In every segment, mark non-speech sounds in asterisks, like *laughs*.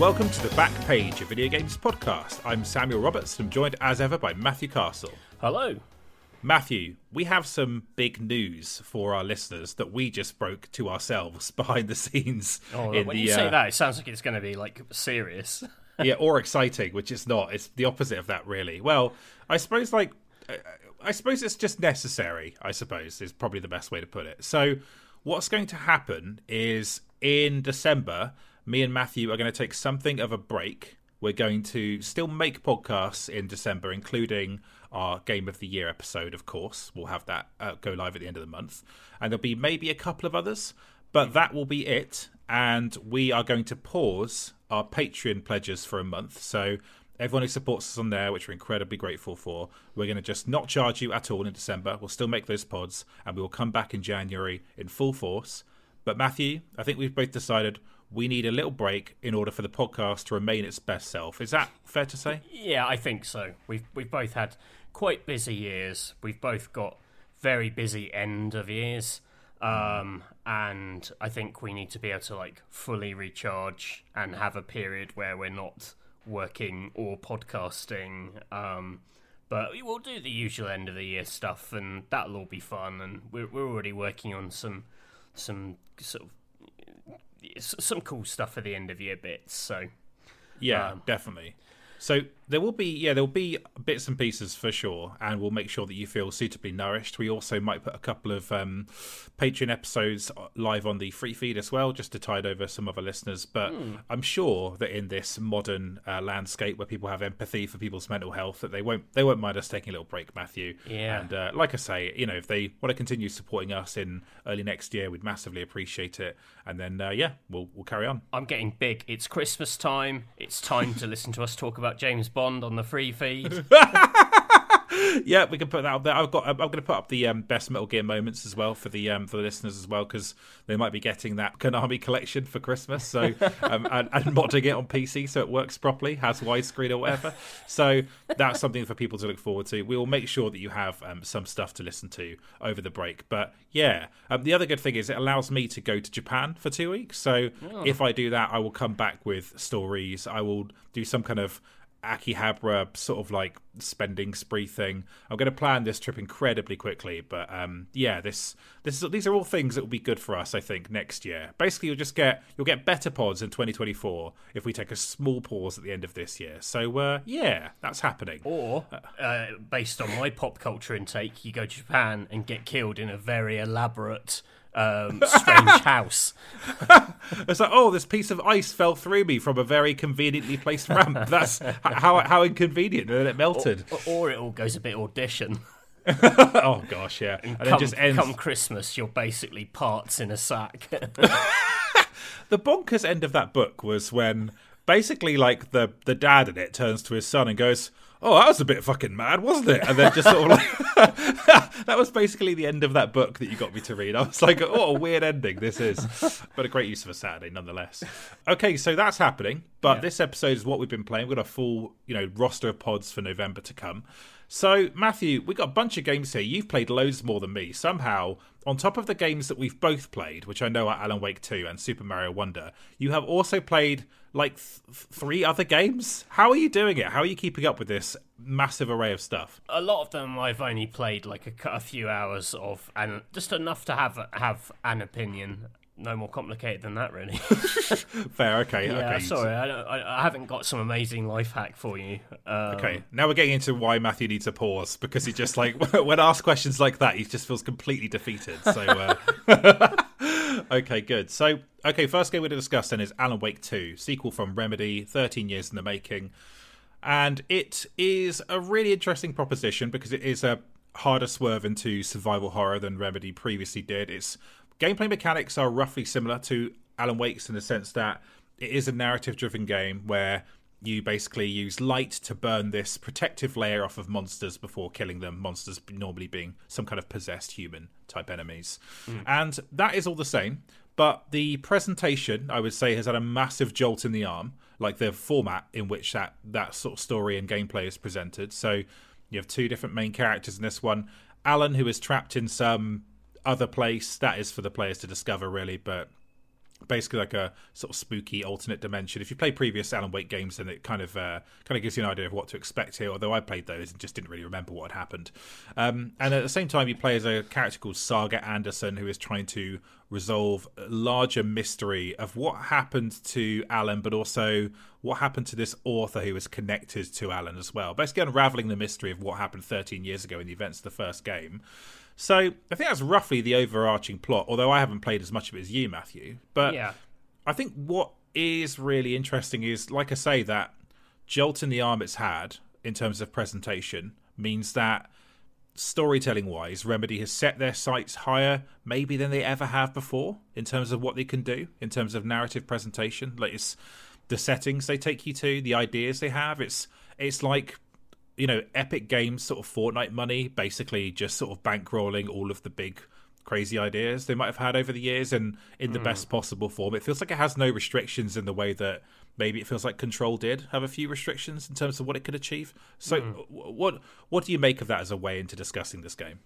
Welcome to the Back Page, of video games podcast. I'm Samuel Roberts and I'm joined as ever by Matthew Castle. Hello. Matthew, we have some big news for our listeners that we just broke to ourselves *laughs* behind the scenes. Oh, when the, you say uh, that, it sounds like it's going to be like serious. *laughs* yeah, or exciting, which it's not. It's the opposite of that, really. Well, I suppose like uh, I suppose it's just necessary. I suppose is probably the best way to put it. So, what's going to happen is in December, me and Matthew are going to take something of a break. We're going to still make podcasts in December, including our Game of the Year episode, of course. We'll have that uh, go live at the end of the month. And there'll be maybe a couple of others, but that will be it. And we are going to pause our Patreon pledges for a month. So everyone who supports us on there, which we're incredibly grateful for, we're going to just not charge you at all in December. We'll still make those pods, and we will come back in January in full force. But Matthew, I think we've both decided we need a little break in order for the podcast to remain its best self. Is that fair to say? yeah, I think so. We've we've both had quite busy years. We've both got very busy end of years. Um, and I think we need to be able to like fully recharge and have a period where we're not working or podcasting. Um, but we will do the usual end of the year stuff, and that'll all be fun. And we're we're already working on some some sort of some cool stuff for the end of year bits. So Yeah, Um, definitely. So there will be yeah there will be bits and pieces for sure, and we'll make sure that you feel suitably nourished. We also might put a couple of um, Patreon episodes live on the free feed as well, just to tide over some of our listeners. But Hmm. I'm sure that in this modern uh, landscape where people have empathy for people's mental health, that they won't they won't mind us taking a little break, Matthew. Yeah. And uh, like I say, you know, if they want to continue supporting us in early next year, we'd massively appreciate it. And then uh, yeah, we'll we'll carry on. I'm getting big. It's Christmas time. It's time to listen to us talk about James Bond on the free feed. *laughs* yeah, we can put that up there. I've got. I'm going to put up the um, best Metal Gear moments as well for the um, for the listeners as well because they might be getting that Konami collection for Christmas. So *laughs* um, and, and modding it on PC so it works properly, has widescreen or whatever. So that's something for people to look forward to. We will make sure that you have um, some stuff to listen to over the break. But yeah, um, the other good thing is it allows me to go to Japan for two weeks. So if I do that, I will come back with stories. I will do some kind of Akihabara sort of like spending spree thing. I'm going to plan this trip incredibly quickly, but um, yeah, this this is, these are all things that will be good for us. I think next year. Basically, you'll just get you'll get better pods in 2024 if we take a small pause at the end of this year. So uh, yeah, that's happening. Or, uh, based on my pop culture intake, you go to Japan and get killed in a very elaborate, um, strange *laughs* house. It's like, oh, this piece of ice fell through me from a very conveniently placed ramp. That's how how inconvenient, and then it melted. Or, or it all goes a bit audition. *laughs* oh gosh, yeah, and, then Come, just ends. come Christmas, you're basically parts in a sack. *laughs* the bonkers end of that book was when basically like the the dad in it turns to his son and goes oh that was a bit fucking mad wasn't it? And then just sort of like *laughs* that was basically the end of that book that you got me to read. I was like oh a weird ending this is but a great use of a saturday nonetheless. Okay so that's happening but this episode is what we've been playing. We've got a full you know roster of pods for november to come so, Matthew, we got a bunch of games here. You've played loads more than me. Somehow, on top of the games that we've both played, which I know are Alan Wake 2 and Super Mario Wonder, you have also played like th- three other games. How are you doing it? How are you keeping up with this massive array of stuff? a lot of them I've only played like a, a few hours of, and just enough to have have an opinion. No more complicated than that, really. *laughs* Fair, okay, Yeah, okay. sorry, I, I, I haven't got some amazing life hack for you. Um, Okay, now we're getting into why Matthew needs a pause because he just like *laughs* when asked questions like that, he just feels completely defeated. So, uh... *laughs* okay, good. So, okay, first game we're going to discuss then is Alan Wake Two, sequel from Remedy, thirteen years in the making, and it is a really interesting proposition because it is a harder swerve into survival horror than Remedy previously did. Its gameplay mechanics are roughly similar to Alan Wake's in the sense that it is a narrative driven game where you basically use light to burn this protective layer off of monsters before killing them. Monsters normally being some kind of possessed human type enemies. Mm. And that is all the same. But the presentation, I would say, has had a massive jolt in the arm, like the format in which that, that sort of story and gameplay is presented. So you have two different main characters in this one. Alan, who is trapped in some other place, that is for the players to discover, really, but basically like a sort of spooky alternate dimension. If you play previous Alan Wake games, then it kind of uh, kind of gives you an idea of what to expect here. Although I played those and just didn't really remember what had happened. Um, and at the same time, you play as a character called Saga Anderson, who is trying to resolve a larger mystery of what happened to Alan, but also what happened to this author who was connected to Alan as well. Basically, unraveling the mystery of what happened 13 years ago in the events of the first game. So I think that's roughly the overarching plot. Although I haven't played as much of it as you, Matthew. But Yeah. I think what is really interesting is, like I say, that jolt in the arm it's had in terms of presentation means that storytelling wise, Remedy has set their sights higher maybe than they ever have before in terms of what they can do in terms of narrative presentation. Like it's the settings they take you to, the ideas they have. It's it's like you know, Epic Games sort of Fortnite money, basically just sort of bankrolling all of the big crazy ideas they might have had over the years and in the best possible form. It feels like it has no restrictions in the way that maybe it feels like Control did have a few restrictions in terms of what it could achieve. So w- what what do you make of that as a way into discussing this game?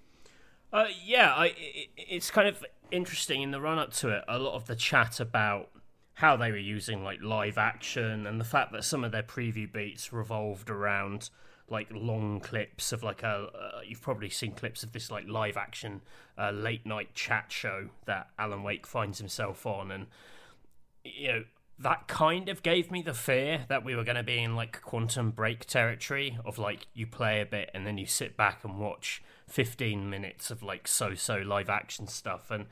Uh, yeah, I, it, it's kind of interesting in the run up to it. A lot of the chat about how they were using like live action and the fact that some of their preview beats revolved around like long clips of like a. Uh, you've probably seen clips of this like live action uh, late night chat show that Alan Wake finds himself on, and you know that kind of gave me the fear that we were going to be in like quantum break territory of like you play a bit and then you sit back and watch 15 minutes of like so-so live action stuff and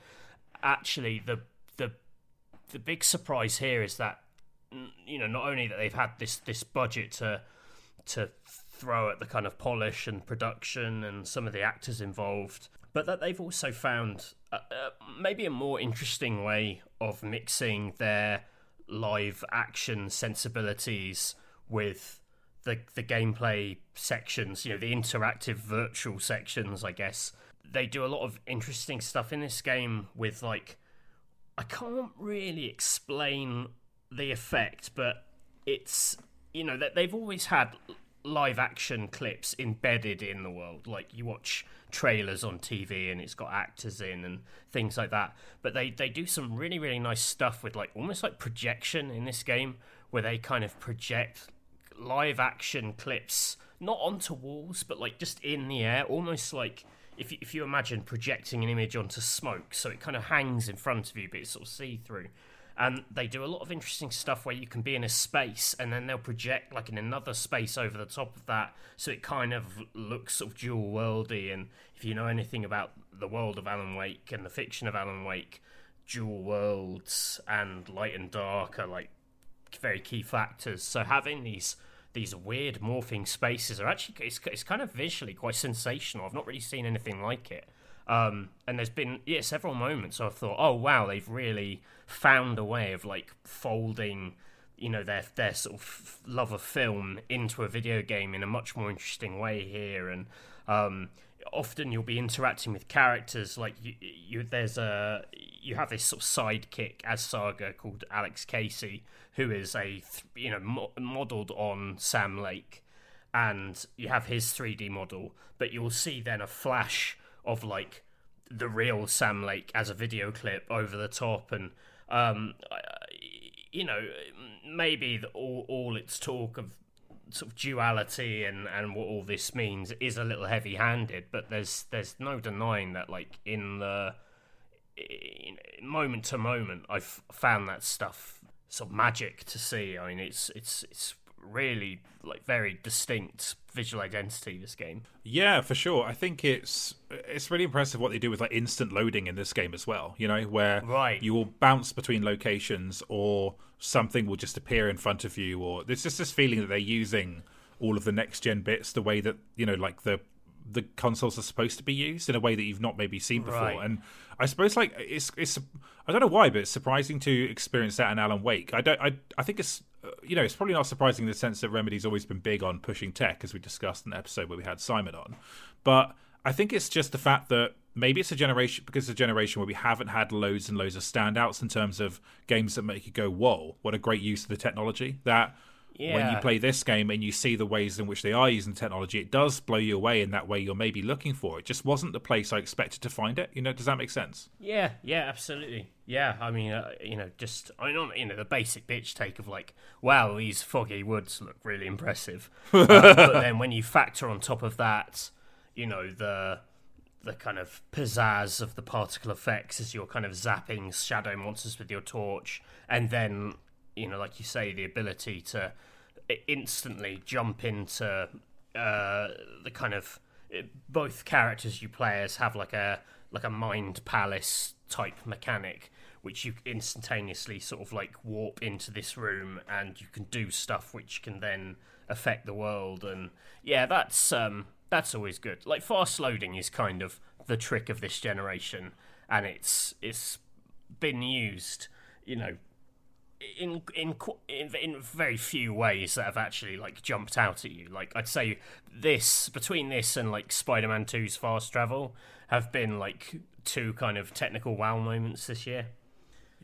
actually the the the big surprise here is that you know not only that they've had this this budget to to throw at the kind of polish and production and some of the actors involved, but that they've also found uh, uh, maybe a more interesting way of mixing their live action sensibilities with the the gameplay sections, you know, the interactive virtual sections, I guess. They do a lot of interesting stuff in this game with like I can't really explain the effect, but it's you know that they've always had live action clips embedded in the world. Like you watch trailers on TV and it's got actors in and things like that. But they they do some really really nice stuff with like almost like projection in this game where they kind of project live action clips not onto walls but like just in the air almost like if you, if you imagine projecting an image onto smoke so it kind of hangs in front of you but it's sort of see through and they do a lot of interesting stuff where you can be in a space and then they'll project like in another space over the top of that. So it kind of looks sort of dual worldy and if you know anything about the world of alan wake and the fiction of alan wake dual worlds and light and dark are like very key factors. So having these these weird morphing spaces are actually it's, it's kind of visually quite sensational. I've not really seen anything like it um, and there's been yeah several moments I've thought, oh wow, they've really found a way of like folding, you know, their their sort of love of film into a video game in a much more interesting way here. And um, often you'll be interacting with characters like you, you there's a you have this sort of sidekick as Saga called Alex Casey, who is a you know mo- modeled on Sam Lake, and you have his 3D model, but you'll see then a flash of like the real Sam Lake as a video clip over the top, and um, you know maybe the, all all its talk of sort of duality and and what all this means is a little heavy handed, but there's there's no denying that like in the in, moment to moment, I've found that stuff sort of magic to see. I mean, it's it's it's really like very distinct visual identity this game yeah for sure i think it's it's really impressive what they do with like instant loading in this game as well you know where right. you will bounce between locations or something will just appear in front of you or there's just this feeling that they're using all of the next gen bits the way that you know like the the consoles are supposed to be used in a way that you've not maybe seen before Right. and i suppose like it's it's i don't know why but it's surprising to experience that in alan wake i don't i, I think it's Uh, you know it's probably not surprising in the sense that remedy's always been big on pushing tech as we discussed in the episode where we had simon on. But i think it's just the fact that maybe it's a generation because it's a generation where we haven't had loads and loads of standouts in terms of games that make you go whoa what a great use of the technology. That Yeah. when you play this game and you see the ways in which they are using technology, it does blow you away in that way you're maybe looking for. It just wasn't the place I expected to find it. You know, does that make sense? Yeah, yeah, absolutely. Yeah, I mean, uh, you know, just I don't, you know, the basic bitch take of like, wow, these foggy woods look really impressive. *laughs* um, but then when you factor on top of that, you know, the the kind of pizzazz of the particle effects as you're kind of zapping shadow monsters with your torch, and then you know, like you say, the ability to instantly jump into uh, the kind of both characters you play as have like a like a mind palace type mechanic which you instantaneously sort of like warp into this room and you can do stuff which can then affect the world. And yeah that's um that's always good. Like fast loading is kind of the trick of this generation and it's it's been used you know in in in in very few ways that have actually like jumped out at you. Like I'd say this between this and like Spider-Man 2's fast travel have been like two kind of technical wow moments this year.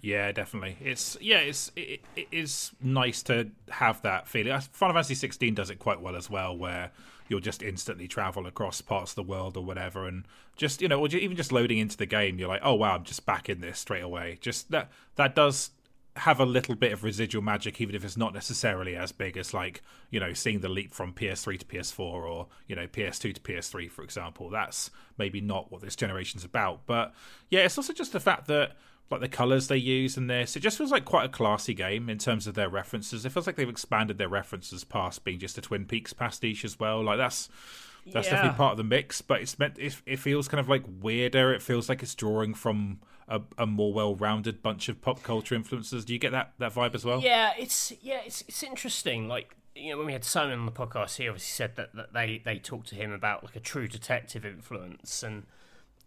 Yeah, definitely. It's yeah, it's it, it is nice to have that feeling. Final Fantasy 16 does it quite well as well, where you'll just instantly travel across parts of the world or whatever, and just you know, or even just loading into the game, you're like, oh wow, I'm just back in this straight away. Just that that does have a little bit of residual magic, even if it's not necessarily as big as like you know seeing the leap from PS3 to PS4 or you know PS2 to PS3, for example. That's maybe not what this generation's about, but yeah, it's also just the fact that like the colors they use in this, it just feels like quite a classy game in terms of their references. It feels like they've expanded their references past being just a Twin Peaks pastiche as well. Like that's that's yeah. definitely part of the mix, but it's meant it, it feels kind of like weirder. It feels like it's drawing from a, a more well-rounded bunch of pop culture influences. Do you get that that vibe as well? Yeah, it's yeah, it's it's interesting. Like you know, when we had Simon on the podcast, he obviously said that, that they they talked to him about like a true detective influence, and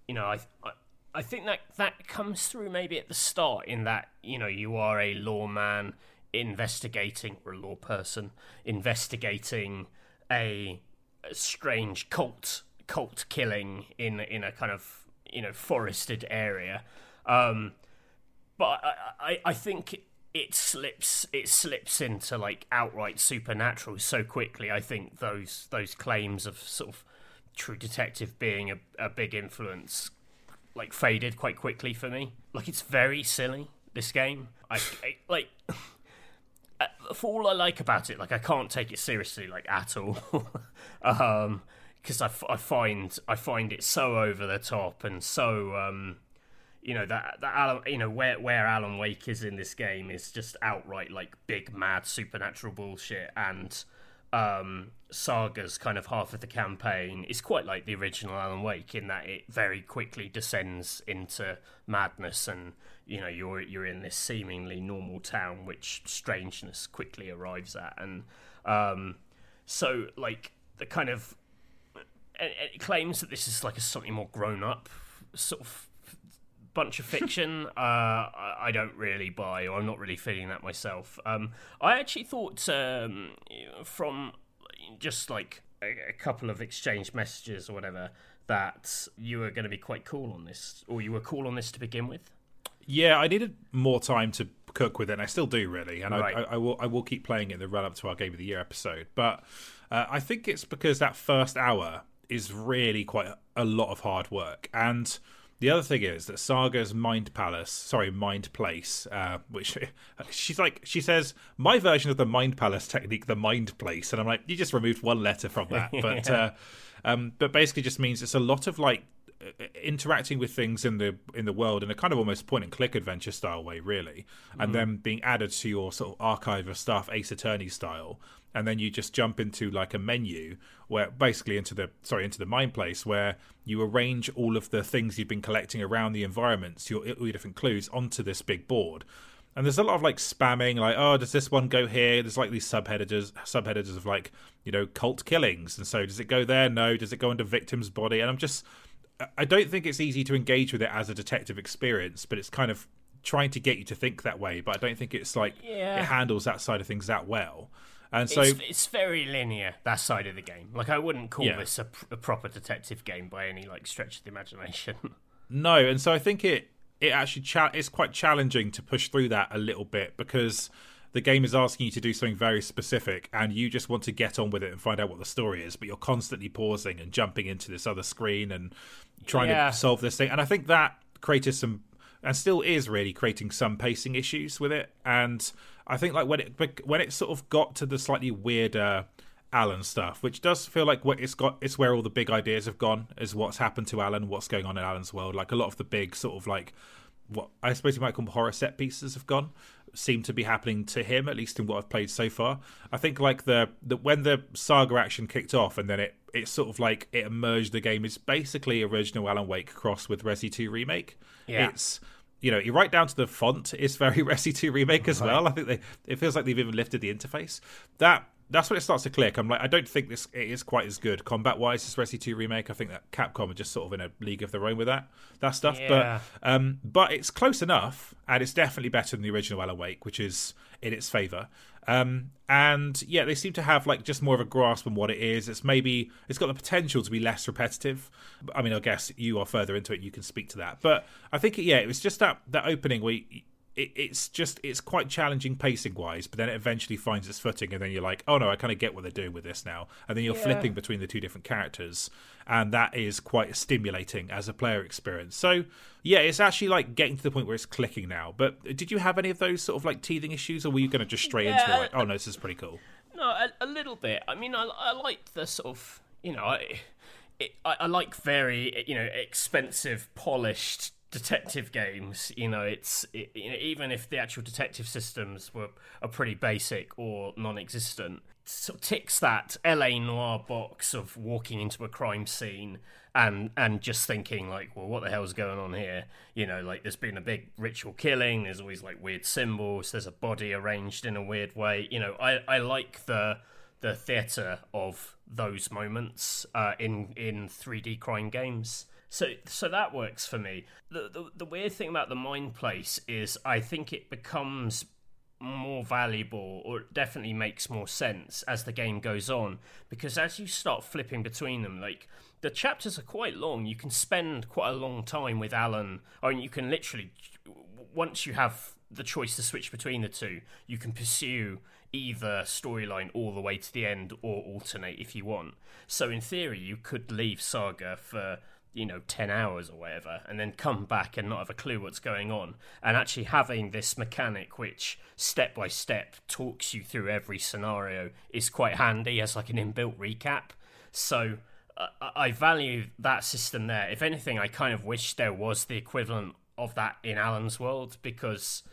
you know, I, I I think that that comes through maybe at the start in that you know you are a lawman investigating or a law person investigating a, a strange cult cult killing in in a kind of you know forested area um, but I, I, I think it slips it slips into like outright supernatural so quickly. I think those those claims of sort of True Detective being a, a big influence like faded quite quickly for me. Like it's very silly this game. I, I like *laughs* uh, for all I like about it, like I can't take it seriously like at all. *laughs* um because I, f- I find I find it so over the top and so um you know that that Alan, you know where where Alan Wake is in this game is just outright like big mad supernatural bullshit, and um, Saga's kind of half of the campaign is quite like the original Alan Wake in that it very quickly descends into madness, and you know you're you're in this seemingly normal town, which strangeness quickly arrives at, and um, so like the kind of it, it claims that this is like a something more grown up sort of bunch of fiction, *laughs* uh, I don't really buy, or I'm not really feeling that myself. Um, I actually thought um, from just like a, a, couple of exchange messages or whatever that you were going to be quite cool on this, or you were cool on this to begin with. Yeah, I needed more time to cook with it, and I still do really, and right. I, I, I, will I will keep playing it in the run up to our Game of the Year episode. But uh, I think it's because that first hour is really quite a, a lot of hard work, and the other thing is that Saga's Mind Palace, sorry, Mind Place, uh, which *laughs* she's like, she says, my version of the Mind Palace technique, the Mind Place, and I'm like, you just removed one letter from that, *laughs* but yeah. uh, um, but basically just means it's a lot of like uh, interacting with things in the in the world in a kind of almost point and click adventure style way, really, and mm. then being added to your sort of archive of stuff, Ace Attorney style, and then you just jump into like a menu where basically into the sorry into the mind place where you arrange all of the things you've been collecting around the environments your, your different clues onto this big board. And there's a lot of like spamming like oh does this one go here? There's like these subheaders subheaders of like you know cult killings. And so does it go there? No. Does it go into victim's body? And i'm just i don't think it's easy to engage with it as a detective experience but it's kind of trying to get you to think that way but i don't think it's like yeah. it handles that side of things that well and so it's, it's, very linear that side of the game. Like I wouldn't call yeah. this a, a, proper detective game by any like stretch of the imagination. *laughs* no, and so I think it it actually cha- it's quite challenging to push through that a little bit because the game is asking you to do something very specific and you just want to get on with it and find out what the story is, but you're constantly pausing and jumping into this other screen and trying yeah. to solve this thing. And I think that created some and still is really creating some pacing issues with it. And I think like when it when it sort of got to the slightly weirder Alan stuff, which does feel like what it's got. It's where all the big ideas have gone. Is what's happened to Alan, what's going on in Alan's world. Like a lot of the big sort of like what I suppose you might call horror set pieces have gone seem to be happening to him at least in what I've played so far. I think like the, the when the saga action kicked off and then it it sort of like it emerged the game is basically original Alan Wake cross with Resi 2 remake. Yeah. It's you know, you right down to the font is very *laughs* Resi 2 remake as right. well. I think they it feels like they've even lifted the interface. That that's when it starts to click. I'm like, I don't think this it is quite as good combat wise as Resi 2 remake. I think that Capcom are just sort of in a league of their own with that that stuff. Yeah. But um, but it's close enough, and it's definitely better than the original Alan Wake, which is in its favor. Um, and yeah, they seem to have like just more of a grasp on what it is. It's maybe it's got the potential to be less repetitive. I mean, I guess you are further into it, you can speak to that. But I think yeah, it was just that that opening where. It, it's just it's quite challenging pacing wise, but then it eventually finds its footing, and then you're like, oh no, I kind of get what they're doing with this now, and then you're yeah. flipping between the two different characters, and that is quite stimulating as a player experience. So yeah, it's actually like getting to the point where it's clicking now. But did you have any of those sort of like teething issues, or were you going to just straight yeah. into it? Like, oh no, this is pretty cool. No, a, a little bit. I mean, I, I like the sort of you know. I, it, I, I like very you know expensive, polished detective games, you know, it's it, you know, even if the actual detective systems were are pretty basic or non-existent, sort of ticks that LA Noire box of walking into a crime scene and and just thinking like, well, what the hell's going on here? You know, like there's been a big ritual killing. There's always like weird symbols. There's a body arranged in a weird way. You know, I I like the the theater of those moments uh, in in 3D crime games. So so that works for me. The, the the weird thing about the mind place is I think it becomes more valuable or it definitely makes more sense as the game goes on because as you start flipping between them like the chapters are quite long. You can spend quite a long time with alan. I mean you can literally once you have the choice to switch between the two you can pursue either storyline all the way to the end or alternate if you want. So in theory you could leave saga for you know 10 hours or whatever and then come back and not have a clue what's going on. And actually having this mechanic which step by step talks you through every scenario is quite handy as like an inbuilt recap. So uh, i value that system there. If anything i kind of wish there was the equivalent of that in alan's world because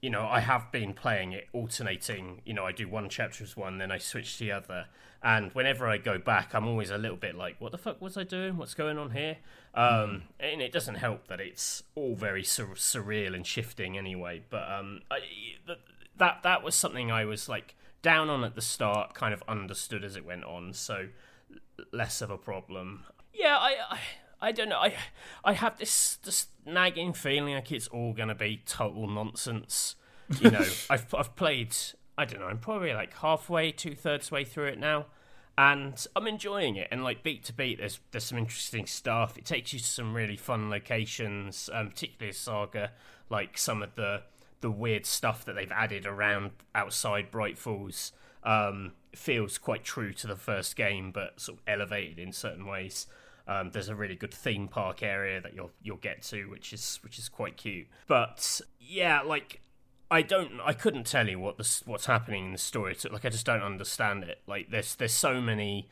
you know i have been playing it alternating you know i do one chapter as one then i switch to the other and whenever I go back, I'm always a little bit like, "What the fuck was I doing? What's going on here?" Um. And it doesn't help that it's all very sur- surreal and shifting anyway. But um, I, that that was something I was like down on at the start, kind of understood as it went on, so less of a problem. Yeah, I, I I don't know. I I have this this nagging feeling like it's all going to be total nonsense. You know, *laughs* I've I've played I don't know. I'm probably like halfway, two thirds way through it now, and I'm enjoying it. And like beat to beat, there's there's some interesting stuff. It takes you to some really fun locations, um, particularly Saga, like some of the the weird stuff that they've added around outside Bright Falls. Um, feels quite true to the first game, but sort of elevated in certain ways. Um, there's a really good theme park area that you'll you'll get to, which is which is quite cute. But yeah, like I don't. I couldn't tell you what this what's happening in the story. So, like, I just don't understand it. Like, there's there's so many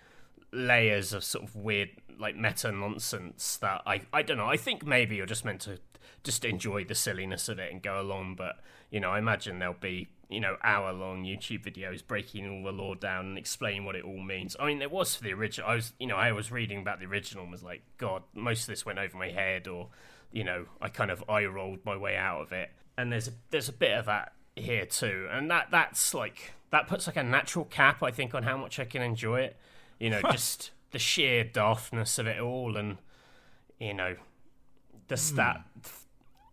layers of sort of weird, like meta nonsense that I I don't know. I think maybe you're just meant to just enjoy the silliness of it and go along. But you know, I imagine there'll be you know hour long YouTube videos breaking all the lore down and explaining what it all means. I mean, there was for the original. I was you know I was reading about the original and was like, God, most of this went over my head, or you know, I kind of eye rolled my way out of it and there's a there's a bit of that here too, and that that's like that puts like a natural cap, I think, on how much I can enjoy it. You know, just the sheer daftness of it all, and you know, the stat. Mm.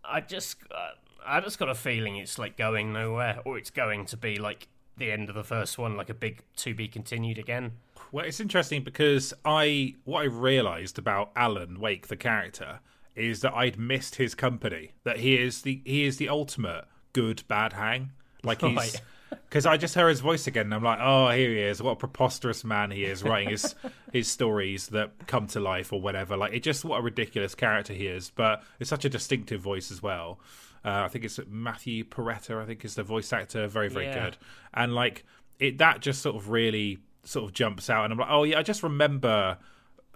I just uh, I just got a feeling it's like going nowhere, or it's going to be like the end of the first one, like a big to be continued again. Well, it's interesting because I what I realised about Alan Wake, the character, is that I'd missed his company. That he is the he is the ultimate good bad hang. Like he's right. *laughs* because I just heard his voice again, and I'm like, oh, here he is. What a preposterous man he is, writing his *laughs* his stories that come to life or whatever. Like, it just what a ridiculous character he is. But it's such a distinctive voice as well. Uh, I think it's Matthew Porretta. I think is the voice actor. Very very Yeah. good. And like it, that just sort of really sort of jumps out, and I'm like, oh yeah, I just remember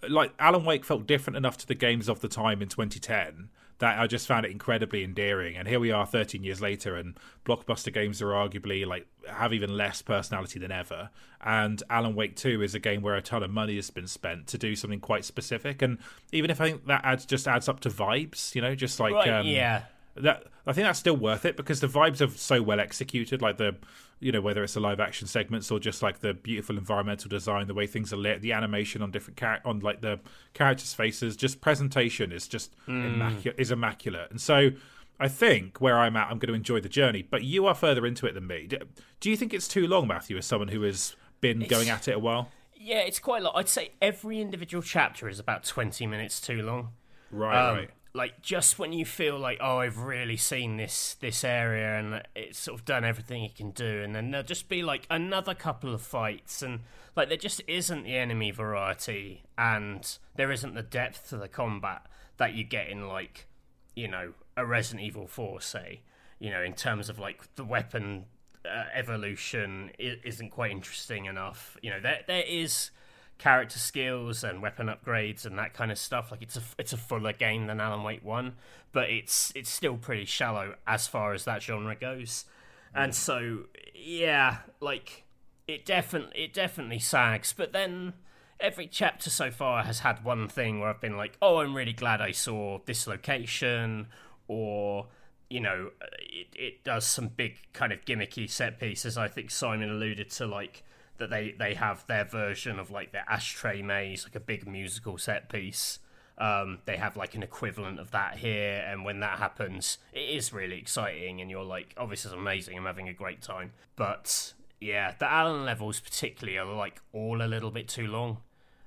like Alan Wake felt different enough to the games of the time in 2010 that I just found it incredibly endearing. And here we are 13 years later, and blockbuster games are arguably like have even less personality than ever. And Alan Wake 2 is a game where a ton of money has been spent to do something quite specific. And even if I think that adds just adds up to vibes, you know, just like Right, um, yeah. That I think that's still worth it because the vibes are so well executed. Like the, you know, whether it's the live action segments or just like the beautiful environmental design, the way things are lit, the animation on different char- on like the characters' faces, just presentation is just immaculate. Is immaculate, and so. I think where I'm at, I'm going to enjoy the journey. But you are further into it than me. Do, do you think it's too long, Matthew, as someone who has been going at it a while? Yeah, it's quite a lot. I'd say every individual chapter is about 20 minutes too long. Right, Um, right. Like just when you feel like, oh, I've really seen this this area and it's sort of done everything it can do, and then there'll just be like another couple of fights, and like there just isn't the enemy variety, and there isn't the depth to the combat that you get in like, you know, a Resident Evil Four, say, you know, in terms of like the weapon uh, evolution isn't quite interesting enough. You know, there there is character skills and weapon upgrades and that kind of stuff. Like it's a it's a fuller game than Alan Wake One, but it's it's still pretty shallow as far as that genre goes. And so yeah, like it definitely it definitely sags. But then every chapter so far has had one thing where I've been like, oh, I'm really glad I saw this location, or you know, it it does some big kind of gimmicky set pieces. I think Simon alluded to like that they they have their version of like the ashtray maze, like a big musical set piece. Um, they have like an equivalent of that here, and when that happens, it is really exciting, and you're like, "Oh, this is amazing! I'm having a great time." But yeah, the Alan levels particularly are like all a little bit too long.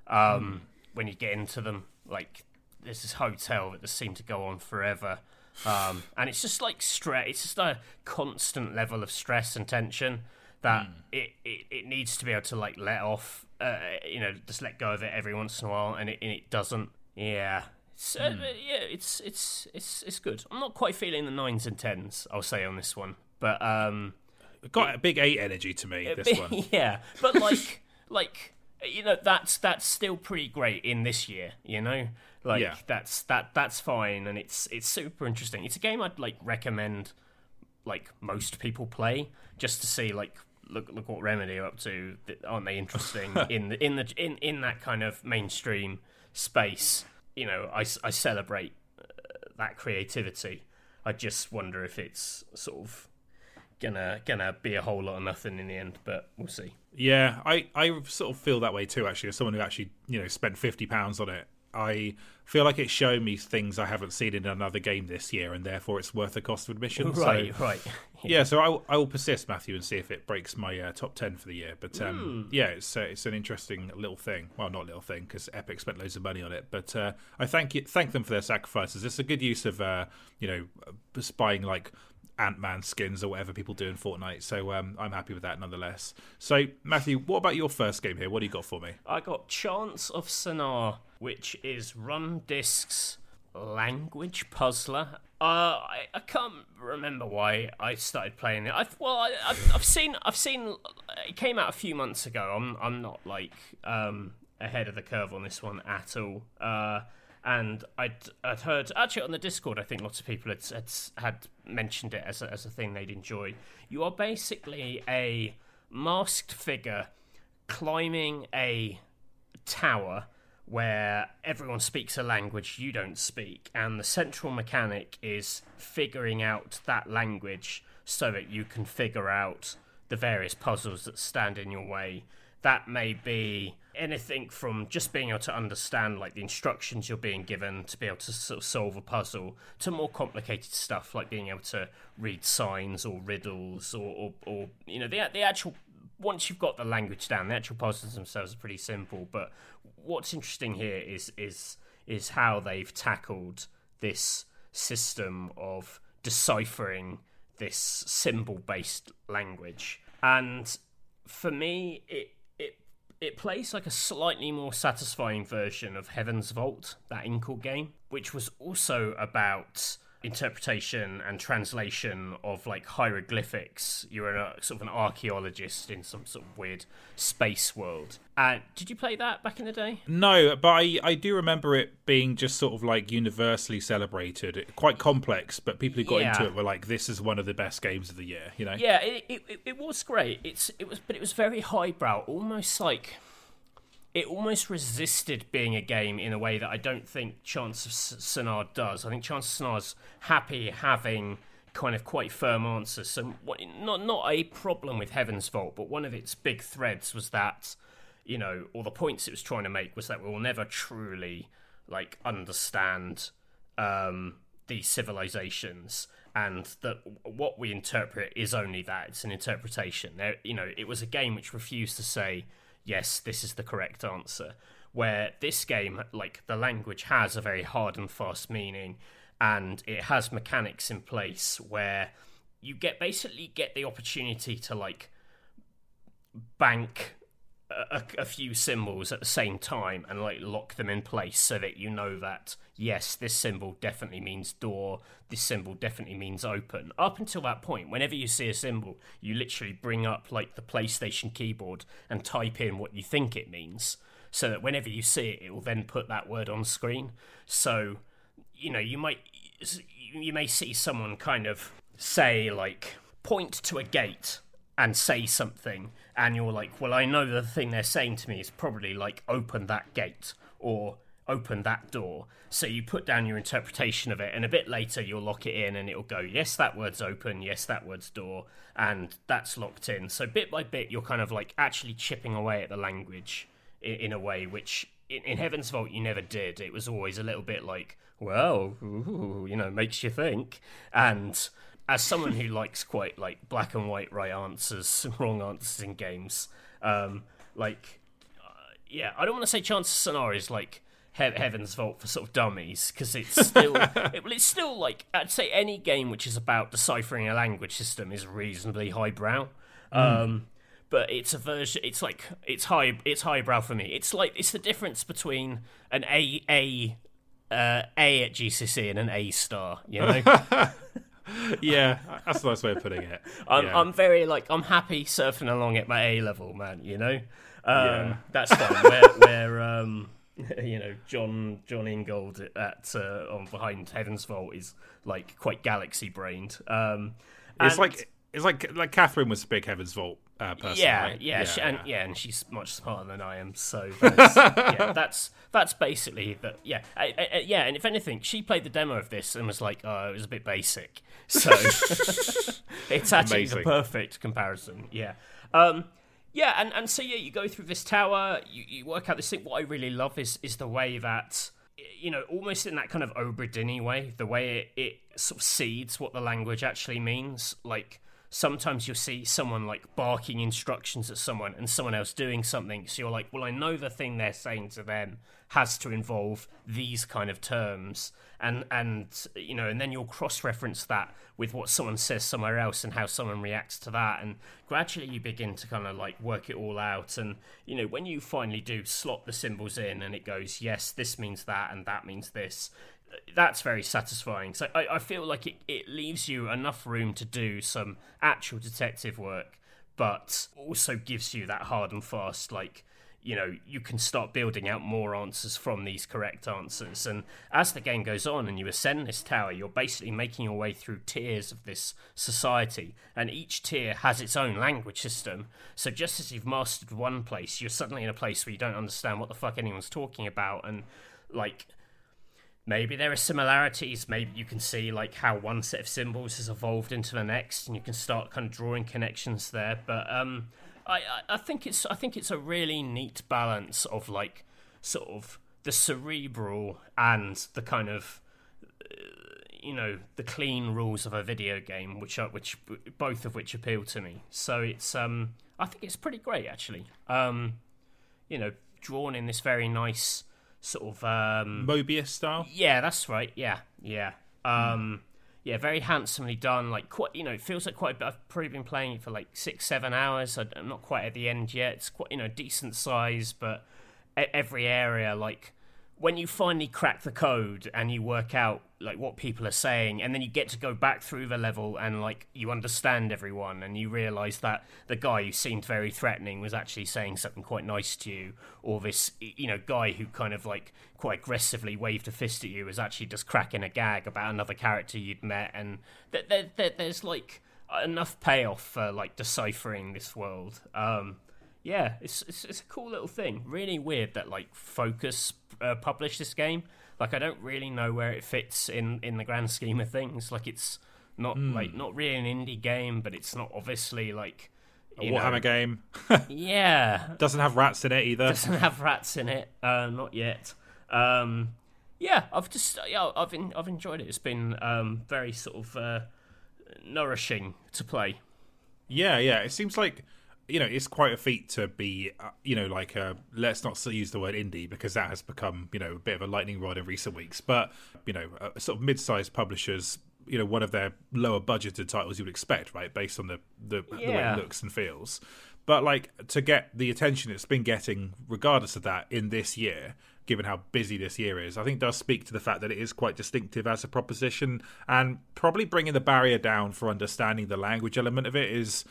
Um, When you get into them, like there's this hotel that just seemed to go on forever, um, and it's just like stress. It's just a constant level of stress and tension that it, it, it needs to be able to like let off. Uh, you know, just let go of it every once in a while, and it and it doesn't. Yeah. It's, uh, yeah, it's it's it's it's good. I'm not quite feeling the nines and tens. I'll say on this one, but um, Got a big eight energy to me. This one. *laughs* yeah, but like *laughs* like you know that's that's still pretty great in this year. You know, like Yeah. that's that that's fine, and it's it's super interesting. It's a game I'd like recommend like most people play just to see like look look what Remedy are up to. Aren't they interesting *laughs* in the in the in in that kind of mainstream space? You know, I, I celebrate uh, that creativity. I just wonder if it's sort of gonna gonna be a whole lot of nothing in the end, but we'll see. Yeah, I, I sort of feel that way too. Actually, as someone who actually you know spent fifty pounds on it, I feel like it's showing me things I haven't seen in another game this year, and therefore it's worth the cost of admission. Right, *laughs* So, right. Yeah, so I, will- I will persist, Matthew, and see if it breaks my uh, top ten for the year. But um, Hmm. yeah, it's uh, it's an interesting little thing. Well, not little thing because Epic spent loads of money on it, but uh, I thank you thank them for their sacrifices. It's a good use of uh, you know buying like Ant Man skins or whatever people do in Fortnite. So um, I'm happy with that nonetheless. So Matthew, what about your first game here? What do you got for me? I got Chants of Sennaar, which is Rundisc's language puzzler. Uh, I, I can't remember why I started playing it. I've well, I, I've, I've seen I've seen it came out a few months ago. I'm I'm not like um ahead of the curve on this one at all. Uh, and I'd I'd heard actually on the Discord. I think lots of people had had, had mentioned it as a, as a thing they'd enjoy. You are basically a masked figure climbing a tower where everyone speaks a language you don't speak, and the central mechanic is figuring out that language so that you can figure out the various puzzles that stand in your way. That may be anything from just being able to understand like the instructions you're being given to be able to sort of solve a puzzle to more complicated stuff like being able to read signs or riddles or, or, or you know the the actual once you've got the language down, the actual puzzles themselves are pretty simple. But what's interesting here is is is how they've tackled this system of deciphering this symbol based language. and for me, it it it plays like a slightly more satisfying version of Heaven's Vault, that Inkle game, which was also about interpretation and translation of like hieroglyphics. You're a sort of an archaeologist in some sort of weird space world. Uh, did you play that back in the day? No, but I, I do remember it being just sort of like universally celebrated. Quite complex, but people who got Yeah. into it were like, "This is one of the best games of the year." You know? Yeah, it, it, it- it was great. It's it was, but it was very highbrow, almost like it almost resisted being a game in a way that I don't think Chants of S- Sennaar does. I think Chants of Sennaar's happy having kind of quite firm answers. So not not a problem with Heaven's Vault, but one of its big threads was that you know, or the points it was trying to make was that we will never truly like understand um, these civilizations, and that what we interpret is only that it's an interpretation. There, you know, it was a game which refused to say yes, this is the correct answer. Where this game, like the language, has a very hard and fast meaning, and it has mechanics in place where you get basically get the opportunity to like bank a, a few symbols at the same time and like lock them in place so that you know that yes this symbol definitely means door this symbol definitely means open. Up until that point whenever you see a symbol you literally bring up like the playstation keyboard and type in what you think it means so that whenever you see it it will then put that word on screen. So you know you might you may see someone kind of say like point to a gate and say something and you're like well i know the thing they're saying to me is probably like open that gate or open that door so you put down your interpretation of it and a bit later you'll lock it in and it'll go yes that word's open yes that word's door and that's locked in so bit by bit you're kind of like actually chipping away at the language in, in a way which in, in Heaven's Vault you never did. It was always a little bit like, well, ooh, you know, makes you think. And as someone who likes quite like black and white right answers, *laughs* wrong answers in games, um, like, uh, yeah, I don't want to say Chants is like he- Heaven's Vault for sort of dummies because it's still, *laughs* it, well, it's still like I'd say any game which is about deciphering a language system is reasonably highbrow. Um, but it's a version. It's like it's high. It's highbrow for me. It's like it's the difference between an A A uh, A at GCSE and an A star. You know, *laughs* *laughs* yeah, that's the nice way of putting it. *laughs* I'm yeah. I'm very like I'm happy surfing along at my A level, man. You know, um, Yeah. *laughs* that's fine. where where um, you know Jon Jon Ingold at uh, on behind Heaven's Vault is like quite galaxy brained. Um, it's and- like it's like like Catherine was a big Heaven's Vault uh, person. yeah, right? yeah, she, and yeah, and she's much smarter than I am. So *laughs* that's, yeah, that's that's basically the yeah, I, I, I- yeah. And if anything, she played the demo of this and was like, "Oh, it was a bit basic." So *laughs* it's actually Amazing. the perfect comparison. Yeah, um, yeah, and and so yeah, you go through this tower, you, you work out this thing. What I really love is is the way that you know, almost in that kind of Obra Dinn way, the way it, it sort of seeds what the language actually means. Like sometimes you'll see someone like barking instructions at someone and someone else doing something. So you're like, well, I know the thing they're saying to them has to involve these kind of terms. And, and you know, and then you'll cross reference that with what someone says somewhere else and how someone reacts to that. And gradually you begin to kind of like work it all out. And, you know, when you finally do slot the symbols in and it goes, yes, this means that and that means this, that's very satisfying. So I, I feel like it, it leaves you enough room to do some actual detective work, but also gives you that hard and fast, like, you know, you can start building out more answers from these correct answers. And as the game goes on and you ascend this tower, you're basically making your way through tiers of this society. And each tier has its own language system. So just as you've mastered one place, you're suddenly in a place where you don't understand what the fuck anyone's talking about. And, like, maybe there are similarities. Maybe you can see like how one set of symbols has evolved into the next and you can start kind of drawing connections there. But um I, I think it's I think it's a really neat balance of like sort of the cerebral and the kind of uh, you know the clean rules of a video game which are which both of which appeal to me. So it's um I think it's pretty great actually. Um you know drawn in this very nice sort of um Moebius style. yeah, that's right. Yeah, yeah. Um, yeah, very handsomely done. Like quite, you know, it feels like quite. A bit. I've probably been playing it for like six, seven hours. I'm not quite at the end yet. It's quite, you know, decent size, but every area like when you finally crack the code and you work out like what people are saying and then you get to go back through the level and like you understand everyone and you realize that the guy who seemed very threatening was actually saying something quite nice to you or this you know guy who kind of like quite aggressively waved a fist at you was actually just cracking a gag about another character you'd met and th- th- th- there's like enough payoff for like deciphering this world um yeah, it's, it's, it's a cool little thing. Really weird that like Focus uh, published this game. Like I don't really know where it fits in in the grand scheme of things. Like it's not mm. like not really an indie game, but it's not obviously like a Warhammer know, game. *laughs* *laughs* yeah, doesn't have rats in it either. Doesn't have rats in it. Uh, not yet. Um, yeah, I've just yeah, I've in, I've enjoyed it. It's been um, very sort of uh, nourishing to play. Yeah, yeah. It seems like you know, it's quite a feat to be, uh, you know, like a, let's not use the word indie because that has become, you know, a bit of a lightning rod in recent weeks. But you know, sort of mid-sized publishers, you know, one of their lower budgeted titles you would expect, right, based on the the, yeah. the way it looks and feels. But like to get the attention it's been getting, regardless of that, in this year, given how busy this year is, I think does speak to the fact that it is quite distinctive as a proposition, and probably bringing the barrier down for understanding the language element of it is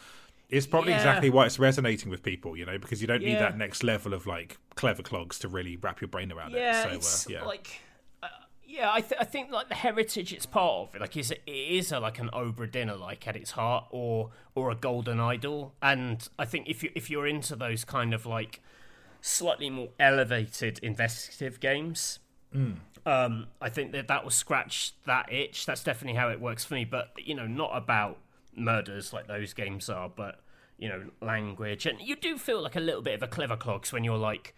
it's probably yeah. exactly why it's resonating with people, you know, because you don't yeah. need that next level of like clever clogs to really wrap your brain around yeah, it. So, uh, yeah, like, uh, yeah, I, th- I think like the heritage it's part of, like, is it is a, like an Obra Dinn like at its heart, or or a Golden Idol, and I think if you if you're into those kind of like slightly more elevated investigative games. Mm. Um, I think that that will scratch that itch. That's definitely how it works for me. But you know, not about murders like those games are, but you know, language, and you do feel like a little bit of a clever clogs when you're like,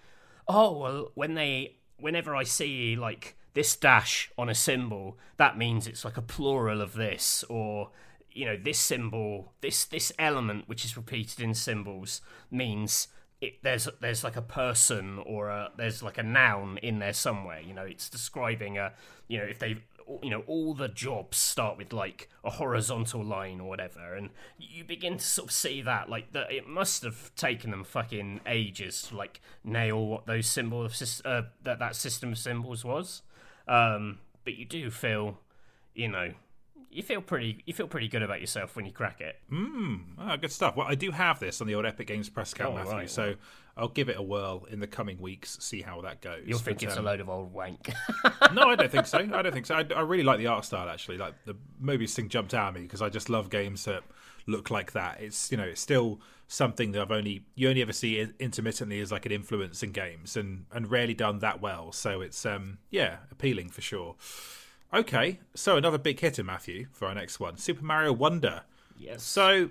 oh well, when they, whenever I see like this dash on a symbol, that means it's like a plural of this, or you know, this symbol, this this element which is repeated in symbols means it, there's there's like a person or a there's like a noun in there somewhere. You know, it's describing a you know if they you know all the jobs start with like a horizontal line or whatever and you begin to sort of see that like that it must have taken them fucking ages to like nail what those symbols uh, that that system of symbols was. Um, but you do feel you know you feel pretty you feel pretty good about yourself when you crack it. Mm, oh, good stuff. Well, I do have this on the old Epic Games press account, oh, Matthew. Right, so I'll give it a whirl in the coming weeks, see how that goes. You'll think but, it's um, a load of old wank. *laughs* no, I don't think so. I don't think so. I, I, really like the art style actually. Like the Moebius thing jumped out at me because I just love games that look like that. It's you know it's still something that I've only you only ever see intermittently as like an influence in games and and rarely done that well. So it's um yeah appealing for sure. Okay, so another big hitter, Matthew, for our next one Super Mario Wonder. Yes. So,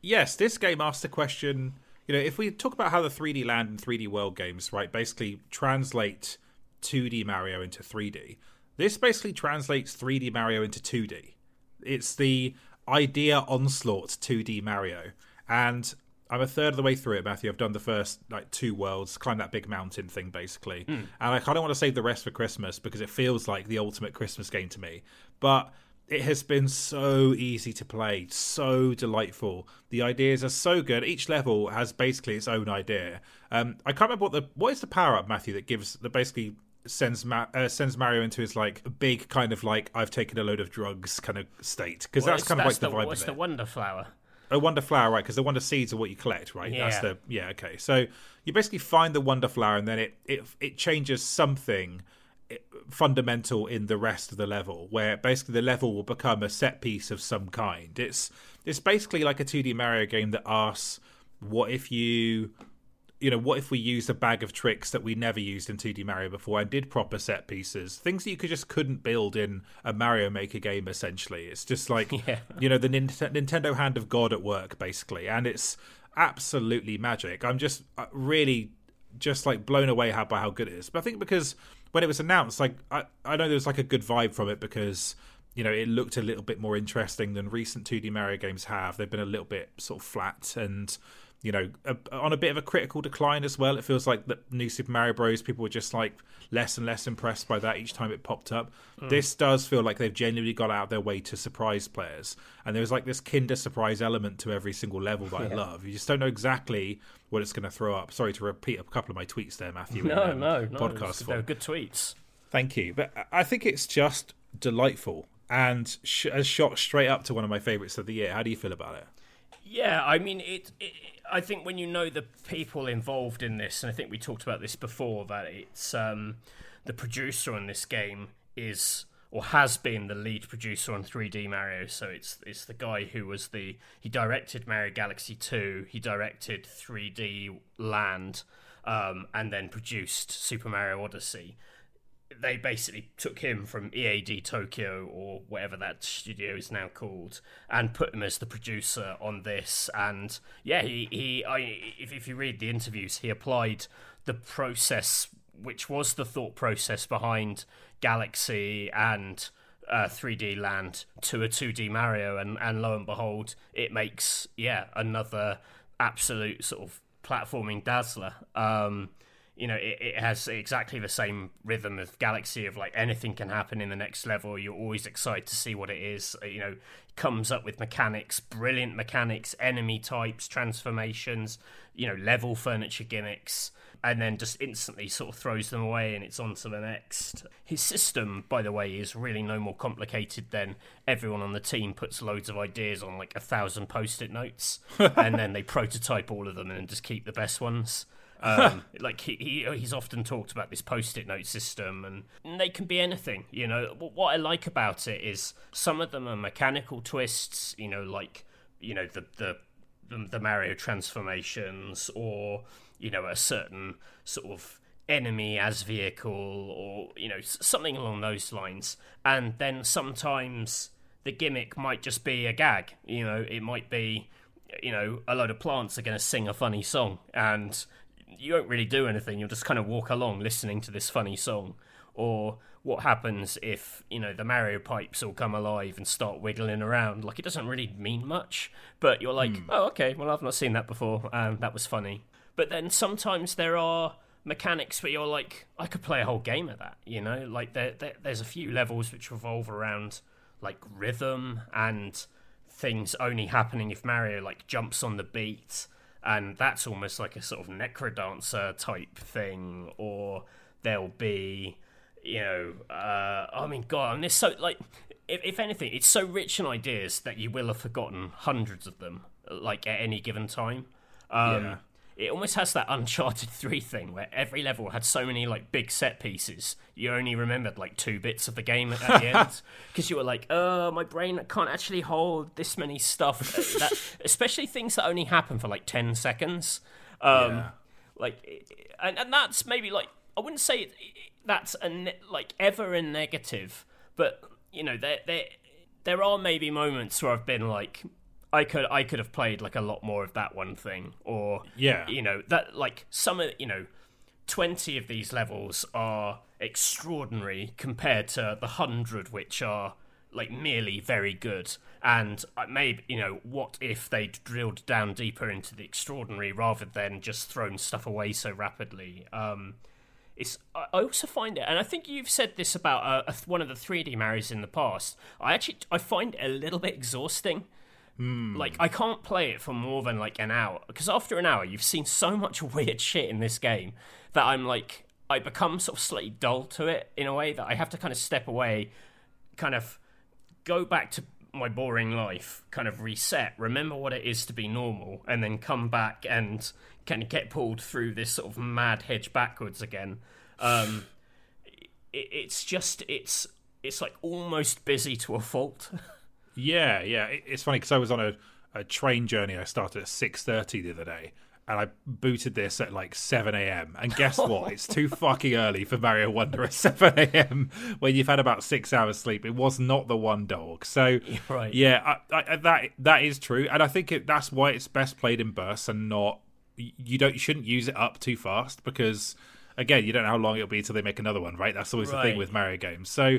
yes, this game asks the question you know, if we talk about how the 3D Land and 3D World games, right, basically translate 2D Mario into 3D, this basically translates 3D Mario into 2D. It's the idea onslaught 2D Mario. And I'm a third of the way through it, Matthew. I've done the first like two worlds, climb that big mountain thing, basically. Mm. And I kind of want to save the rest for Christmas because it feels like the ultimate Christmas game to me. But it has been so easy to play, so delightful. The ideas are so good. Each level has basically its own idea. Um, I can't remember what the what is the power up, Matthew, that gives that basically sends Ma- uh, sends Mario into his like big kind of like I've taken a load of drugs kind of state because well, that's kind of like the, the vibe what's the Wonder Flower? A wonder flower, right? Because the wonder seeds are what you collect, right? Yeah. That's the yeah. Okay, so you basically find the wonder flower, and then it it it changes something eh, fundamental in the rest of the level, where basically the level will become a set piece of some kind. It's it's basically like a 2D Mario game that asks, "What if you you know, what if we used a bag of tricks that we never used in 2D Mario before and did proper set pieces? Things that you could just couldn't build in a Mario Maker game, essentially. It's just like, *laughs* yeah. you know, the Nintendo hand of God at work, basically. And it's absolutely magic. I'm just uh, really just like blown away how, by how good it is. But I think because when it was announced, like, I, I know there was like a good vibe from it because you know, it looked a little bit more interesting than recent 2D Mario games have. They've been a little bit sort of flat and you know, a, on a bit of a critical decline as well. It feels like the new Super Mario Bros. People were just like less and less impressed by that each time it popped up. Mm. This does feel like they've genuinely got out of their way to surprise players, and there's like this Kinder surprise element to every single level that *laughs* yeah. I love. You just don't know exactly what it's going to throw up. Sorry to repeat a couple of my tweets there, Matthew. No, in, um, no, no. Podcast they're good tweets. Thank you, but I think it's just delightful and sh- has shot straight up to one of my favorites of the year. How do you feel about it? Yeah, I mean, it, it, I think when you know the people involved in this, and I think we talked about this before, that it's um, the producer on this game is or has been the lead producer on 3D Mario. So it's it's the guy who was the he directed Mario Galaxy 2, he directed 3D Land, um, and then produced Super Mario Odyssey they basically took him from EAD Tokyo or whatever that studio is now called and put him as the producer on this. And yeah, he, he I, if, if you read the interviews, he applied the process, which was the thought process behind Galaxy and uh, 3D Land to a 2D Mario, and, and lo and behold, it makes yeah another absolute sort of platforming dazzler. Um, you know, it, it has exactly the same rhythm of Galaxy of like anything can happen in the next level. You're always excited to see what it is. Uh, you know, comes up with mechanics, brilliant mechanics, enemy types, transformations, you know, level furniture gimmicks, and then just instantly sort of throws them away and it's on to the next. His system, by the way, is really no more complicated than everyone on the team puts loads of ideas on like a thousand post it notes *laughs* and then they prototype all of them and just keep the best ones. Um, *laughs* like he, he he's often talked about this post-it note system, and they can be anything. You know, what I like about it is some of them are mechanical twists. You know, like you know the the the Mario transformations, or you know a certain sort of enemy as vehicle, or you know something along those lines. And then sometimes the gimmick might just be a gag. You know, it might be you know a load of plants are going to sing a funny song and you don't really do anything. You'll just kind of walk along listening to this funny song. Or what happens if, you know, the Mario pipes all come alive and start wiggling around? Like, it doesn't really mean much, but you're like, mm. oh, okay, well, I've not seen that before. Um, that was funny. But then sometimes there are mechanics where you're like, I could play a whole game of that, you know? Like, there, there, there's a few levels which revolve around, like, rhythm and things only happening if Mario, like, jumps on the beat and that's almost like a sort of NecroDancer type thing or there'll be you know uh, i mean god mean, it's so like if, if anything it's so rich in ideas that you will have forgotten hundreds of them like at any given time. Um, yeah it almost has that Uncharted *laughs* 3 thing where every level had so many like big set pieces, you only remembered like two bits of the game at, the end *laughs* because you were like, "Oh, my brain can't actually hold this many stuff." *laughs* That, especially things that only happen for like 10 seconds. Um, yeah. like and, and that's maybe like I wouldn't say it, that's a ne- like ever a negative, but you know, there there there are maybe moments where I've been like I could I could have played like a lot more of that one thing, or yeah, you know that like some of you know twenty of these levels are extraordinary compared to the hundred which are like merely very good. And maybe you know what if they drilled down deeper into the extraordinary rather than just thrown stuff away so rapidly. Um, it's I also find it, and I think you've said this about uh, one of the 3D Marys in the past. I actually I find it a little bit exhausting Mm. Like I can't play it for more than like an hour because after an hour you've seen so much *laughs* weird shit in this game that I'm like I become sort of slightly dull to it in a way that I have to kind of step away, kind of go back to my boring life, kind of reset, remember what it is to be normal, and then come back and kind of get pulled through this sort of mad hedge backwards again. Um, it, it's just it's it's like almost busy to a fault. *laughs* Yeah, yeah. It's funny because I was on a, a train journey. I started at six thirty the other day, and I booted this at like 7 a.m. And guess *laughs* what? it's too fucking early for Mario Wonder at 7 a.m. when you've had about six hours sleep. It was not the one dog. So *laughs* right. yeah, I, I, that that is true, and I think it, that's why it's best played in bursts and not you don't you shouldn't use it up too fast because again you don't know how long it'll be until they make another one, right? That's always right. the thing with Mario games. So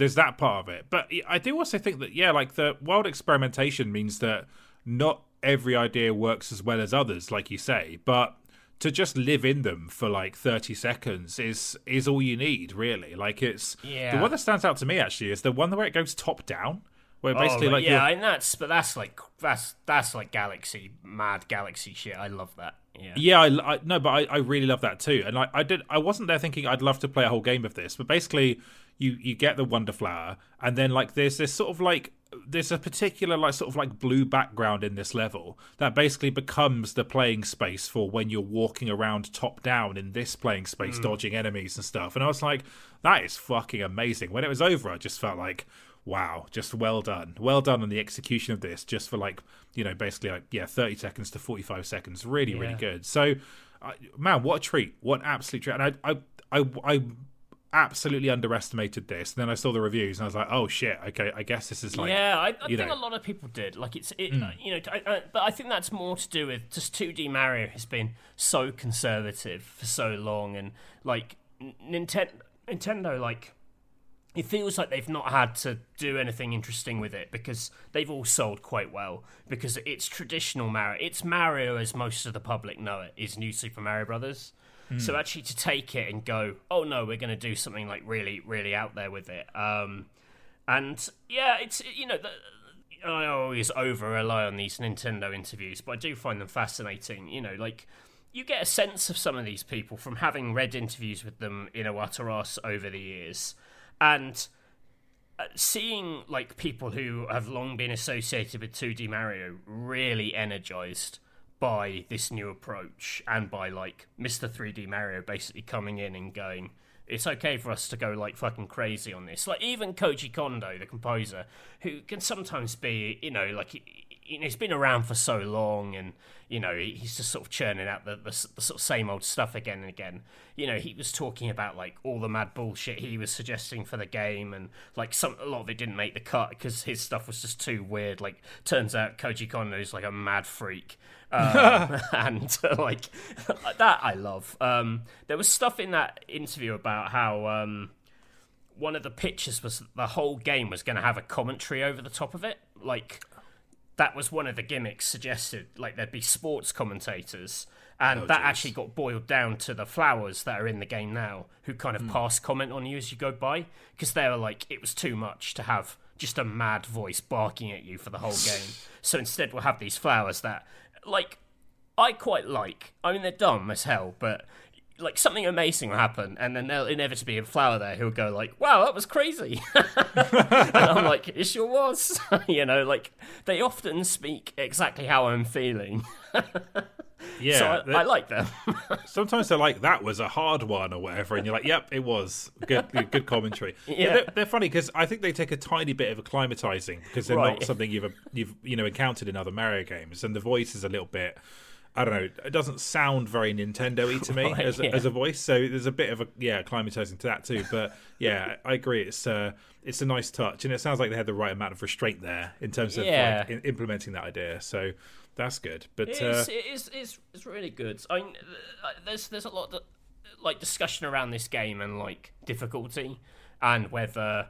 there's that part of it. But I do also think that yeah, like the wild experimentation means that not every idea works as well as others, like you say, but to just live in them for like 30 seconds is is all you need really. Like it's yeah. the one that stands out to me actually is the one where it goes top down where oh, basically oh, like yeah and that's but that's like that's that's like galaxy mad galaxy shit. I love that. Yeah. Yeah i, I no but I, I really love that too. And I, I did i wasn't there thinking i'd love to play a whole game of this but basically you you get the wonder flower and then like there's this sort of like there's a particular like sort of like blue background in this level that basically becomes the playing space for when you're walking around top down in this playing space mm. dodging enemies and stuff. And i was like that is fucking amazing. When it was over i just felt like wow just well done. Well done on the execution of this just for like you know basically like yeah 30 seconds to 45 seconds. Really yeah. really good. So uh, man what a treat. What an absolute treat. And I, I i i absolutely underestimated this. And then I saw the reviews and I was like, oh shit, okay, I guess this is like. Yeah, I, I think know. a lot of people did. Like it's, it, mm. you know, I, I, but I think that's more to do with just 2D Mario has been so conservative for so long, and like Nintendo, Nintendo, like. It feels like they've not had to do anything interesting with it because they've all sold quite well. Because it's traditional Mario. It's Mario as most of the public know it. Is New Super Mario Brothers. Mm. So actually, to take it and go, oh no, we're going to do something like really, really out there with it. Um, and yeah, it's you know. The, I always over rely on these Nintendo interviews, but I do find them fascinating. You know, like you get a sense of some of these people from having read interviews with them in Iwata over the years, and uh, seeing like people who have long been associated with 2D Mario really energized by this new approach and by like Mr. 3D Mario basically coming in and going, it's okay for us to go like fucking crazy on this. Like even Koji Kondo, the composer, who can sometimes be, you know, like has been around for so long, and you know he's just sort of churning out the, the, the, sort of same old stuff again and again. You know, he was talking about like all the mad bullshit he was suggesting for the game, and like some a lot of it didn't make the cut because his stuff was just too weird. Like turns out Koji Kondo is like a mad freak, um, *laughs* and uh, like *laughs* that I love. Um, there was stuff in that interview about how um, one of the pitches was the whole game was going to have a commentary over the top of it, like that was one of the gimmicks suggested. Like there'd be sports commentators, and oh, that geez. actually got boiled down to the flowers that are in the game now, who kind of mm. pass comment on you as you go by, because they were like, it was too much to have just a mad voice barking at you for the whole *laughs* game. so instead, we'll have these flowers that like I quite like. I mean, they're dumb as hell, but like something amazing will happen, and then there'll inevitably be a flower there who'll go like, "Wow, that was crazy," *laughs* and I'm like, "It sure was." *laughs* you know, like they often speak exactly how I'm feeling. *laughs* yeah, so I, I like them. sometimes they're like, "That was a hard one" or whatever, and you're like, "Yep, it was." Good, good commentary. Yeah, they're, they're, funny because I think they take a tiny bit of acclimatizing because they're right. not something you've you've you know encountered in other Mario games, and the voice is a little bit I don't know. It doesn't sound very Nintendo-y to me *laughs* right, as, a, yeah. as a voice. So there's a bit of a yeah acclimatizing to that too. But *laughs* yeah, I agree. It's uh, it's a nice touch, and it sounds like they had the right amount of restraint there in terms of yeah. like, implementing that idea. So that's good. But it is, uh, it is it's, it's really good. I mean, there's there's a lot of like discussion around this game and like difficulty and whether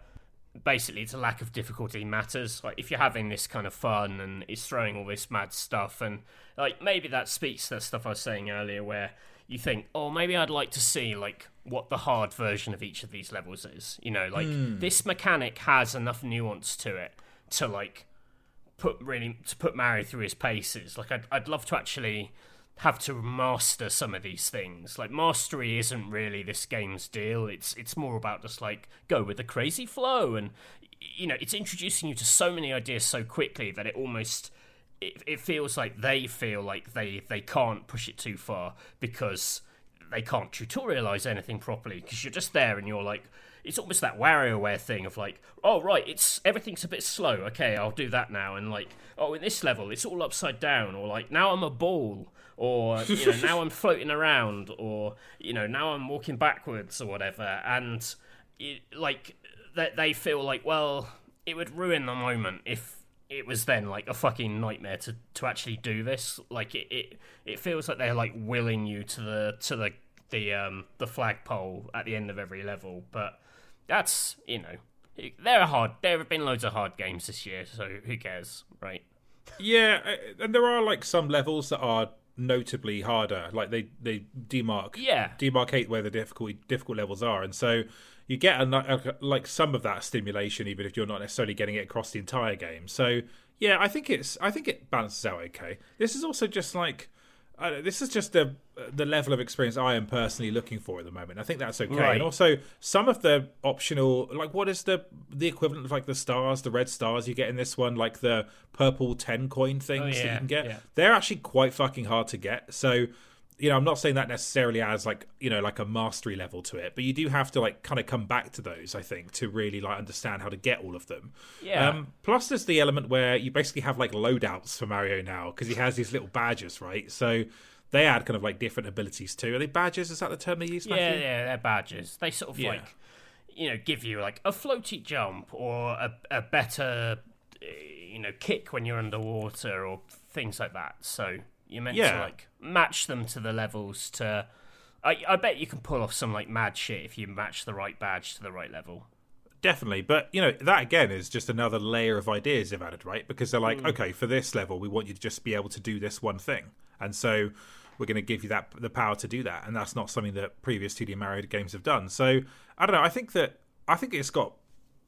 basically it's a lack of difficulty matters. Like if you're having this kind of fun and it's throwing all this mad stuff and like maybe that speaks to the stuff i was saying earlier where you think oh maybe i'd like to see like what the hard version of each of these levels is. You know like mm. this mechanic has enough nuance to it to like put really to put mario through his paces. Like i'd, I'd love to actually have to master some of these things. Like mastery isn't really this game's deal. It's it's more about just like go with the crazy flow and you know, it's introducing you to so many ideas so quickly that it almost it, it feels like they feel like they they can't push it too far because they can't tutorialize anything properly because you're just there and you're like it's almost that WarioWare thing of like, oh right, it's everything's a bit slow. Okay, I'll do that now. And like, oh, in this level, it's all upside down, or like now I'm a ball, or *laughs* you know now I'm floating around, or you know now I'm walking backwards or whatever, and it, like they, they feel like well it would ruin the moment if it was then like a fucking nightmare to, to actually do this. Like it, it, it feels like they're like willing you to the to the the um the flagpole at the end of every level. But that's you know there are hard. There have been loads of hard games this year, so who cares, right? Yeah, and there are like some levels that are notably harder. Like they they demark Yeah. demarcate where the difficult difficult levels are, and so you get a, a, like some of that stimulation, even if you're not necessarily getting it across the entire game. So yeah, I think it's I think it balances out okay. This is also just like. Uh, this is just the the level of experience I am personally looking for at the moment. I think that's okay. Right. And also some of the optional, like what is the the equivalent of like the stars, the red stars you get in this one, like the purple ten coin things that you can get. yeah. They're actually quite fucking hard to get. So you know, I'm not saying that necessarily as like you know like a mastery level to it, but you do have to like kind of come back to those. I think to really like understand how to get all of them. Yeah. Um, plus, there's the element where you basically have like loadouts for Mario now because he has these little badges, right? So they add kind of like different abilities too. Are they badges? Is that the term they use? Yeah, Matthew? yeah, they're badges. They sort of Yeah. like, you know, give you like a floaty jump or a, a better, you know, kick when you're underwater or things like that. So you're meant to like match them to the levels to. I, I bet you can pull off some like mad shit if you match the right badge to the right level. Definitely, but you know that again is just another layer of ideas they've added, right? Because they're like, hmm. okay, for this level, we want you to just be able to do this one thing, and so we're going to give you that the power to do that, and that's not something that previous 2D Mario games have done. So I don't know. I think that I think it's got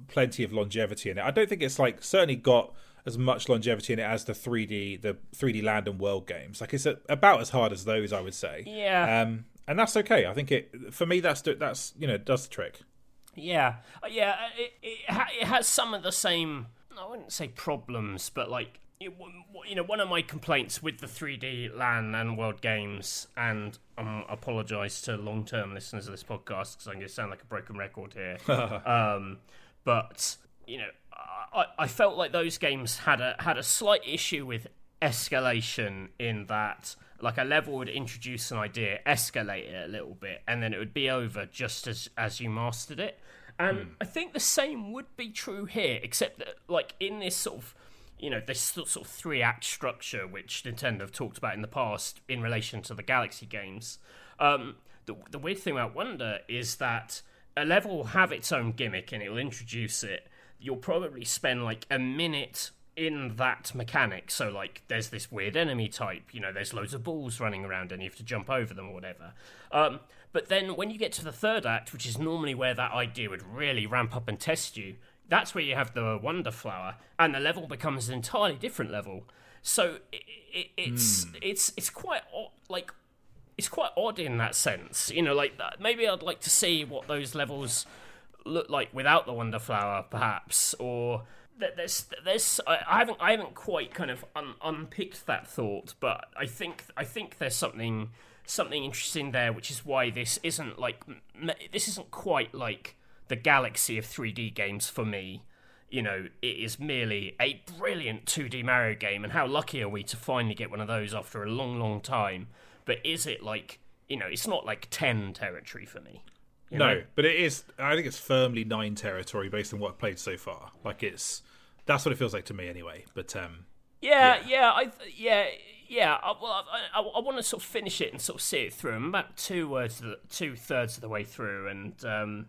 plenty of longevity in it. I don't think it's like certainly got as much longevity in it as the 3D the 3D Land and World games. Like it's a, about as hard as those, I would say. Yeah. Um, and that's okay. I think it for me that's that's you know does the trick. Yeah, Uh, yeah. It, it, ha- it has some of the same. I wouldn't say problems, but like it, w- w- you know, one of my complaints with the 3D Land and World games, and I um, apologise to long-term listeners of this podcast because I'm going to sound like a broken record here. *laughs* um, but you know, I, I felt like those games had a had a slight issue with escalation in that like a level would introduce an idea, escalate it a little bit, and then it would be over just as as you mastered it. And I think the same would be true here, except that like in this sort of you know this sort of three act structure which Nintendo have talked about in the past in relation to the Galaxy games. Um, the the weird thing about Wonder is that a level will have its own gimmick and it will introduce it. You'll probably spend like a minute in that mechanic. So like there's this weird enemy type, you know, there's loads of balls running around and you have to jump over them or whatever. Um, but then when you get to the third act, which is normally where that idea would really ramp up and test you, that's where you have the wonder flower and the level becomes an entirely different level. So it, it, it's hmm. it's it's quite like it's quite odd in that sense. You know, like that. maybe I'd like to see what those levels look like without the wonder flower, perhaps, or th- there's there's I I haven't I haven't quite kind of un- unpicked that thought, but I think I think there's something something interesting there, which is why this isn't like this isn't quite like the galaxy of 3D games for me. You know, it is merely a brilliant 2D Mario game, and how lucky are we to finally get one of those after a long, long time? But is it like, you know, it's not like 10 territory for me. you No, know? but it is. I think it's firmly nine territory based on what I've played so far. Like it's that's what it feels like to me anyway. But um, Yeah, yeah, I, yeah, yeah. I, well, I, I, I want to sort of finish it and sort of see it through. I'm about two words, two thirds of the way through, and um,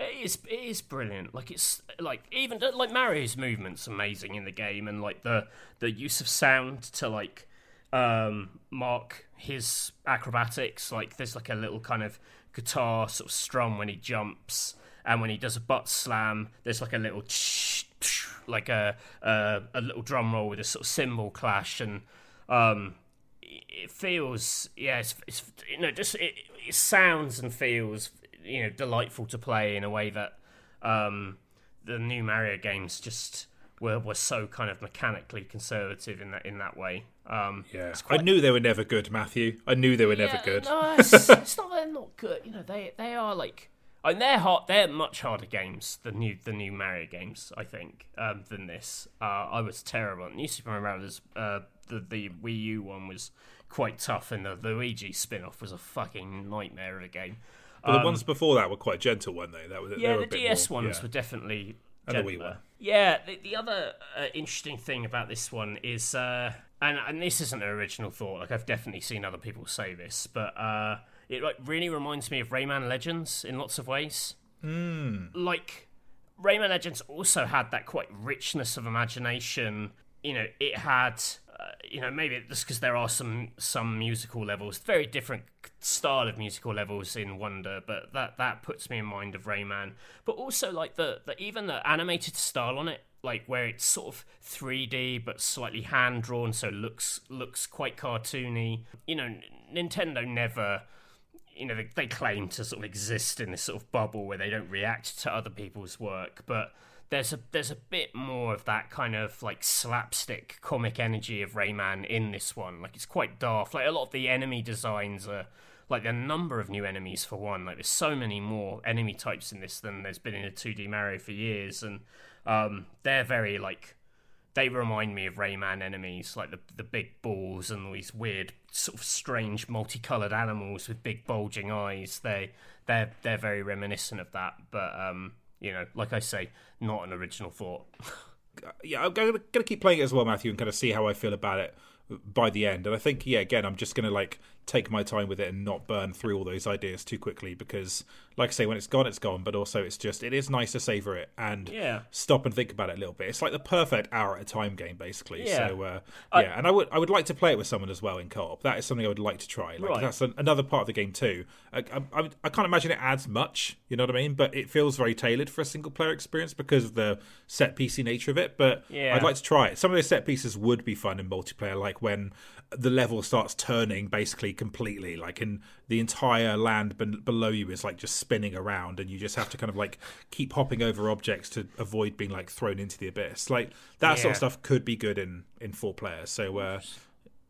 it is, it is brilliant. Like it's like even like Mario's movements amazing in the game, and like the the use of sound to like um, mark his acrobatics. Like there's like a little kind of guitar sort of strum when he jumps, and when he does a butt slam, there's like a little like a a, a little drum roll with a sort of cymbal clash, and um, it feels yeah, it's, it's you know just it, it sounds and feels you know delightful to play in a way that um, the new Mario games just were were so kind of mechanically conservative in that in that way. Um, yeah, quite- I knew they were never good, Matthew. I knew they were never good. No, *laughs* it's, it's not that they're not good. You know, they they are like. I mean, they're hard. They're much harder games than new the new Mario games. I think um, than this. Uh, I was terrible. New Super Mario Brothers, uh, the the Wii U one was quite tough, and the, the Luigi spin off was a fucking nightmare of a game. But the ones before that were quite gentle, weren't they? That Um, Yeah, the DS more- ones yeah. were definitely And the Wii gentler. one. Yeah, the, the other uh, interesting thing about this one is, uh, and and this isn't an original thought. Like I've definitely seen other people say this, but uh, it like really reminds me of Rayman Legends in lots of ways. Hmm. Like Rayman Legends also had that quite richness of imagination. You know, it had, uh, you know, maybe just because there are some some musical levels, very different style of musical levels in Wonder, but that that puts me in mind of Rayman. But also like the, the even the animated style on it, like where it's sort of 3D but slightly hand drawn, so looks looks quite cartoony. You know, Nintendo never you know, they, they claim to sort of exist in this sort of bubble where they don't react to other people's work, but there's a there's a bit more of that kind of like slapstick comic energy of Rayman in this one. Like it's quite daft. Like a lot of the enemy designs are like the number of new enemies for one. Like there's so many more enemy types in this than there's been in a 2D Mario for years, and um, they're very like they remind me of Rayman enemies, like the the big balls and these weird, sort of strange, multicolored animals with big bulging eyes. They they're they're very reminiscent of that, but um, you know, like I say, not an original thought. *laughs* yeah, I'm gonna, gonna keep playing it as well, Matthew, and kind of see how I feel about it by the end. And I think, yeah, again, I'm just gonna like take my time with it and not burn through all those ideas too quickly because like I say when it's gone it's gone but also it's just it is nice to savor it and yeah. stop and think about it a little bit it's like the perfect hour at a time game basically yeah. so uh, I, yeah and I would I would like to play it with someone as well in co-op that is something I would like to try like right. that's an, another part of the game too I, I, I, can't imagine it adds much you know what I mean but it feels very tailored for a single player experience because of the set piecey nature of it but yeah. I'd like to try it some of those set pieces would be fun in multiplayer like when the level starts turning basically completely like in the entire land ben- below you is like just spinning around and you just have to kind of like keep hopping over objects to avoid being like thrown into the abyss like that yeah. sort of stuff could be good in in four players so uh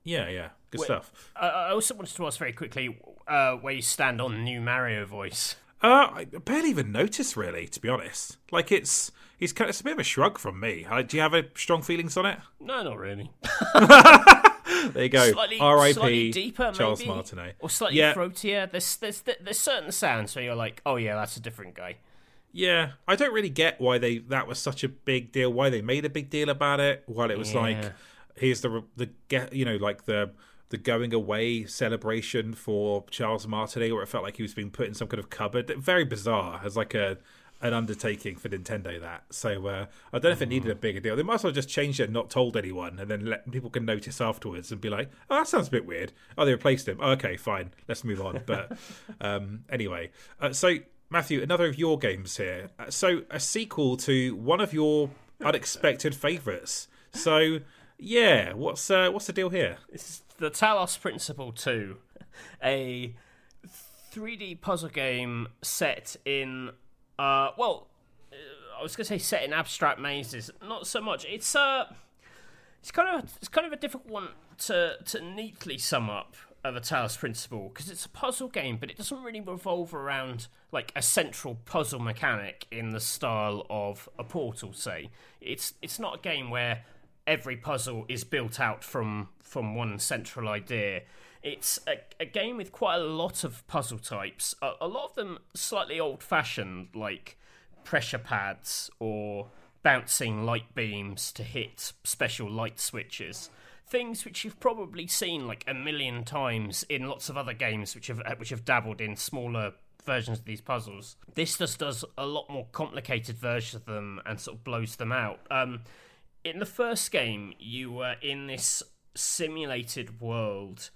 yeah yeah good stuff i also wanted to ask very quickly uh where you stand on new mario voice uh, I barely even noticed, really, to be honest. Like it's it's kind of, it's a bit of a shrug from me. Do you have a strong feelings on it? No, not really. *laughs* *laughs* there you go. R.I.P. deeper, Charles maybe? Martinet, or slightly yeah. throatier. There's, there's there's certain sounds where you're like, oh yeah, that's a different guy. Yeah, I don't really get why they that was such a big deal. Why they made a big deal about it. While it was yeah. like, here's the the get you know like the the going away celebration for Charles Martinet, where it felt like he was being put in some kind of cupboard. Very bizarre as like a an undertaking for Nintendo. That so uh, I don't know if it needed a bigger deal. They might as well just change it, and not told anyone, and then let people can notice afterwards and be like, "Oh, that sounds a bit weird." Oh, they replaced him. Oh, okay, fine, let's move on. But *laughs* um, anyway, uh, so Matthew, another of your games here. Uh, so a sequel to one of your unexpected favourites. So yeah, what's uh, what's the deal here? It's the Talos Principle Two, a 3D puzzle game set in uh, well, uh, I was going to say set in abstract mazes. Not so much. It's uh, it's kind of it's kind of a difficult one to to neatly sum up of a Talos Principle because it's a puzzle game, but it doesn't really revolve around like a central puzzle mechanic in the style of a Portal. Say, it's it's not a game where every puzzle is built out from from one central idea. It's a, a game with quite a lot of puzzle types, a, a lot of them slightly old fashioned, like pressure pads or bouncing light beams to hit special light switches. Things which you've probably seen like a million times in lots of other games which have which have dabbled in smaller versions of these puzzles. This just does a lot more complicated versions of them and sort of blows them out. Um, in the first game, you were in this simulated world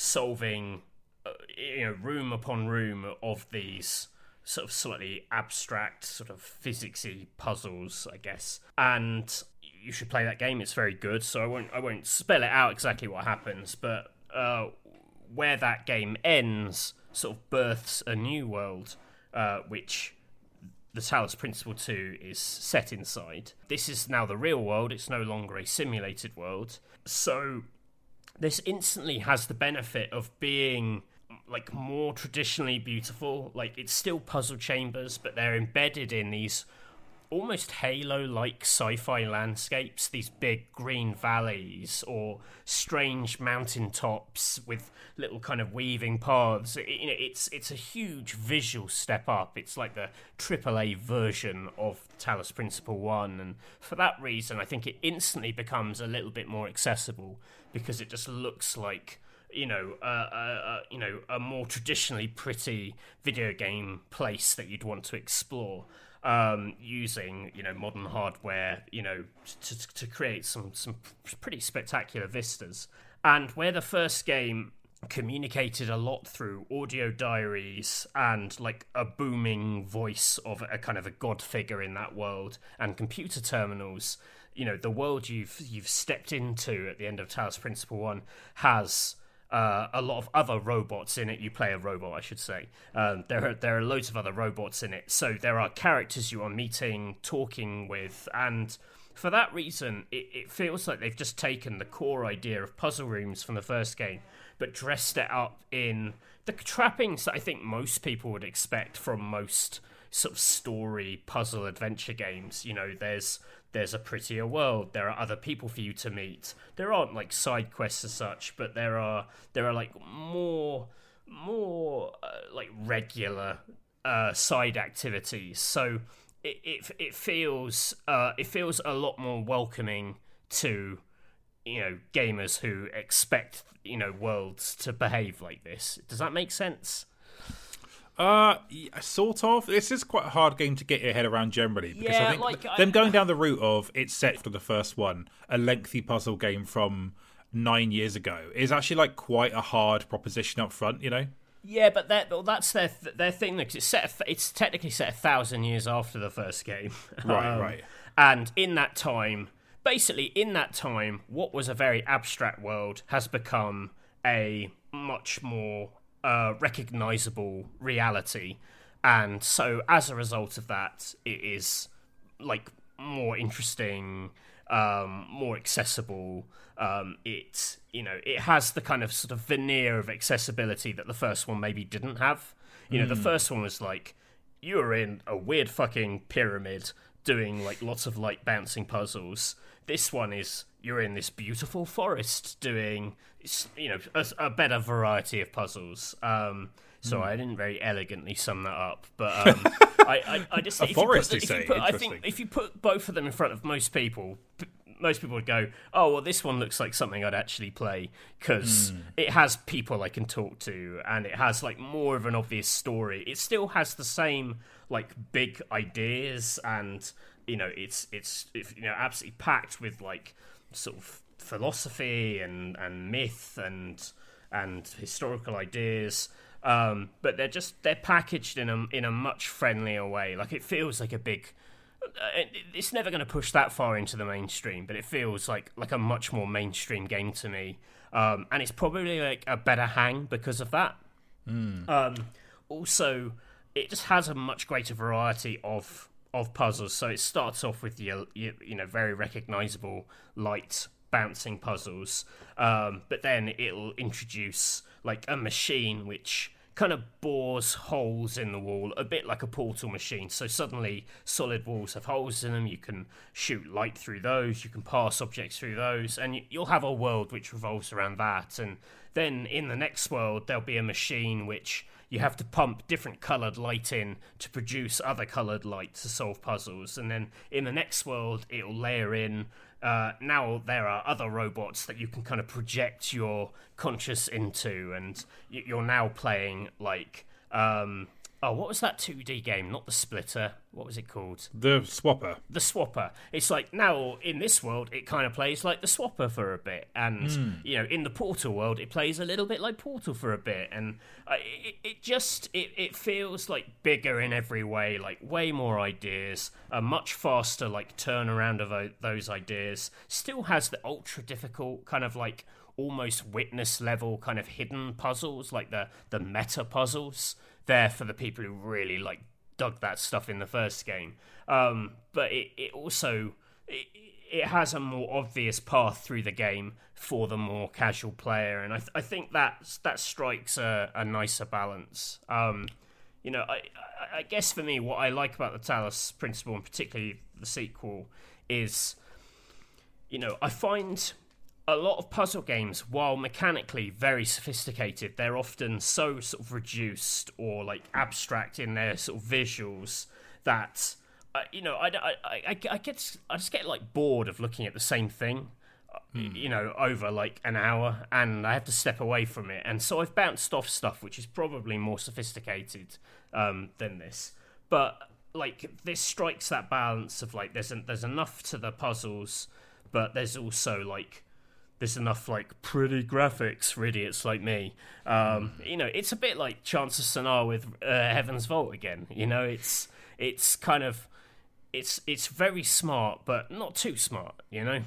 solving uh, you know room upon room of these sort of slightly abstract sort of physicsy puzzles i guess and you should play that game it's very good so i won't i won't spell it out exactly what happens but uh, where that game ends sort of births a new world uh, which the Talos Principle 2 is set inside. This is now the real world, it's no longer a simulated world. So this instantly has the benefit of being like more traditionally beautiful. Like it's still puzzle chambers, but they're embedded in these almost halo like sci-fi landscapes these big green valleys or strange mountain tops with little kind of weaving paths it, you know it's it's a huge visual step up it's like the AAA version of Talos Principle 1 and for that reason I think it instantly becomes a little bit more accessible because it just looks like you know, uh, uh, you know, a more traditionally pretty video game place that you'd want to explore. Um, using you know modern hardware, you know, to to create some some pretty spectacular vistas. And where the first game communicated a lot through audio diaries and like a booming voice of a kind of a god figure in that world and computer terminals you know the world you've you've stepped into at the end of Talos Principle One has uh, a lot of other robots in it. You play a robot, I should say. Um, there are there are loads of other robots in it. So there are characters you are meeting, talking with, and for that reason, it, it feels like they've just taken the core idea of puzzle rooms from the first game, but dressed it up in the trappings that I think most people would expect from most sort of story puzzle adventure games. You know, there's there's a prettier world. There are other people for you to meet. There aren't like side quests as such, but there are there are like more more uh, like regular uh, side activities. So it it, it feels uh, it feels a lot more welcoming to you know gamers who expect you know worlds to behave like this. Does that make sense? Uh, sort of. This is quite a hard game to get your head around generally because Yeah, I think like, them I- going down the route of it's set for the first one, a lengthy puzzle game from nine years ago, is actually like quite a hard proposition up front. You know. Yeah, but that well, that's their their thing. Because it's set, it's technically set a thousand years after the first game. *laughs* Right, right. And in that time, basically, in that time, what was a very abstract world has become a much more uh, recognizable reality. And so, as a result of that, it is like more interesting, um, more accessible. Um, it you know it has the kind of sort of veneer of accessibility that the first one maybe didn't have. You know, the first one was like you were in a weird fucking pyramid doing like lots of light bouncing puzzles. This one is you're in this beautiful forest doing you know a, a better variety of puzzles. Um, so I didn't very elegantly sum that up, but um, *laughs* I, I, I just A if you put you if say? put- I think if you put both of them in front of most people, p- most people would go, "Oh, well, this one looks like something I'd actually play because it has people I can talk to, and it has like more of an obvious story. It still has the same like big ideas, and you know, it's it's, it's you know absolutely packed with like sort of philosophy and and myth and and historical ideas." Um, but they're just they're packaged in a in a much friendlier way. Like it feels like a big uh, it's never going to push that far into the mainstream, but it feels like like a much more mainstream game to me, um, and it's probably like a better hang because of that. Um, also, it just has a much greater variety of of puzzles. So it starts off with your you, you know very recognizable light bouncing puzzles, um, but then it'll introduce like a machine which kind of bores holes in the wall, a bit like a portal machine. So suddenly, solid walls have holes in them. You can shoot light through those. You can pass objects through those, and you- you'll have a world which revolves around that. And then in the next world, there'll be a machine which you have to pump different coloured light in to produce other coloured light to solve puzzles. And then in the next world, it'll layer in. Uh, now there are other robots that you can kind of project your conscious into, and you're now playing like um, oh, what was that 2D game? Not the Splitter. What was it called? The swapper. the swapper. It's like now in this world, it kind of plays like the swapper for a bit, and you know, in the Portal world, it plays a little bit like Portal for a bit, and uh, it, it just it, it feels like bigger in every way, like way more ideas, a much faster like turnaround of o- those ideas. Still has the ultra difficult kind of like almost witness level kind of hidden puzzles, like the the meta puzzles. There for the people who really like dug that stuff in the first game. Um, but it, it also it, it has a more obvious path through the game for the more casual player, and I, th- I think that that strikes a, a nicer balance. Um, you know, I, I, I guess for me, what I like about the Talos Principle, and particularly the sequel, is you know I find a lot of puzzle games, while mechanically very sophisticated, they're often so sort of reduced or like abstract in their sort of visuals that uh, you know I, I, I, I get I just get like bored of looking at the same thing. uh, You know, over like an hour, and I have to step away from it, and so I've bounced off stuff which is probably more sophisticated um, than this. But like this strikes that balance of like there's an, there's enough to the puzzles, but there's also like there's enough like pretty graphics for idiots like me. Um, you know, it's a bit like Chants of Sennaar with uh, Heaven's Vault again. You know, it's it's kind of it's it's very smart, but not too smart. You know,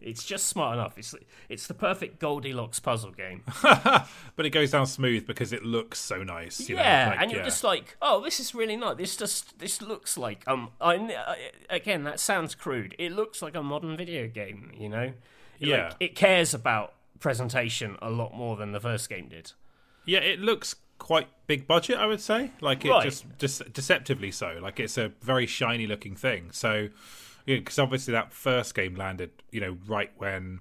it's just smart enough. It's it's the perfect Goldilocks puzzle game. *laughs* but it goes down smooth because it looks so nice. You yeah, know? like, and you're yeah. just like, oh, this is really nice. This just this looks like um, I, I again that sounds crude. It looks like a modern video game. You know, Yeah. like, it cares about presentation a lot more than the first game did. Yeah, it looks quite big budget, I would say. Like it Right. just just deceptively so. Like it's a very shiny looking thing. So, yeah, because obviously that first game landed, you know, right when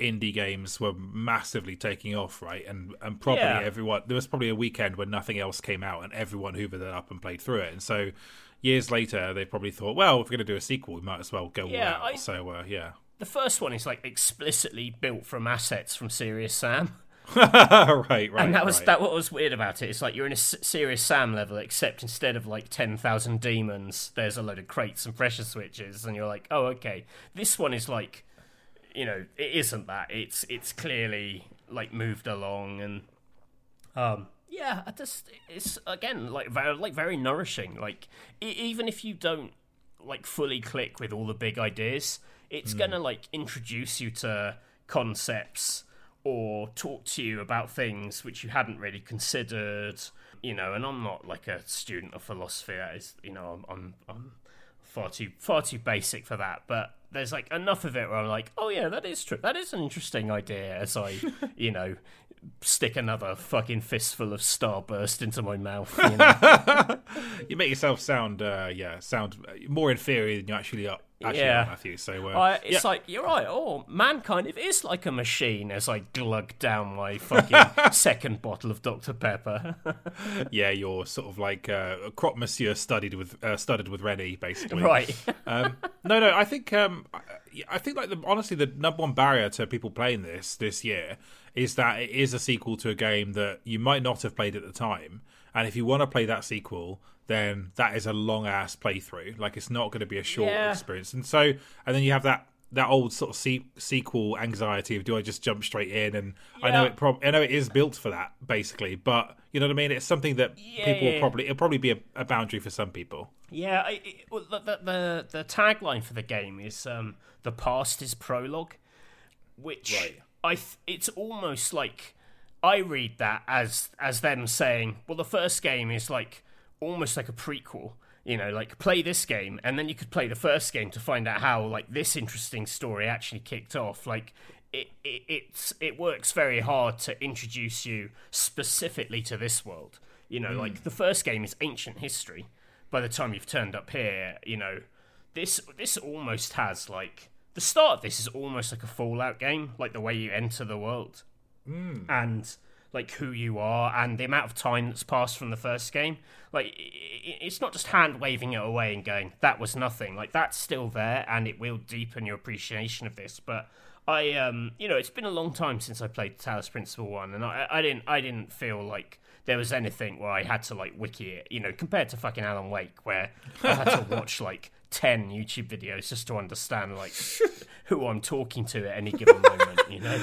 indie games were massively taking off, right? And and probably Yeah. everyone there was probably a weekend when nothing else came out and everyone hoovered it up and played through it. And so years later they probably thought, well, if we're going to do a sequel, we might as well go Yeah, all out. I- So uh, yeah. The first one is like explicitly built from assets from Serious Sam. *laughs* right, right. and that was right. that what was weird about it. It's like you're in a S- Serious Sam level, except instead of like ten thousand demons, there's a load of crates and pressure switches, and you're like, oh, okay. This one is like, you know, it isn't that. It's it's clearly like moved along, and um, yeah, I just it's again like very like very nourishing. Like even if you don't like fully click with all the big ideas, it's gonna like introduce you to concepts or talk to you about things which you hadn't really considered. You know, and I'm not like a student of philosophy. That is, you know, I'm I'm, I'm far too far too basic for that. But there's like enough of it where I'm like, oh yeah, that is true. That is an interesting idea. As I, *laughs* you know, stick another fucking fistful of starburst into my mouth. You *laughs* know? you make yourself sound uh, yeah sound more inferior than you actually are actually Yeah. Matthew. So uh, I, it's yeah. like you're right. Oh, mankind it is like a machine. As I glug down my fucking *laughs* second bottle of Dr Pepper. *laughs* yeah, you're sort of like uh, crop monsieur studied with uh, studied with Rennie, basically. right. *laughs* Um, no, no, I think um, I- I think like the, honestly the number one barrier to people playing this this year is that it is a sequel to a game that you might not have played at the time, and if you want to play that sequel, then that is a long ass playthrough. Like it's not going to be a short Yeah. experience, and so and then you have that. That old sort of se- sequel anxiety of do I just jump straight in? And I know it. Prob- I know it is built for that, basically. But you know what I mean. It's something that people will probably it'll probably be a, a boundary for some people. Yeah, I, it, well, the, the the the tagline for the game is um, "The past is prologue," which Right. I th- it's almost like I read that as as them saying, "Well, the first game is like almost like a prequel." You know, like play this game, and then you could play the first game to find out how like this interesting story actually kicked off. Like it, it it's it works very hard to introduce you specifically to this world. You know, hmm. like the first game is ancient history. By the time you've turned up here, you know, this this almost has like the start of this is almost like a Fallout game, like the way you enter the world hmm. and like who you are and the amount of time that's passed from the first game. Like it's not just hand waving it away and going that was nothing. Like that's still there and it will deepen your appreciation of this. But I um you know it's been a long time since I played Talos Principle One and I I didn't I didn't feel like there was anything where I had to like wiki it, you know, compared to fucking Alan Wake where I had to watch *laughs* like ten YouTube videos just to understand like *laughs* who I'm talking to at any given moment, you know.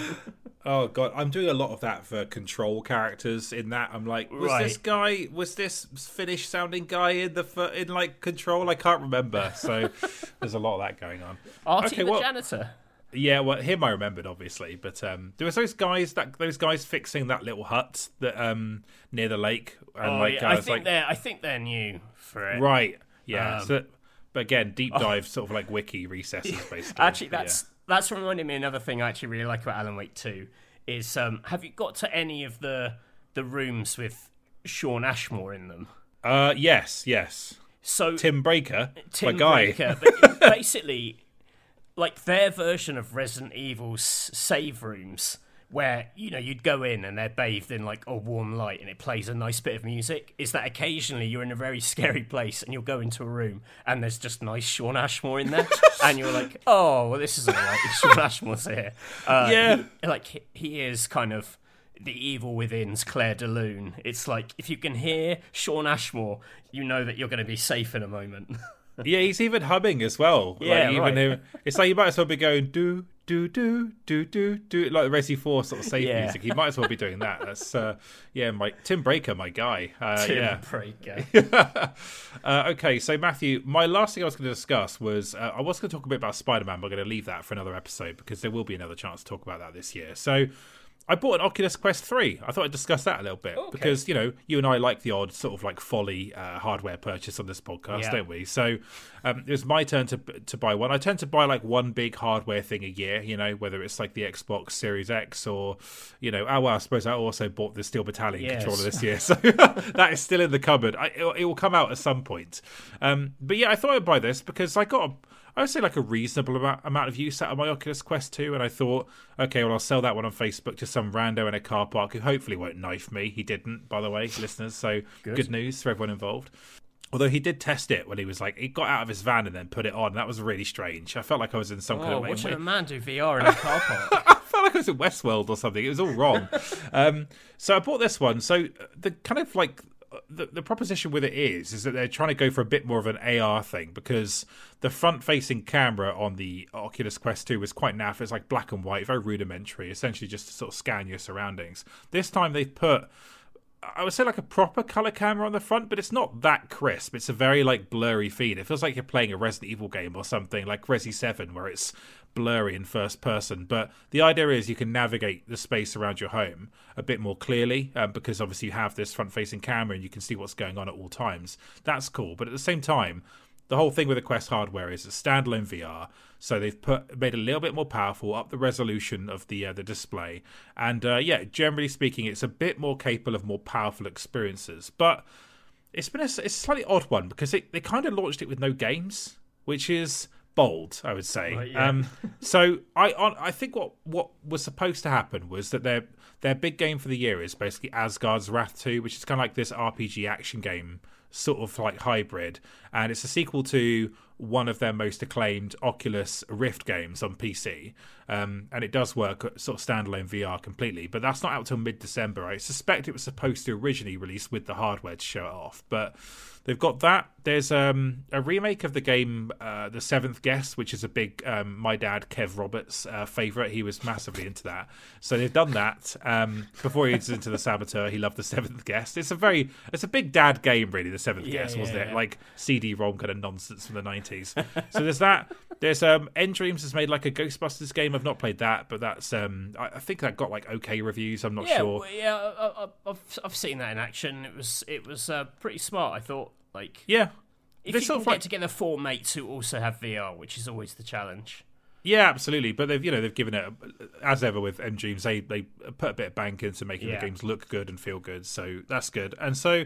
Oh god, I'm doing a lot of that for control characters. In that, I'm like, was this guy, was this Finnish sounding guy in the in like control? I can't remember. So *laughs* there's a lot of that going on. Ahti Okay, the well- janitor. Yeah, well, him I remembered obviously, but um, there was those guys that those guys fixing that little hut that um near the lake, and Oh, like yeah, I I think like, they're I think they're new for it. right, yeah. Um, so, but again, deep dive, sort of like wiki recesses, *laughs* basically. Actually, that's that's reminded me another thing I actually really like about Alan Wake Two is um, have you got to any of the the rooms with Shawn Ashmore in them? uh, yes, yes. So Tim Breaker, Tim. Breaker, but *laughs* basically, like their version of Resident Evil's save rooms, where you know you'd go in and they're bathed in like a warm light and it plays a nice bit of music. Is that occasionally you're in a very *laughs* scary place and you'll go into a room and there's just nice Shawn Ashmore in there, *laughs* and you're like, oh, well, this is alright. *laughs* Shawn Ashmore's here. Uh, Yeah. he- like he, he is kind of the evil within's Clair de Lune. It's like if you can hear Shawn Ashmore, you know that you're going to be safe in a moment. yeah, he's even humming as well. Yeah, like, even right. him, it's like you might as well be going do do do do do do like the Resi Four sort of safe Yeah. music. He might as well be doing that. That's uh, yeah, my Tim Breaker, my guy. Uh, Tim yeah. Breaker. *laughs* uh, okay, so Matthew, my last thing I was going to discuss was uh, I was going to talk a bit about Spider Man, but I'm going to leave that for another episode because there will be another chance to talk about that this year. So. I bought an Oculus Quest 3. I thought I'd discuss that a little bit Okay. because, you know, you and I like the odd sort of like folly uh, hardware purchase on this podcast, Yeah. don't we? So um, it was my turn to to buy one. I tend to buy like one big hardware thing a year, you know, whether it's like the Xbox Series X or, you know, oh, well, I suppose I also bought the Steel Battalion Yes. controller this year. *laughs* So *laughs* that is still in the cupboard. I, it, it will come out at some point. Um, but yeah, I thought I'd buy this because I got a, I would say like a reasonable amount, amount of use out of my Oculus Quest 2. And I thought, okay, well, I'll sell that one on Facebook to some rando in a car park who hopefully won't knife me. He didn't, by the way, listeners. So good, news for everyone involved. Although he did test it when he was like, he got out of his van and then put it on. That was really strange. I felt like I was in some kind Oh, of watching way. a man do VR in a car *laughs* park. I felt like I was in Westworld or something. It was all wrong. *laughs* um, so I bought this one. So the kind of like the, the proposition with it is is that they're trying to go for a bit more of an AR thing because the front-facing camera on the Oculus Quest 2 was quite naff. It's like black and white, very rudimentary, essentially just to sort of scan your surroundings. This time they've put I would say like a proper color camera on the front, but it's not that crisp. It's a very like blurry feed. It feels like you're playing a Resident Evil game or something like Resi Seven, where it's blurry in first person. But the idea is you can navigate the space around your home a bit more clearly um, because obviously you have this front-facing camera and you can see what's going on at all times. That's cool, but at the same time, the whole thing with the Quest hardware is it's standalone VR, so they've put made a little bit more powerful, up the resolution of the uh, the display, and uh, yeah, generally speaking, it's a bit more capable of more powerful experiences. But it's been a, it's a slightly odd one because it, they kind of launched it with no games, which is bold, I would say. Right, yeah. um, so I I think what what was supposed to happen was that their their big game for the year is basically Asgard's Wrath 2, which is kind of like this RPG action game sort of like hybrid and it's a sequel to one of their most acclaimed Oculus Rift games on PC um, and it does work sort of standalone VR completely but that's not out till mid-December I suspect it was supposed to originally release with the hardware to show it off but they've got that. There's um, a remake of the game uh, The Seventh Guest which is a big um, my dad Kev Roberts uh, favorite. He was massively into that. So they've done that. Um, before he was into the Saboteur he loved The Seventh Guest. It's a very it's a big dad game really The Seventh Yeah, Guest wasn't yeah, it? like CD-ROM kind of nonsense from the 90s so there's that. There's um nDreams has made like a Ghostbusters game. I've not played that but that's um I, I think that got like okay reviews. I'm not sure. well, yeah, I, I've I've seen that in action. It was it was uh, pretty smart. I thought like yeah if They you sort can of get like- together four mates who also have VR, which is always the challenge. Yeah, absolutely. But they've you know they've given it as ever with nDreams. They they put a bit of bank into making Yeah. the games look good and feel good. So that's good. And so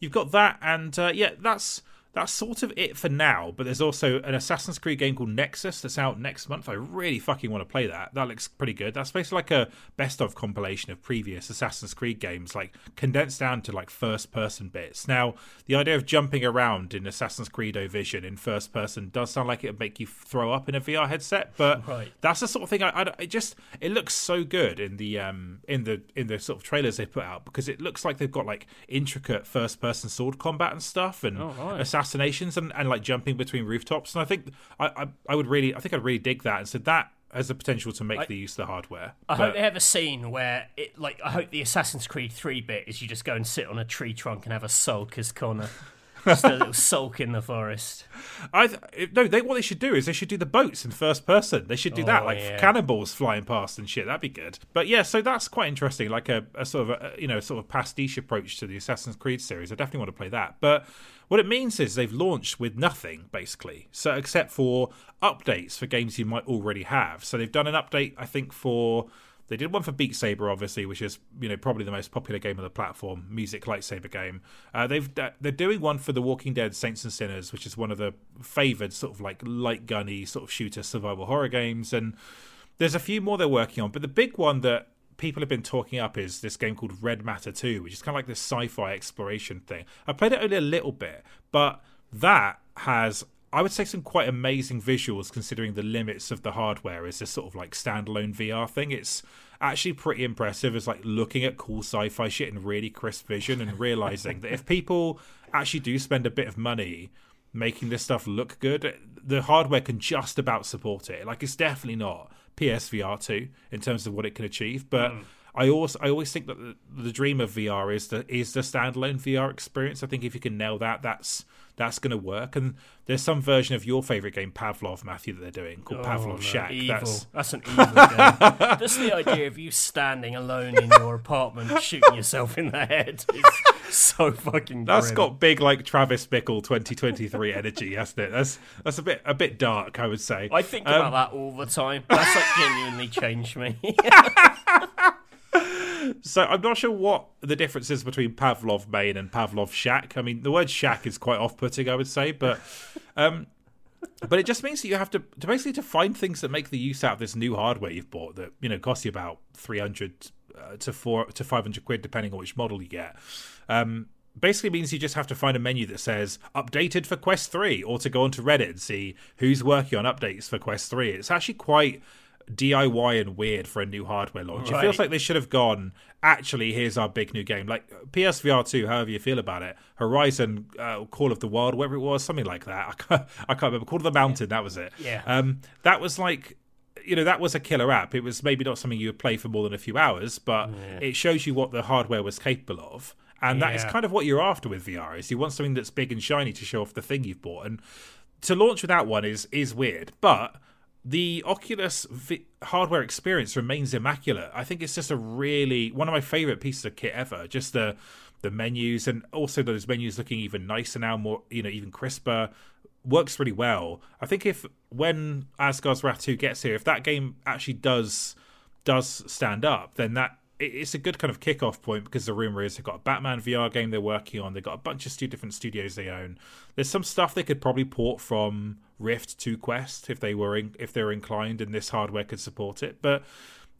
you've got that, and uh, yeah, that's that's sort of it for now. But there's also an Assassin's Creed game called Nexus that's out next month. I really fucking want to play that. That looks pretty good. That's basically like a best of compilation of previous Assassin's Creed games, like condensed down to like first person bits. Now, the idea of jumping around in Assassin's Creed O Vision in first person does sound like it would make you throw up in a VR headset, but Right. that's the sort of thing I, I, it just it looks so good in the um in the in the sort of trailers they put out because it looks like they've got like intricate first person sword combat and stuff and Oh, right. Assassinations and, and like jumping between rooftops and I think I, I I would really I think I'd really dig that and so that has the potential to make the use of the hardware. I But- hope they have a scene where it like I hope the Assassin's Creed three bit is you just go and sit on a tree trunk and have a sulk as Connor. *laughs* just a little sulk in the forest. I th- no, they what they should do is they should do the boats in first person. They should do that, Oh, like yeah. cannonballs flying past and shit. That'd be good. But yeah, so that's quite interesting. Like a, a sort of a, you know sort of pastiche approach to the Assassin's Creed series. I definitely want to play that. But what it means is they've launched with nothing basically, so except for updates for games you might already have. So they've done an update, I think for. They did one for Beat Saber, obviously, which is you know probably the most popular game on the platform, music lightsaber game. Uh, they've they're doing one for The Walking Dead: Saints and Sinners, which is one of the favoured sort of like light gunny sort of shooter survival horror games, and there's a few more they're working on. But the big one that people have been talking up is this game called Red Matter 2, which is kind of like this sci-fi exploration thing. I played it only a little bit, but that has I would say some quite amazing visuals considering the limits of the hardware as this sort of like standalone VR thing. It's actually pretty impressive as like looking at cool sci-fi shit in really crisp vision and realizing that if people actually do spend a bit of money making this stuff look good, the hardware can just about support it. Like it's definitely not PSVR two in terms of what it can achieve, but. Mm. I also I always think that the, the, dream of VR is the is the standalone VR experience. I think if you can nail that, that's that's going to work. And there's some version of your favorite game, Pavlov, Matthew, that they're doing called oh, Pavlov no, Shack. Evil. That's... that's an evil game. *laughs* That's the idea of you standing alone in your apartment shooting yourself in the head. It's so fucking. That's grim. got big like Travis Bickle 2023 energy, hasn't it? That's that's a bit a bit dark, I would say. I think um, about that all the time. That's like genuinely changed me *laughs* so I'm not sure what the difference is between Pavlov main and Pavlov shack. I mean, the word shack is quite off-putting, I would say, but um, but it just means that you have to, to basically to find things that make the use out of this new hardware you've bought that you know cost you about 300 uh, to four to 500 quid depending on which model you get. Um, basically means you just have to find a menu that says updated for Quest 3 or to go onto Reddit and see who's working on updates for Quest 3. It's actually quite DIY and weird for a new hardware launch. Right. It feels like they should have gone. Actually, here's our big new game, like PSVR two. However you feel about it, Horizon, uh, Call of the Wild, whatever it was, something like that. *laughs* I can't, I can't remember. Call of the Mountain, yeah. that was it. Yeah. Um, that was like you know that was a killer app it was maybe not something you would play for more than a few hours but yeah. it shows you what the hardware was capable of and yeah. that is kind of what you're after with vr is you want something that's big and shiny to show off the thing you've bought and to launch without one is is weird but the Oculus v- hardware experience remains immaculate. I think it's just a really one of my favorite pieces of kit ever. Just the the menus and also those menus looking even nicer now, more you know, even crisper. Works really well. I think if when Asgard's Wrath 2 gets here, if that game actually does does stand up, then that it's a good kind of kickoff point because the rumor is they've got a Batman VR game they're working on. They've got a bunch of stu- different studios they own. There's some stuff they could probably port from Rift to Quest if they were in, if they're inclined and this hardware could support it. But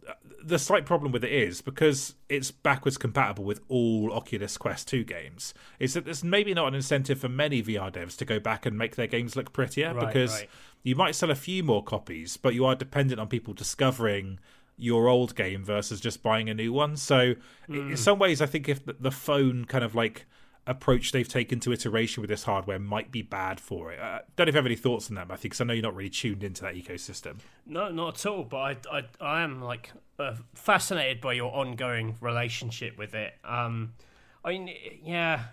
uh, the slight problem with it is because it's backwards compatible with all Oculus Quest 2 games, is that there's maybe not an incentive for many VR devs to go back and make their games look prettier right, because right. you might sell a few more copies, but you are dependent on people discovering your old game versus just buying a new one. So, mm. in some ways, I think if the phone kind of like approach they've taken to iteration with this hardware might be bad for it. Uh, don't know if you have any thoughts on that, Matthew, because I know you're not really tuned into that ecosystem. No, not at all. But I, I, I am like uh, fascinated by your ongoing relationship with it. Um, I mean, yeah.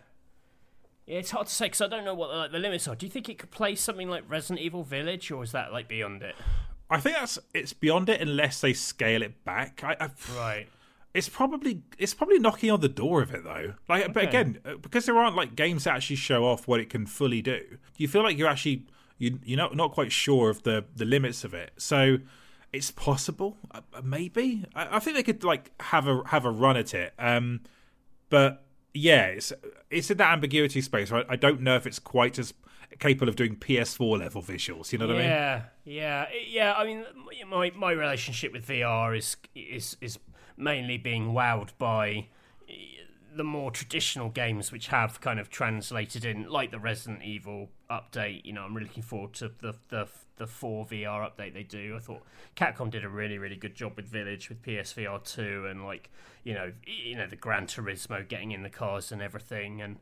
Yeah, it's hard to say because I don't know what like, the limits are. Do you think it could play something like Resident Evil Village, or is that like beyond it? I think that's it's beyond it unless they scale it back. I, I, right. It's probably it's probably knocking on the door of it though. Like, okay. but again, uh, because there aren't like games that actually show off what it can fully do. You feel like you're actually you you're not not quite sure of the the limits of it. So it's possible, uh, uh, maybe. I, I, think they could like have a have a run at it. Um, but yeah, it's it's in that ambiguity space. Right? I don't know if it's quite as capable of doing PS4 level visuals. You know what yeah, I mean? Yeah, yeah, yeah. I mean, my my relationship with VR is is is mainly being wowed by the more traditional games which have kind of translated in, like the Resident Evil update. You know, I'm really looking forward to the the the four VR update they do. I thought Capcom did a really really good job with Village with PSVR two and like you know you know the Gran Turismo getting in the cars and everything and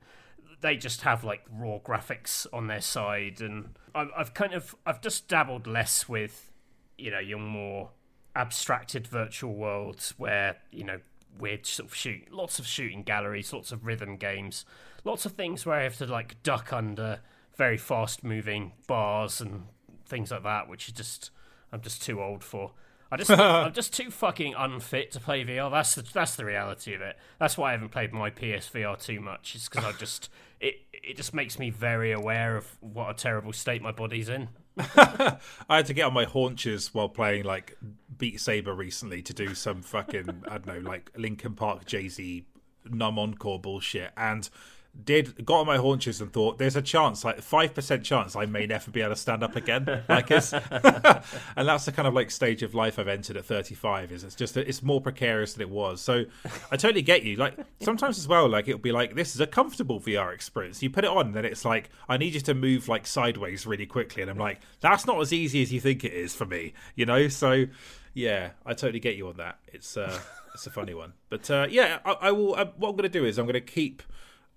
they just have like raw graphics on their side, and I've kind of I've just dabbled less with you know your more abstracted virtual worlds where you know weird sort of shoot lots of shooting galleries, lots of rhythm games, lots of things where I have to like duck under very fast moving bars and things like that, which is just I'm just too old for. I just *laughs* I'm just too fucking unfit to play VR. That's the that's the reality of it. That's why I haven't played my PSVR too much. It's because I just it it just makes me very aware of what a terrible state my body's in. *laughs* I had to get on my haunches while playing like Beat Saber recently to do some fucking I don't know like Linkin Park Jay Z numb encore bullshit and did got on my haunches and thought there's a chance like 5% chance i may never be able to stand up again. Like it's *laughs* and that's the kind of like stage of life i've entered at 35 is it's just it's more precarious than it was. So i totally get you. Like sometimes as well like it'll be like this is a comfortable vr experience. You put it on then it's like i need you to move like sideways really quickly. And i'm like that's not as easy as you think it is for me you know? So yeah i totally get you on that. It's uh it's a funny one. But uh yeah i, I will I, what i'm gonna do is i'm gonna keep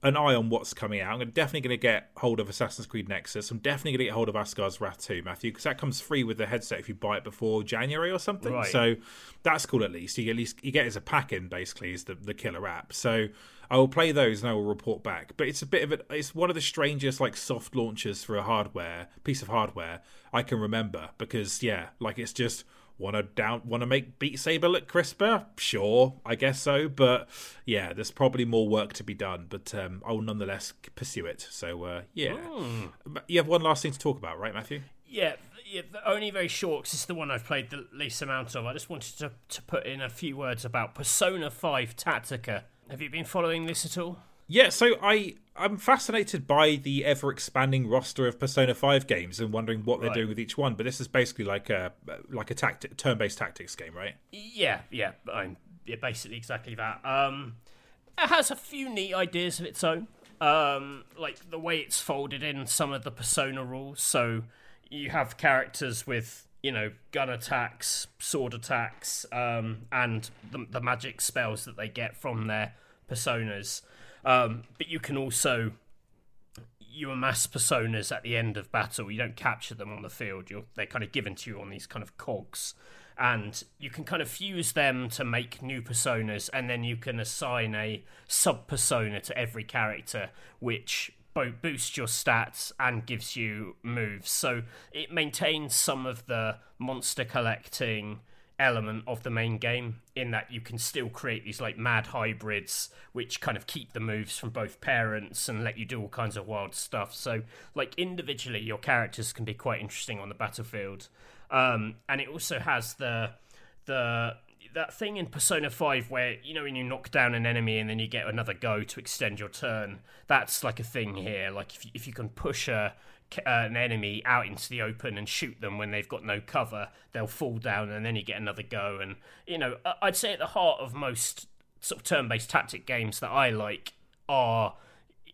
an eye on what's coming out. I'm definitely going to get hold of Assassin's Creed Nexus. I'm definitely going to get hold of Asgard's Wrath 2, Matthew, because that comes free with the headset if you buy it before January or something. Right. So that's cool at least. You get, at least you get it as a pack in basically is the, the killer app. So I will play those and I will report back. But it's a bit of a, it's one of the strangest like soft launches for a hardware piece of hardware I can remember because yeah, like it's just Want to down? Want to make Beat Saber look crisper? Sure, I guess so. But yeah, there's probably more work to be done. But um, I will nonetheless pursue it. So uh, yeah, Mm. you have one last thing to talk about, right, Matthew? Yeah, yeah only very short because it's the one I've played the least amount of. I just wanted to, to put in a few words about Persona 5 Tactica. Have you been following this at all? Yeah, so I I'm fascinated by the ever expanding roster of Persona 5 games and wondering what they're Right. doing with each one. But this is basically like a like a tactic turn-based tactics game, right? Yeah, yeah, I'm yeah, basically exactly that. Um, it has a few neat ideas of its own, um, like the way it's folded in some of the persona rules. So you have characters with you know gun attacks, sword attacks, um, and the, the magic spells that they get from their personas. Um, but you can also you amass personas at the end of battle. You don't capture them on the field. You're, they're kind of given to you on these kind of cogs. And you can kind of fuse them to make new personas, and then you can assign a sub persona to every character, which both boosts your stats and gives you moves. So it maintains some of the monster collecting element of the main game in that you can still create these like mad hybrids which kind of keep the moves from both parents and let you do all kinds of wild stuff. So like individually your characters can be quite interesting on the battlefield. Um, and it also has the the that thing in persona 5 where you know when you knock down an enemy and then you get another go to extend your turn. That's like a thing here. Like if you, if you can push a an enemy out into the open and shoot them when they've got no cover, they'll fall down and then you get another go. And, you know, I'd say at the heart of most sort of turn based tactic games that I like are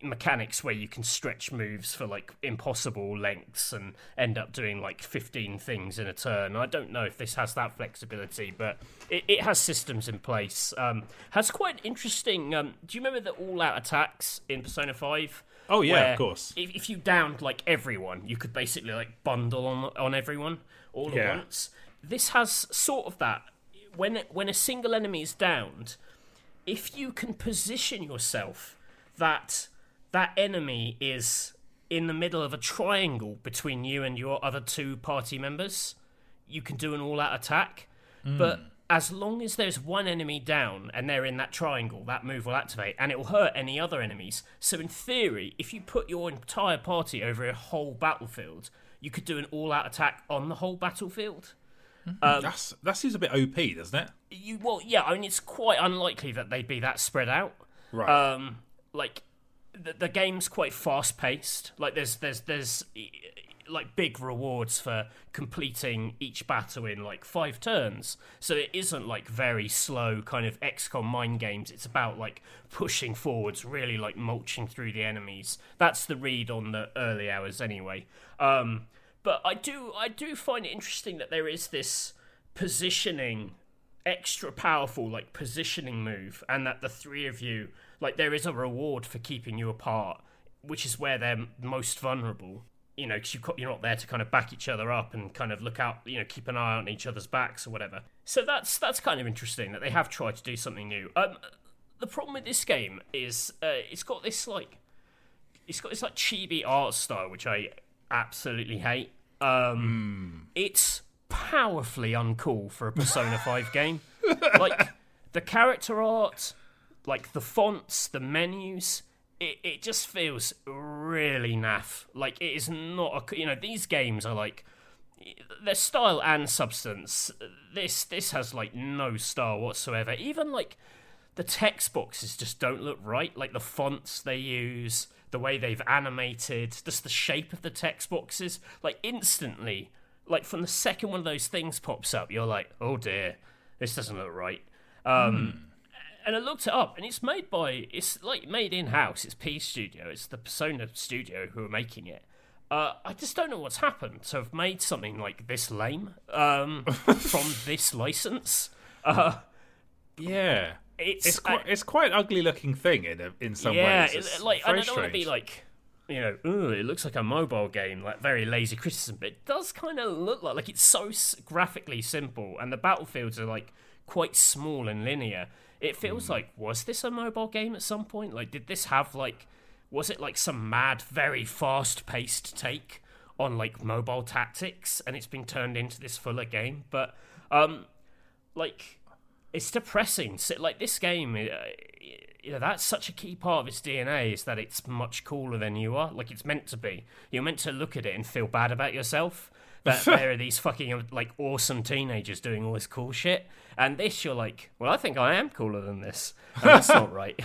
mechanics where you can stretch moves for like impossible lengths and end up doing like 15 things in a turn. I don't know if this has that flexibility, but it, it has systems in place. Um, has quite interesting. Um, do you remember the all out attacks in Persona 5? Oh, yeah, of course. If, if you downed like everyone, you could basically like bundle on on everyone all Yeah. at once. This has sort of that. When when a single enemy is downed, if you can position yourself that that enemy is in the middle of a triangle between you and your other two party members, you can do an all-out attack. But hmm. As long as there's one enemy down and they're in that triangle, that move will activate and it will hurt any other enemies. So in theory, if you put your entire party over a whole battlefield, you could do an all-out attack on the whole battlefield. That's that seems a bit OP, doesn't it? You well, yeah. I mean, it's quite unlikely that they'd be that spread out. Right. Um, like the, the game's quite fast paced. Like there's there's there's like big rewards for completing each battle in like five turns. So it isn't like very slow kind of XCOM mind games. It's about like pushing forwards, really like mulching through the enemies. That's the read on the early hours anyway. Um, but I do I do find it interesting that there is this positioning extra powerful like positioning move and that the three of you like there is a reward for keeping you apart which is where they're most vulnerable you know because you, you're not there to kind of back each other up and kind of look out you know keep an eye on each other's backs or whatever. So that's that's kind of interesting that they have tried to do something new. Um the problem with this game is uh, it's got this like it's got this like chibi art style which i absolutely hate. Um it's powerfully uncool for a Persona 5 *laughs* game. Like the character art, like the fonts, the menus, it, it just feels really naff. Like it is not a you know these games are like their style and substance. This this has like no style whatsoever. Even like the text boxes just don't look right. Like the fonts they use, the way they've animated, just the shape of the text boxes. Like instantly, like from the second one of those things pops up, you're like, oh dear, this doesn't look right. Um, And I looked it up, and it's made by it's like made in house. It's P Studio. It's the Persona Studio who are making it. Uh, I just don't know what's happened to have made something like this lame um, *laughs* from this license. Uh, Yeah, it's it's quite it's quite an ugly looking thing in a, in some yeah, ways. It's it, like I don't want to be like, you know, Ooh, it looks like a mobile game, like very lazy criticism, but it does kind of look like like it's so s- graphically simple, and the battlefields are like quite small and linear. It feels Hmm. like was this a mobile game at some point? Like, did this have like, was it like some mad, very fast paced take on like mobile tactics, and it's been turned into this fuller game? But um, like it's depressing. So, like this game, uh, you know, that's such a key part of its DNA is that it's much cooler than you are. Like it's meant to be. You're meant to look at it and feel bad about yourself. That *laughs* there are these fucking like awesome teenagers doing all this cool shit, and this you're like, well, I think I am cooler than this, and that's not *laughs* right.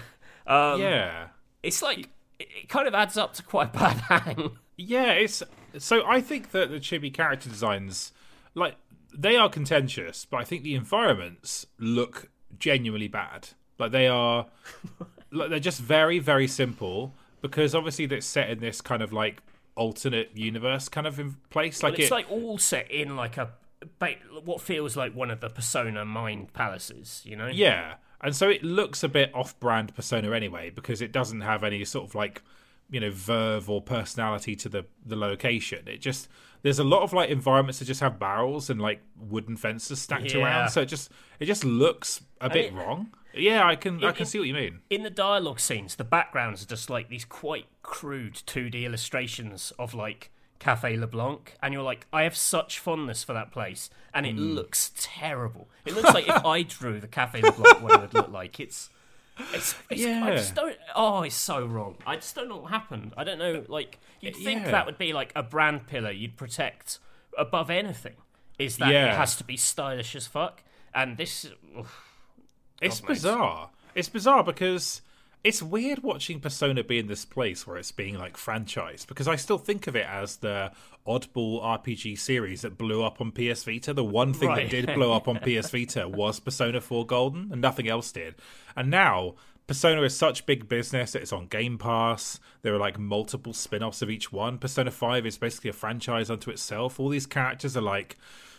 Um, yeah, it's like it, kind of adds up to quite a bad *laughs* hang. yeah. It's so I think that the chibi character designs, like they are contentious, but I think the environments look genuinely bad. Like they are, like they're just very very simple because obviously they're set in this kind of like alternate universe kind of in place. Like But it's it, like all set in like a what feels like one of the Persona mind palaces, you know? Yeah, and so it looks a bit off-brand Persona anyway because it doesn't have any sort of like you know verve or personality to the the location. It just there's a lot of like environments that just have barrels and like wooden fences stacked Yeah. around, so it just it just looks a bit it- wrong. Yeah, I can I it- can see what you mean. in the dialogue scenes, the backgrounds are just like these quite crude 2D illustrations of like Cafe LeBlanc, and you're like, I have such fondness for that place, and it Hmm. looks terrible. It looks like if *laughs* I drew the Cafe LeBlanc, what it would look like. It's, it's, it's I just don't. Oh, it's so wrong. I just don't know what happened. I don't know. Like you'd think Yeah. that would be like a brand pillar you'd protect above anything. Is that Yeah. it has to be stylish as fuck, and this. oof, It's bizarre. It's bizarre because it's weird watching Persona be in this place where it's being like franchised because I still think of it as the oddball RPG series that blew up on PS Vita. The one thing Right. that did blow up on PS *laughs* Vita was Persona 4 Golden and nothing else did. And now Persona is such big business that it's on Game Pass. There are like multiple spin-offs of each one. Persona 5 is basically a franchise unto itself. All these characters are like,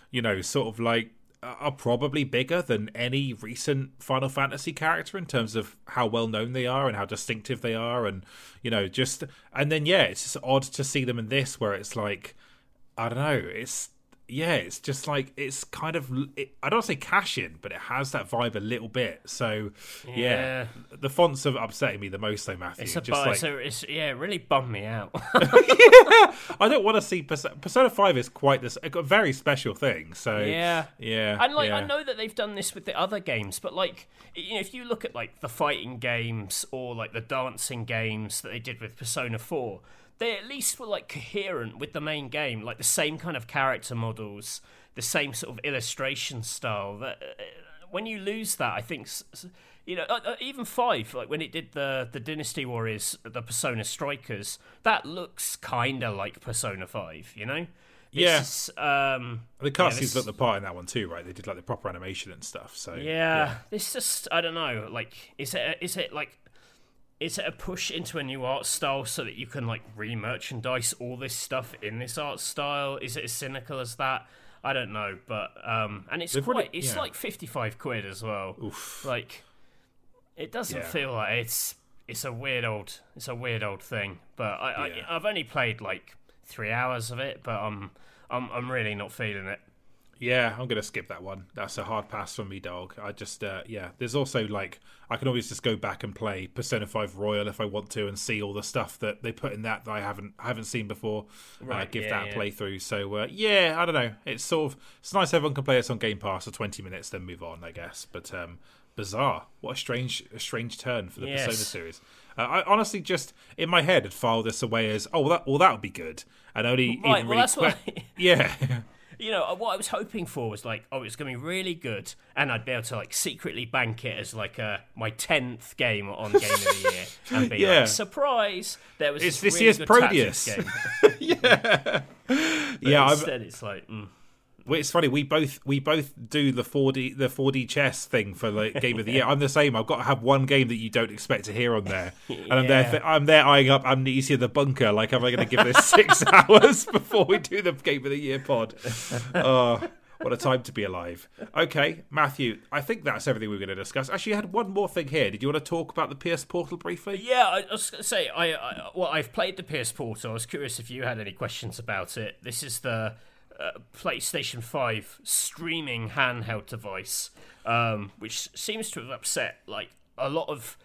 you know, sort of like are probably bigger than any recent Final Fantasy character in terms of how well known they are and how distinctive they are, and you know, just and then yeah, it's just odd to see them in this where it's like, I don't know, it's yeah, it's just like it's kind of it, I don't say cash in, but it has that vibe a little bit. So yeah, Yeah. the fonts are upsetting me the most, though, Matthew. It's a just like so it's yeah, it really bummed me out. *laughs* *laughs* I don't want to see Persona, Persona Five is quite this a very special thing. So yeah, yeah, And like I know that they've done this with the other games, but like you know, if you look at like the fighting games or like the dancing games that they did with Persona Four, they at least were like coherent with the main game, like the same kind of character models, the same sort of illustration style. That uh, when you lose that, I think. You know, uh, uh, even five, like when it did the the Dynasty Warriors, the Persona Strikers, that looks kind of like Persona Five. You know, Yeah. Um, The Yeah, cutscenes this- looked the part in that one too, right? They did like the proper animation and stuff. So Yeah, this just I don't know. Like, is it is it like is it a push into a new art style so that you can like re-merchandise all this stuff in this art style? Is it as cynical as that? I don't know, but um, and it's They've quite already- it's yeah. like fifty five quid as well. Oof. Like, it doesn't Yeah. feel like it's it's a weird old it's a weird old thing. But I, Yeah. I I've only played like three hours of it, but I'm I'm I'm really not feeling it. Yeah, I'm gonna skip that one. That's a hard pass for me, dog. I just uh, yeah. There's also like I can always just go back and play Persona Five Royal if I want to and see all the stuff that they put in that that I haven't haven't seen before. uh, give yeah, that a yeah. playthrough. So uh, yeah, I don't know. It's sort of it's nice everyone can play this on Game Pass for 20 minutes, then move on, I guess. But um, bizarre. What a strange a strange turn for the Yes. Persona series. Uh, I honestly just in my head had filed this away as oh well that well that would be good and only Right, even well, really that's what que- *laughs* yeah. You know, what I was hoping for was like, oh, it's going to be really good, and I'd be able to like secretly bank it as like a my tenth game on Game of the Year, *laughs* and be Yeah. like, surprise, there was It's this, this really year's Proteus. game. *laughs* yeah, But yeah. Instead, it's like, mm. It's funny. We both we both do the four D the four D chess thing for the game of the year. *laughs* I'm the same. I've got to have one game that you don't expect to hear on there, *laughs* and I'm there. Th- I'm there eyeing up Amnesia the Bunker. Like, am I going to give this *laughs* six hours before we do the game of the year pod? Oh, what a time to be alive. Okay, Matthew. I think that's everything we're going to discuss. Actually, I had one more thing here. Did you want to talk about the PS Portal briefly? Yeah, I, I was going to say, I, I well, I've played the PS Portal. I was curious if you had any questions about it. This is the uh, PlayStation Five streaming handheld device, um, which seems to have upset like a lot of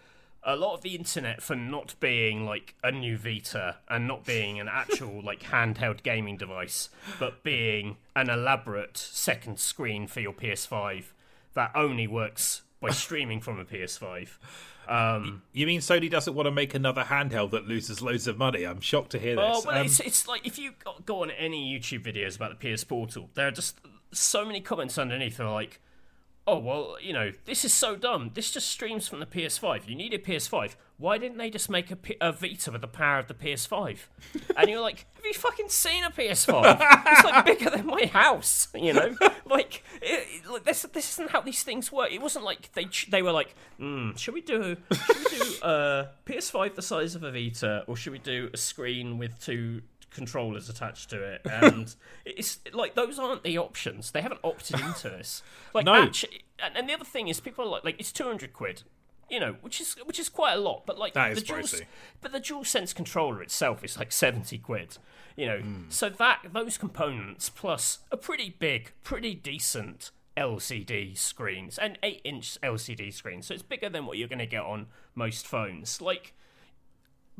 a lot of the internet for not being like a new Vita and not being an actual *laughs* like handheld gaming device, but being an elaborate second screen for your PS5 that only works by *laughs* streaming from a PS5. Um, You mean Sony doesn't want to make another handheld that loses loads of money? I'm shocked to hear this. Oh well, Um, it's it's like if you go- on any YouTube videos about the PS Portal, there are just so many comments underneath that are like, "Oh well, you know, this is so dumb. This just streams from the PS5. You need a PS5. Why didn't they just make a, P- a Vita with the power of the PS5?" And you're like, "Have you fucking seen a PS5? it's like bigger than my house. You know, *laughs* like, it, it- like this this isn't how these things work. It wasn't like they ch- they were like, hmm, should we do should we do a PS5 the size of a Vita, or should we do a screen with two controllers attached to it? *laughs* And it's like those aren't the options. They haven't opted into this. Like, No. actually, and, and the other thing is, people are like, like it's two hundred quid. You know, which is which is quite a lot, but like That is the dual, pricey. but the dual sense controller itself is like seventy quid. You know, Hmm. so that those components plus a pretty big, pretty decent LCD screens, an eight-inch LCD screen, so it's bigger than what you're going to get on most phones. Like,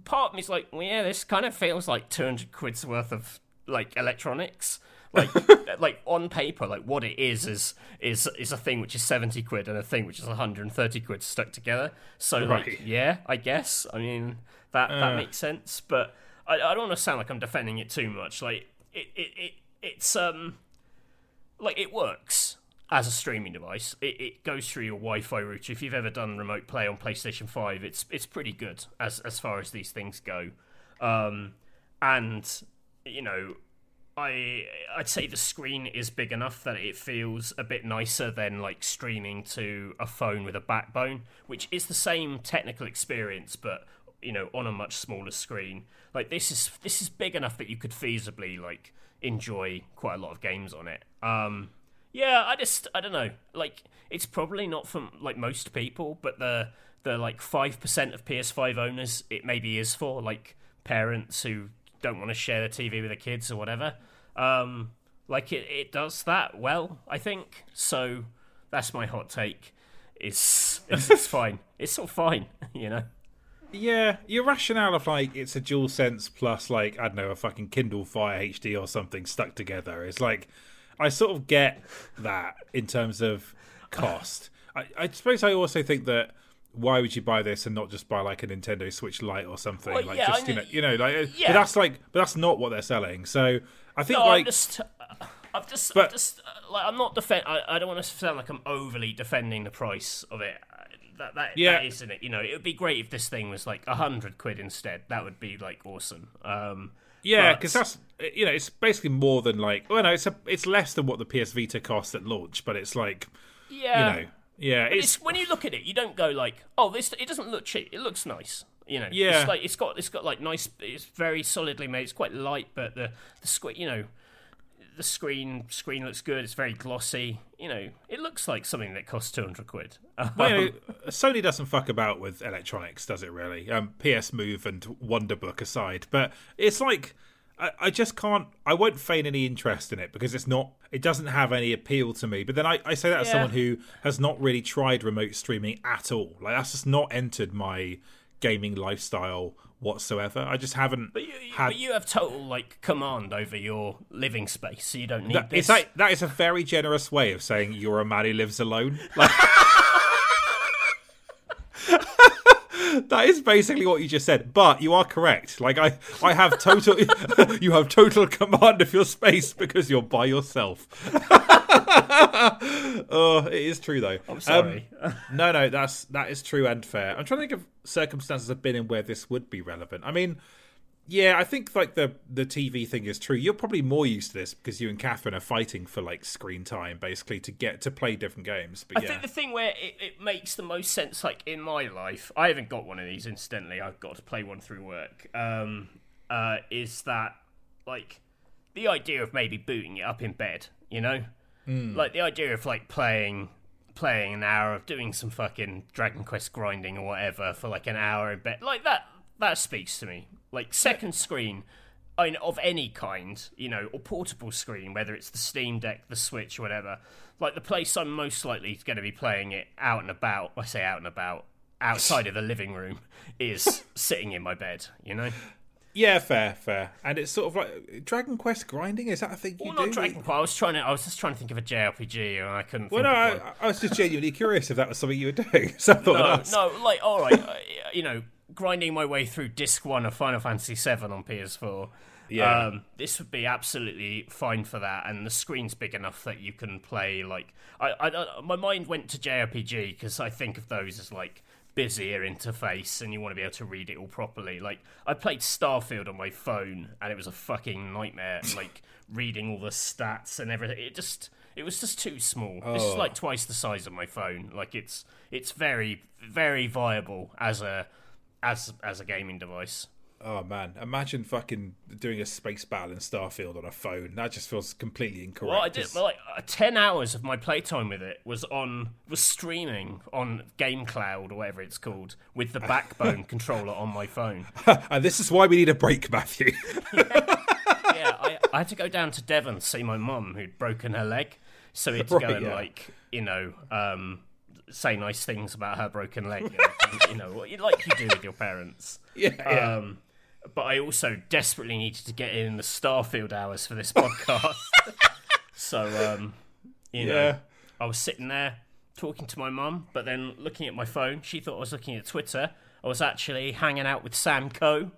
part of me's like, well, yeah, this kind of feels like two hundred quid's worth of like electronics. *laughs* Like, like on paper, like what it is is is is a thing which is seventy quid and a thing which is one hundred and thirty quid stuck together. So, Right. like, yeah, I guess. I mean, that that Uh. makes sense. But I, I don't want to sound like I'm defending it too much. Like, it, it, it it's um, like it works as a streaming device. It, it goes through your Wi-Fi router. If you've ever done remote play on PlayStation Five, it's it's pretty good as as far as these things go. Um, and you know, I I'd say the screen is big enough that it feels a bit nicer than like streaming to a phone with a backbone, which is the same technical experience, but you know, on a much smaller screen. Like this is this is big enough that you could feasibly like enjoy quite a lot of games on it. Um, yeah, I just I don't know. Like it's probably not for like most people, but the the like five percent of PS5 owners it maybe is for like parents who don't want to share the TV with the kids or whatever. Um, like it, it does that well, I think. So that's my hot take. It's it's, it's *laughs* fine. It's all fine, *laughs* you know. Yeah, your rationale of like it's a dual sense plus like I don't know a fucking Kindle Fire HD or something stuck together is like I sort of get that in terms of cost. I, I suppose I also think that why would you buy this and not just buy like a Nintendo Switch Lite or something? Well, like yeah, just I you know, you know, like yeah. but that's like but that's not what they're selling. So I think No, I'm like just, uh, I've just, But- I've just, uh, like, I'm not defend. I, I don't want to sound like I'm overly defending the price of it. Uh, That, that, Yeah. that isn't it. You know, it would be great if this thing was like a hundred quid instead. That would be like awesome. Um, Yeah, because that's you know it's basically more than like well no it's a, it's less than what the PS Vita cost at launch, but it's like yeah, you know yeah it's, it's, when you look at it, you don't go like, "Oh, this." It doesn't look cheap. It looks nice. You know, Yeah. It's like it's got it's got like nice. It's very solidly made. It's quite light, but the the screen, you know, the screen screen looks good. It's very glossy. You know, it looks like something that costs two hundred quid. *laughs* Well, you know, Sony doesn't fuck about with electronics, does it? Really? Um, PS Move and Wonderbook aside, but it's like I, I just can't. I won't feign any interest in it because it's not. It doesn't have any appeal to me. But then I, I say that as Yeah. someone who has not really tried remote streaming at all. Like that's just not entered my gaming lifestyle whatsoever. I just haven't But you, you- had. but you have total like command over your living space, so you don't need that, this. it's like that is a very generous way of saying you're a man who lives alone. *laughs* Like, *laughs* that is basically what you just said. But you are correct. Like I, I have total. *laughs* you have total command of your space because you're by yourself. *laughs* oh, it is true though. I'm sorry. Um, no, no, that's that is true and fair. I'm trying to think of circumstances I've been in where this would be relevant. I mean, yeah, I think like the the TV thing is true. You're probably more used to this because you and Catherine are fighting for like screen time, basically, to get to play different games. But I yeah, think the thing where it, it makes the most sense, like in my life, I haven't got one of these. Incidentally, I've got to play one through work. Um, uh, is that like the idea of maybe booting it up in bed? You know, like the idea of like playing playing an hour of doing some fucking Dragon Quest grinding or whatever for like an hour in bed, like that. That speaks to me. Like second screen. I mean, of any kind, you know, or portable screen, whether it's the Steam Deck, the Switch, whatever. Like the place I'm most likely going to be playing it out and about. I say out and about, outside of the living room, is *laughs* sitting in my bed. You know, yeah, fair, fair. And it's sort of like Dragon Quest grinding. Is that a thing you well, do? not Dragon Quest. I was trying to. I was just trying to think of a JRPG, and I couldn't. Well, think no. I, I was just genuinely curious if that was something you were doing. *laughs* So I thought no, no, like all right, uh, *laughs* you know, grinding my way through disc one of Final Fantasy VII on PS4. Yeah. um, this would be absolutely fine for that, and the screen's big enough that you can play. Like, I, I, I- my mind went to JRPG because I think of those as like busier interface, and you want to be able to read it all properly. Like, I played Starfield on my phone, and it was a fucking nightmare. *laughs* like reading all the stats and everything. It just it was just too small. This is Oh. like twice the size of my phone. Like it's it's very very viable as a as as a gaming device. Oh man, imagine fucking doing a space battle in Starfield on a phone. That just feels completely incorrect. Well, I did well, like uh, ten hours of my playtime with it was on was streaming on Game Cloud or whatever it's called with the Backbone *laughs* controller on my phone. *laughs* and this is why we need a break, Matthew. *laughs* Yeah, I, I had to go down to Devon to see my mum who'd broken her leg, so we had to go and yeah. like you know um, say nice things about her broken leg, you know, *laughs* like you do with your parents. *laughs* yeah, yeah. Um, but I also desperately needed to get in the Starfield hours for this podcast. *laughs* so, um, you know, Yeah. I was sitting there talking to my mum, but then looking at my phone. She thought I was looking at Twitter. I was actually hanging out with Sam Coe.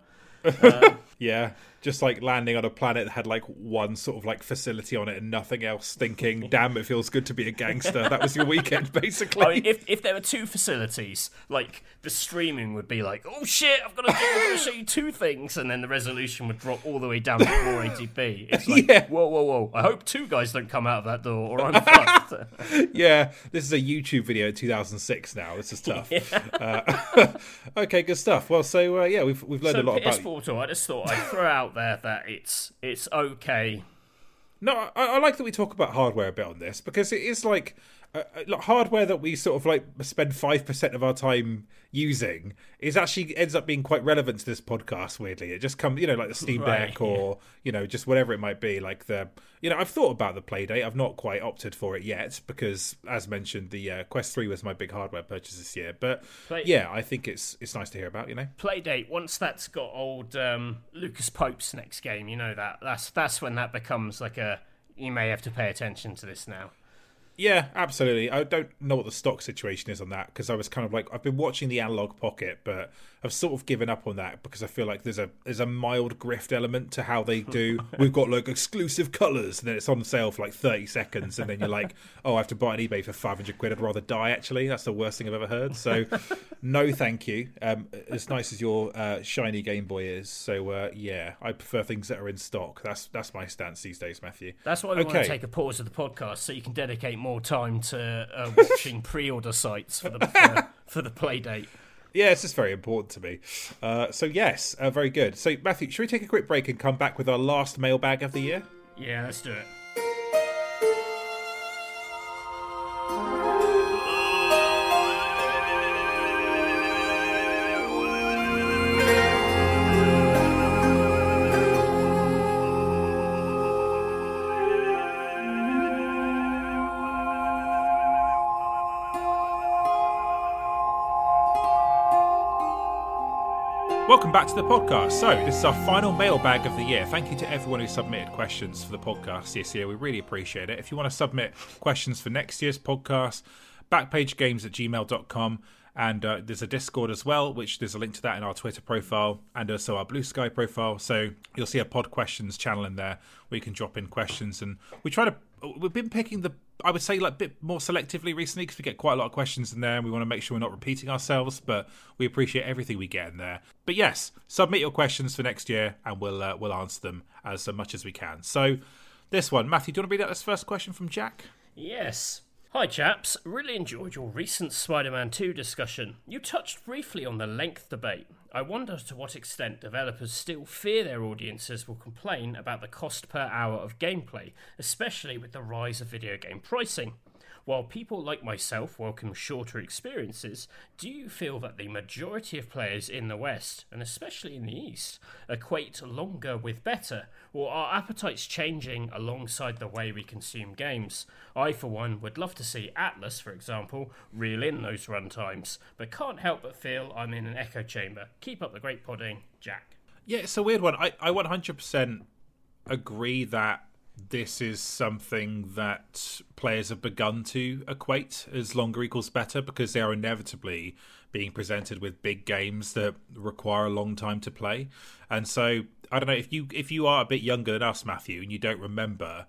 Yeah, just like landing on a planet that had like one sort of like facility on it and nothing else. Thinking, *laughs* damn, it feels good to be a gangster. That was your weekend, *laughs* basically. I mean, if if there were two facilities, like the streaming would be like, oh shit, I've got to, do, I've got to show you two things, and then the resolution would drop all the way down to 480p. *laughs* It's like, Yeah. whoa, whoa, whoa! I hope two guys don't come out of that door, or I'm fucked. yeah, this is a YouTube video in 2006 now. This is tough. Uh, okay, good stuff. Well, so uh, yeah, we've we've learned So a lot PS about. Portal, I just thought I'd throw out there that it's it's okay. No, I, I like that we talk about hardware a bit on this because it is like, uh, uh, like hardware that we sort of like spend five percent of our time using is actually ends up being quite relevant to this podcast. Weirdly, it just comes, you know, like the Steam Right, Deck or you know just whatever it might be. Like the, you know, I've thought about the Playdate. I've not quite opted for it yet because, as mentioned, the uh, Quest Three was my big hardware purchase this year. But Play- yeah, I think it's it's nice to hear about. You know. Playdate once that's got old um, Lucas Pope's next game, you know that that's that's when that becomes like a you may have to pay attention to this now. Yeah, absolutely. I don't know what the stock situation is on that because I was kind of like I've been watching the Analogue Pocket, but I've sort of given up on that because I feel like there's a there's a mild grift element to how they do. *laughs* We've got like exclusive colours, and then it's on sale for like thirty seconds, and then you're like, *laughs* oh, I have to buy an eBay for five hundred quid. I'd rather die. Actually, that's the worst thing I've ever heard. So, *laughs* no, thank you. Um, as nice as your uh, shiny Game Boy is, so uh, yeah, I prefer things that are in stock. That's that's my stance these days, Matthew. That's why we want Okay. to take a pause of the podcast so you can dedicate more time to uh, watching pre-order sites for the for, for the Playdate. Yeah, it's just very important to me. Uh, so yes, uh, very good. So Matthew, should we take a quick break and come back with our last mailbag of the year? Yeah, let's do it. Welcome back to the podcast. So this is our final mailbag of the year. Thank you to everyone who submitted questions for the podcast this year. We really appreciate it. If you want to submit questions for next year's podcast, backpagegames at gmail.com. And uh, there's a Discord as well, which there's a link to that in our Twitter profile and also our Blue Sky profile. So you'll see a pod questions channel in there where you can drop in questions. And we try to, we've been picking the, I would say, like a bit more selectively recently because we get quite a lot of questions in there and we want to make sure we're not repeating ourselves. But we appreciate everything we get in there. But yes, submit your questions for next year and we'll, uh, we'll answer them as much as we can. So this one, Matthew, do you want to read out this first question from Jack? Yes. Hi, chaps. Really enjoyed your recent Spider Man 2 discussion. You touched briefly on the length debate. I wonder to what extent developers still fear their audiences will complain about the cost per hour of gameplay, especially with the rise of video game pricing. While people like myself welcome shorter experiences, do you feel that the majority of players in the West, and especially in the East, equate longer with better, or are appetites changing alongside the way we consume games? I, for one, would love to see Atlus, for example, reel in those runtimes, but can't help but feel I'm in an echo chamber. Keep up the great podding, Jack. Yeah, it's a weird one. I, I 100% agree that this is something that players have begun to equate as longer equals better because they are inevitably being presented with big games that require a long time to play. And so I don't know if you if you are a bit younger than us, Matthew, and you don't remember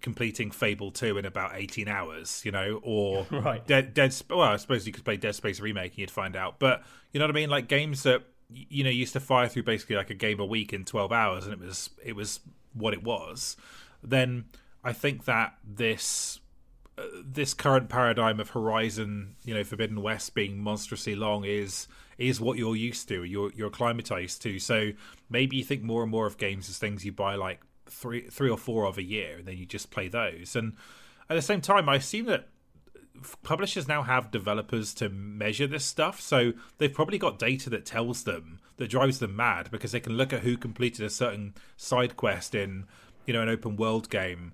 completing Fable 2 in about 18 hours, you know, or *laughs* right. Dead Dead well, I suppose you could play Dead Space remake and you'd find out. But you know what I mean? Like games that you know used to fire through basically like a game a week in 12 hours and it was it was what it was then I think that this uh, this current paradigm of Horizon, you know, Forbidden West being monstrously long is is what you're used to. You're you're acclimatized to. So maybe you think more and more of games as things you buy like three three or four of a year, and then you just play those. And at the same time, I assume that publishers now have developers to measure this stuff so they've probably got data that tells them that drives them mad because they can look at who completed a certain side quest in you know an open world game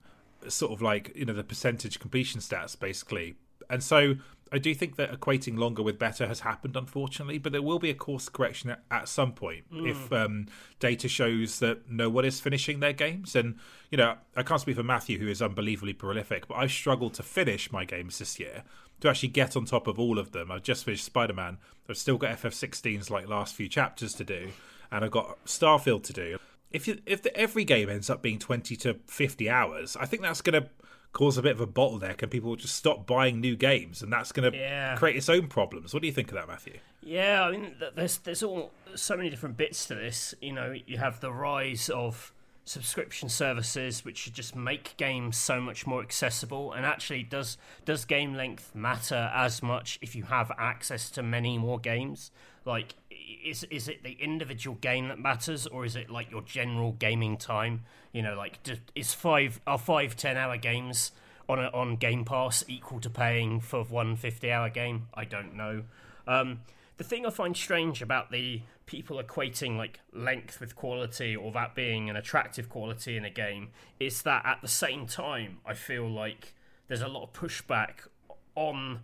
sort of like you know the percentage completion stats basically and so I do think that equating longer with better has happened, unfortunately, but there will be a course correction at, at some point mm. if um, data shows that no one is finishing their games. And, you know, I can't speak for Matthew, who is unbelievably prolific, but I've struggled to finish my games this year, to actually get on top of all of them. I've just finished Spider Man, I've still got FF16's like last few chapters to do, and I've got Starfield to do if you, if the, every game ends up being 20 to 50 hours, I think that's going to cause a bit of a bottleneck and people will just stop buying new games and that's going to yeah. create its own problems. What do you think of that, Matthew? Yeah, I mean, there's there's all so many different bits to this. You know, you have the rise of subscription services which just make games so much more accessible and actually does does game length matter as much if you have access to many more games like is is it the individual game that matters, or is it like your general gaming time? You know, like is five are five ten hour games on a, on Game Pass equal to paying for one 50 hour game? I don't know. Um, the thing I find strange about the people equating like length with quality or that being an attractive quality in a game is that at the same time I feel like there's a lot of pushback on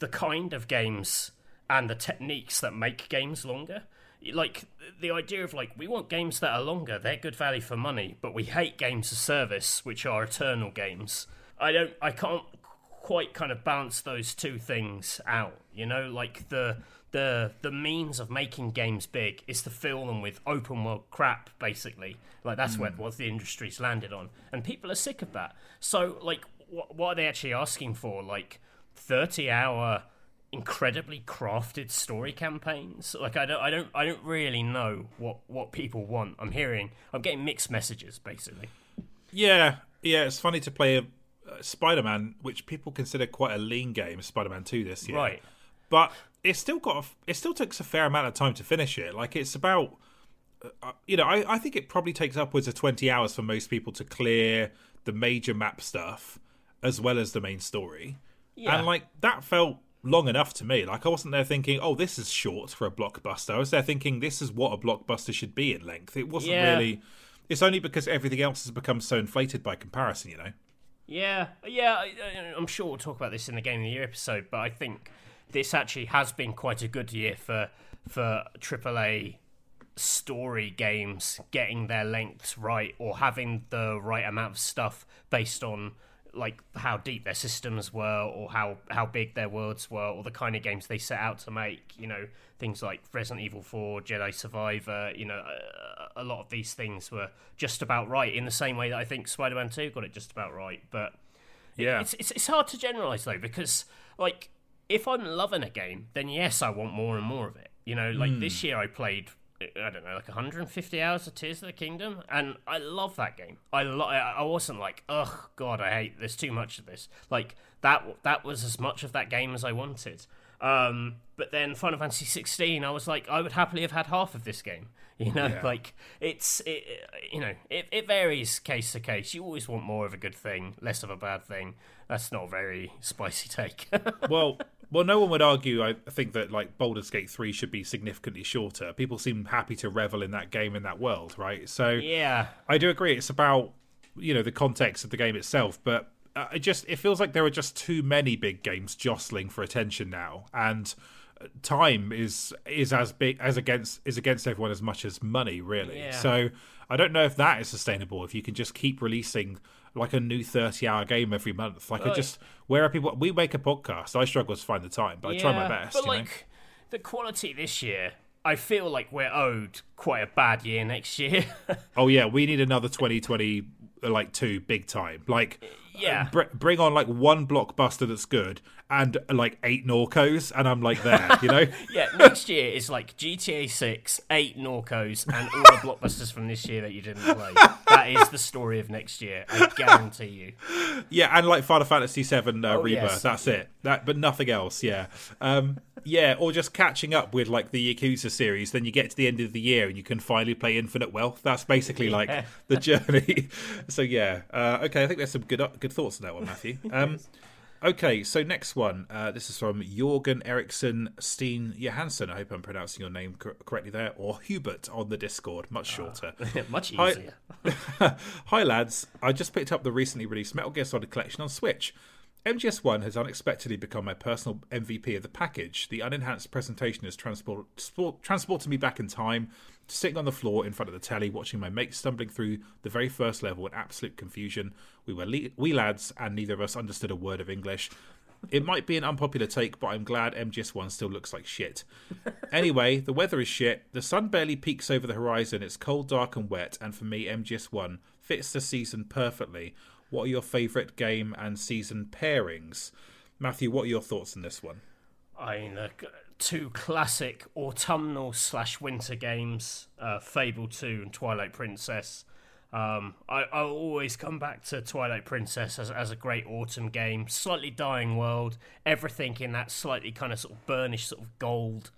the kind of games and the techniques that make games longer. Like the idea of like we want games that are longer, they're good value for money, but we hate games of service, which are eternal games. I don't, I can't quite kind of balance those two things out. You know, like the the the means of making games big is to fill them with open world crap, basically. Like that's mm. what what the industry's landed on, and people are sick of that. So, like, what, what are they actually asking for? Like thirty hour incredibly crafted story campaigns. Like I don't, I don't, I don't really know what what people want. I'm hearing, I'm getting mixed messages basically. Yeah, yeah. It's funny to play a, a Spider-Man, which people consider quite a lean game, Spider-Man Two this year, right? But it still got, a, it still takes a fair amount of time to finish it. Like it's about. Uh, you know, I, I think it probably takes upwards of 20 hours for most people to clear the major map stuff as well as the main story. Yeah. And like that felt long enough to me. Like I wasn't there thinking, "Oh, this is short for a blockbuster." I was there thinking, "This is what a blockbuster should be in length." It wasn't yeah. really. It's only because everything else has become so inflated by comparison, you know. Yeah, yeah. I, I'm sure we'll talk about this in the Game of the Year episode, but I think this actually has been quite a good year for for AAA story games getting their lengths right or having the right amount of stuff based on like how deep their systems were or how how big their worlds were or the kind of games they set out to make you know things like resident evil 4 jedi survivor you know a, a lot of these things were just about right in the same way that i think spider-man 2 got it just about right. But Yeah. it's, it's, it's hard to generalize though because like if i'm loving a game then yes i want more and more of it. You know like hmm. this year i played I don't know, like 150 hours of Tears of the Kingdom, and I love that game. I lo- I wasn't like, oh god, I hate. There's too much of this. Like that. That was as much of that game as I wanted. Um, but then Final Fantasy 16, I was like, I would happily have had half of this game. *laughs* You know, Yeah. like it's, it, you know, it, it varies case to case. You always want more of a good thing, less of a bad thing. That's not a very *laughs* spicy take. well, well, no one would argue. I think that like Baldur's Gate three should be significantly shorter. People seem happy to revel in that game in that world, right? So yeah, I do agree. It's about you know the context of the game itself, but uh, it just it feels like there are just too many big games jostling for attention now, and uh, time is is as big as against is against everyone as much as money, really. Yeah. So I don't know if that is sustainable. If you can just keep releasing like a new thirty hour game every month, like I Well, just where are people? We make a podcast. I struggle to find the time, but I try my best. But you know? like the quality this year, I feel like we're owed quite a bad year next year. *laughs* Oh yeah, we need another 2020 uh, like two big time. Like Yeah. br- bring on like one blockbuster that's good and like eight Norcos and I'm like there, you know? *laughs* yeah, next year is like GTA 6, 8 Norcos, and all the blockbusters from this year that you didn't play. That is the story of next year, I guarantee you. yeah, and like Final Fantasy 7 uh, Oh, Rebirth, yes. that's it. That but nothing else, yeah. Um yeah, or just catching up with like the Yakuza series, then you get to the end of the year and you can finally play Infinite Wealth. That's basically like the journey. *laughs* so yeah, uh, okay, I think there's some good good thoughts on that one, Matthew. *laughs* Um, Okay, so next one. Uh, this is from Jorgen Eriksson Steen Johansson. I hope I'm pronouncing your name cor- correctly there. Or Hubert on the Discord, much shorter. *laughs* Much easier. *laughs* Hi, lads. I just picked up the recently released Metal Gear Solid Collection on Switch. MGS1 has unexpectedly become my personal MVP of the package. The unenhanced presentation has transport, sport, transported me back in time, sitting on the floor in front of the telly, watching my mate stumbling through the very first level in absolute confusion. We were le- wee lads, and neither of us understood a word of English. It might be an unpopular take, but I'm glad MGS1 still looks like shit. *laughs* Anyway, the weather is shit. The sun barely peeks over the horizon. It's cold, dark, and wet. And for me, MGS1 fits the season perfectly. What are your favourite game and season pairings? Matthew, what are your thoughts on this one? I mean, the c- two classic autumnal slash winter games, uh, Fable 2 and Twilight Princess. Um, I, I'll always come back to Twilight Princess as, as a great autumn game. Slightly dying world, everything in that slightly kind of sort of burnished sort of gold.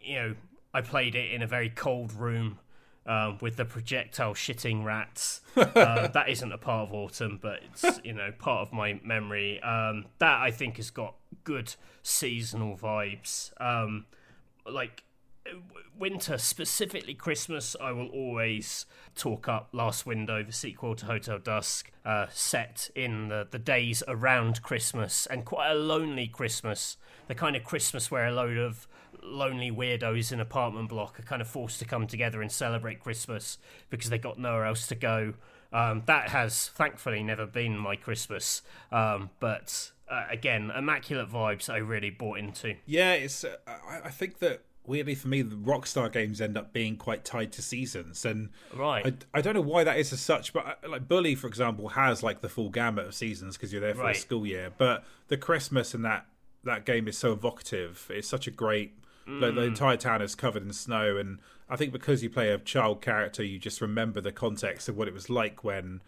You know, I played it in a very cold room um, with the projectile shitting rats. uh, *laughs* that isn't a part of autumn, but it's you know part of my memory. Um, that I think has got good seasonal vibes. Um, like winter, specifically Christmas, I will always talk up Last Window, the sequel to Hotel Dusk, uh, set in the, the days around Christmas and quite a lonely Christmas. The kind of Christmas where a load of lonely weirdos in an apartment block are kind of forced to come together and celebrate Christmas because they got nowhere else to go. Um, that has thankfully never been my Christmas, um, but uh, again, immaculate vibes I really bought into. Yeah, it's. Uh, I, I think that weirdly for me, the Rockstar games end up being quite tied to seasons, and Right. I, I don't know why that is as such, but uh, like Bully, for example, has like the full gamut of seasons because you're there for Right. a school year. But the Christmas in that that game is so evocative. It's such a great. Like, the Mm. entire town is covered in snow, and I think because you play a child character, you just remember the context of what it was like when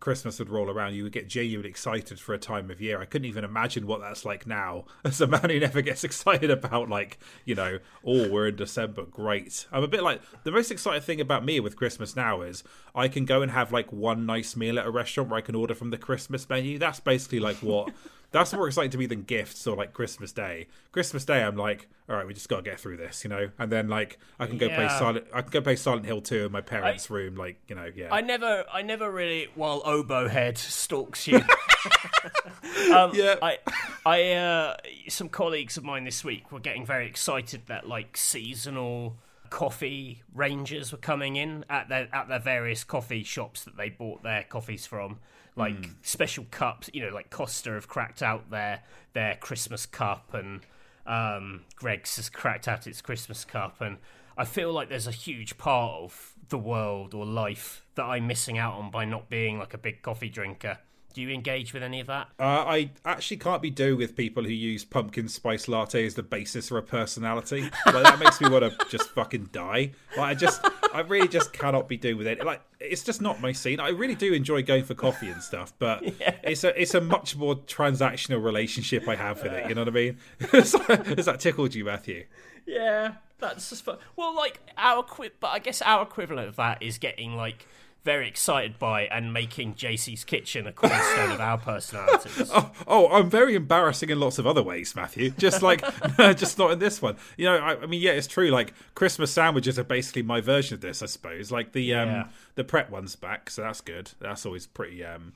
Christmas would roll around. You would get genuinely excited for a time of year. I couldn't even imagine what that's like now. *laughs* As a man who never gets *laughs* excited about, like, you know, oh, we're in December, great. I'm a bit like the most exciting thing about me with Christmas now is I can go and have like one nice meal at a restaurant where I can order from the Christmas menu. That's basically like what. That's more exciting to me than gifts or like Christmas Day. Christmas Day, I'm like, all right, we just got to get through this, you know. And then like I can go play Silent, I can go play Silent Hill 2 in my parents' room, like you know, yeah. I never, I never really. While Oboe Head stalks you, *laughs* um, Yeah. I, I, uh, some colleagues of mine this week were getting very excited that like seasonal coffee ranges were coming in at their at their various coffee shops that they bought their coffees from. Like special cups. You know, like Costa have cracked out their their Christmas cup, and um, Greggs has cracked out its Christmas cup, and I feel like there's a huge part of the world or life that I'm missing out on by not being like a big coffee drinker. Do you engage with any of that? Uh, I actually can't be do with people who use pumpkin spice latte as the basis for a personality. Like that makes me want to just fucking die. Like I just, I really just cannot be doing with it. Like it's just not my scene. I really do enjoy going for coffee and stuff, but *laughs* yeah. it's a it's a much more transactional relationship I have with it. You know what I mean? *laughs* Has that tickled you, Matthew? Yeah, that's just fun. Well, like our equi- but I guess our equivalent of that is getting like very excited by and making JC's kitchen a cornerstone of our personalities. *laughs* Oh, oh, I'm very embarrassing in lots of other ways, Matthew. Just like, *laughs* just not in this one. You know, I, I, mean, yeah, it's true. Like Christmas sandwiches are basically my version of this, I suppose. Like the um, yeah. the Pret one's back, so that's good. That's always pretty um,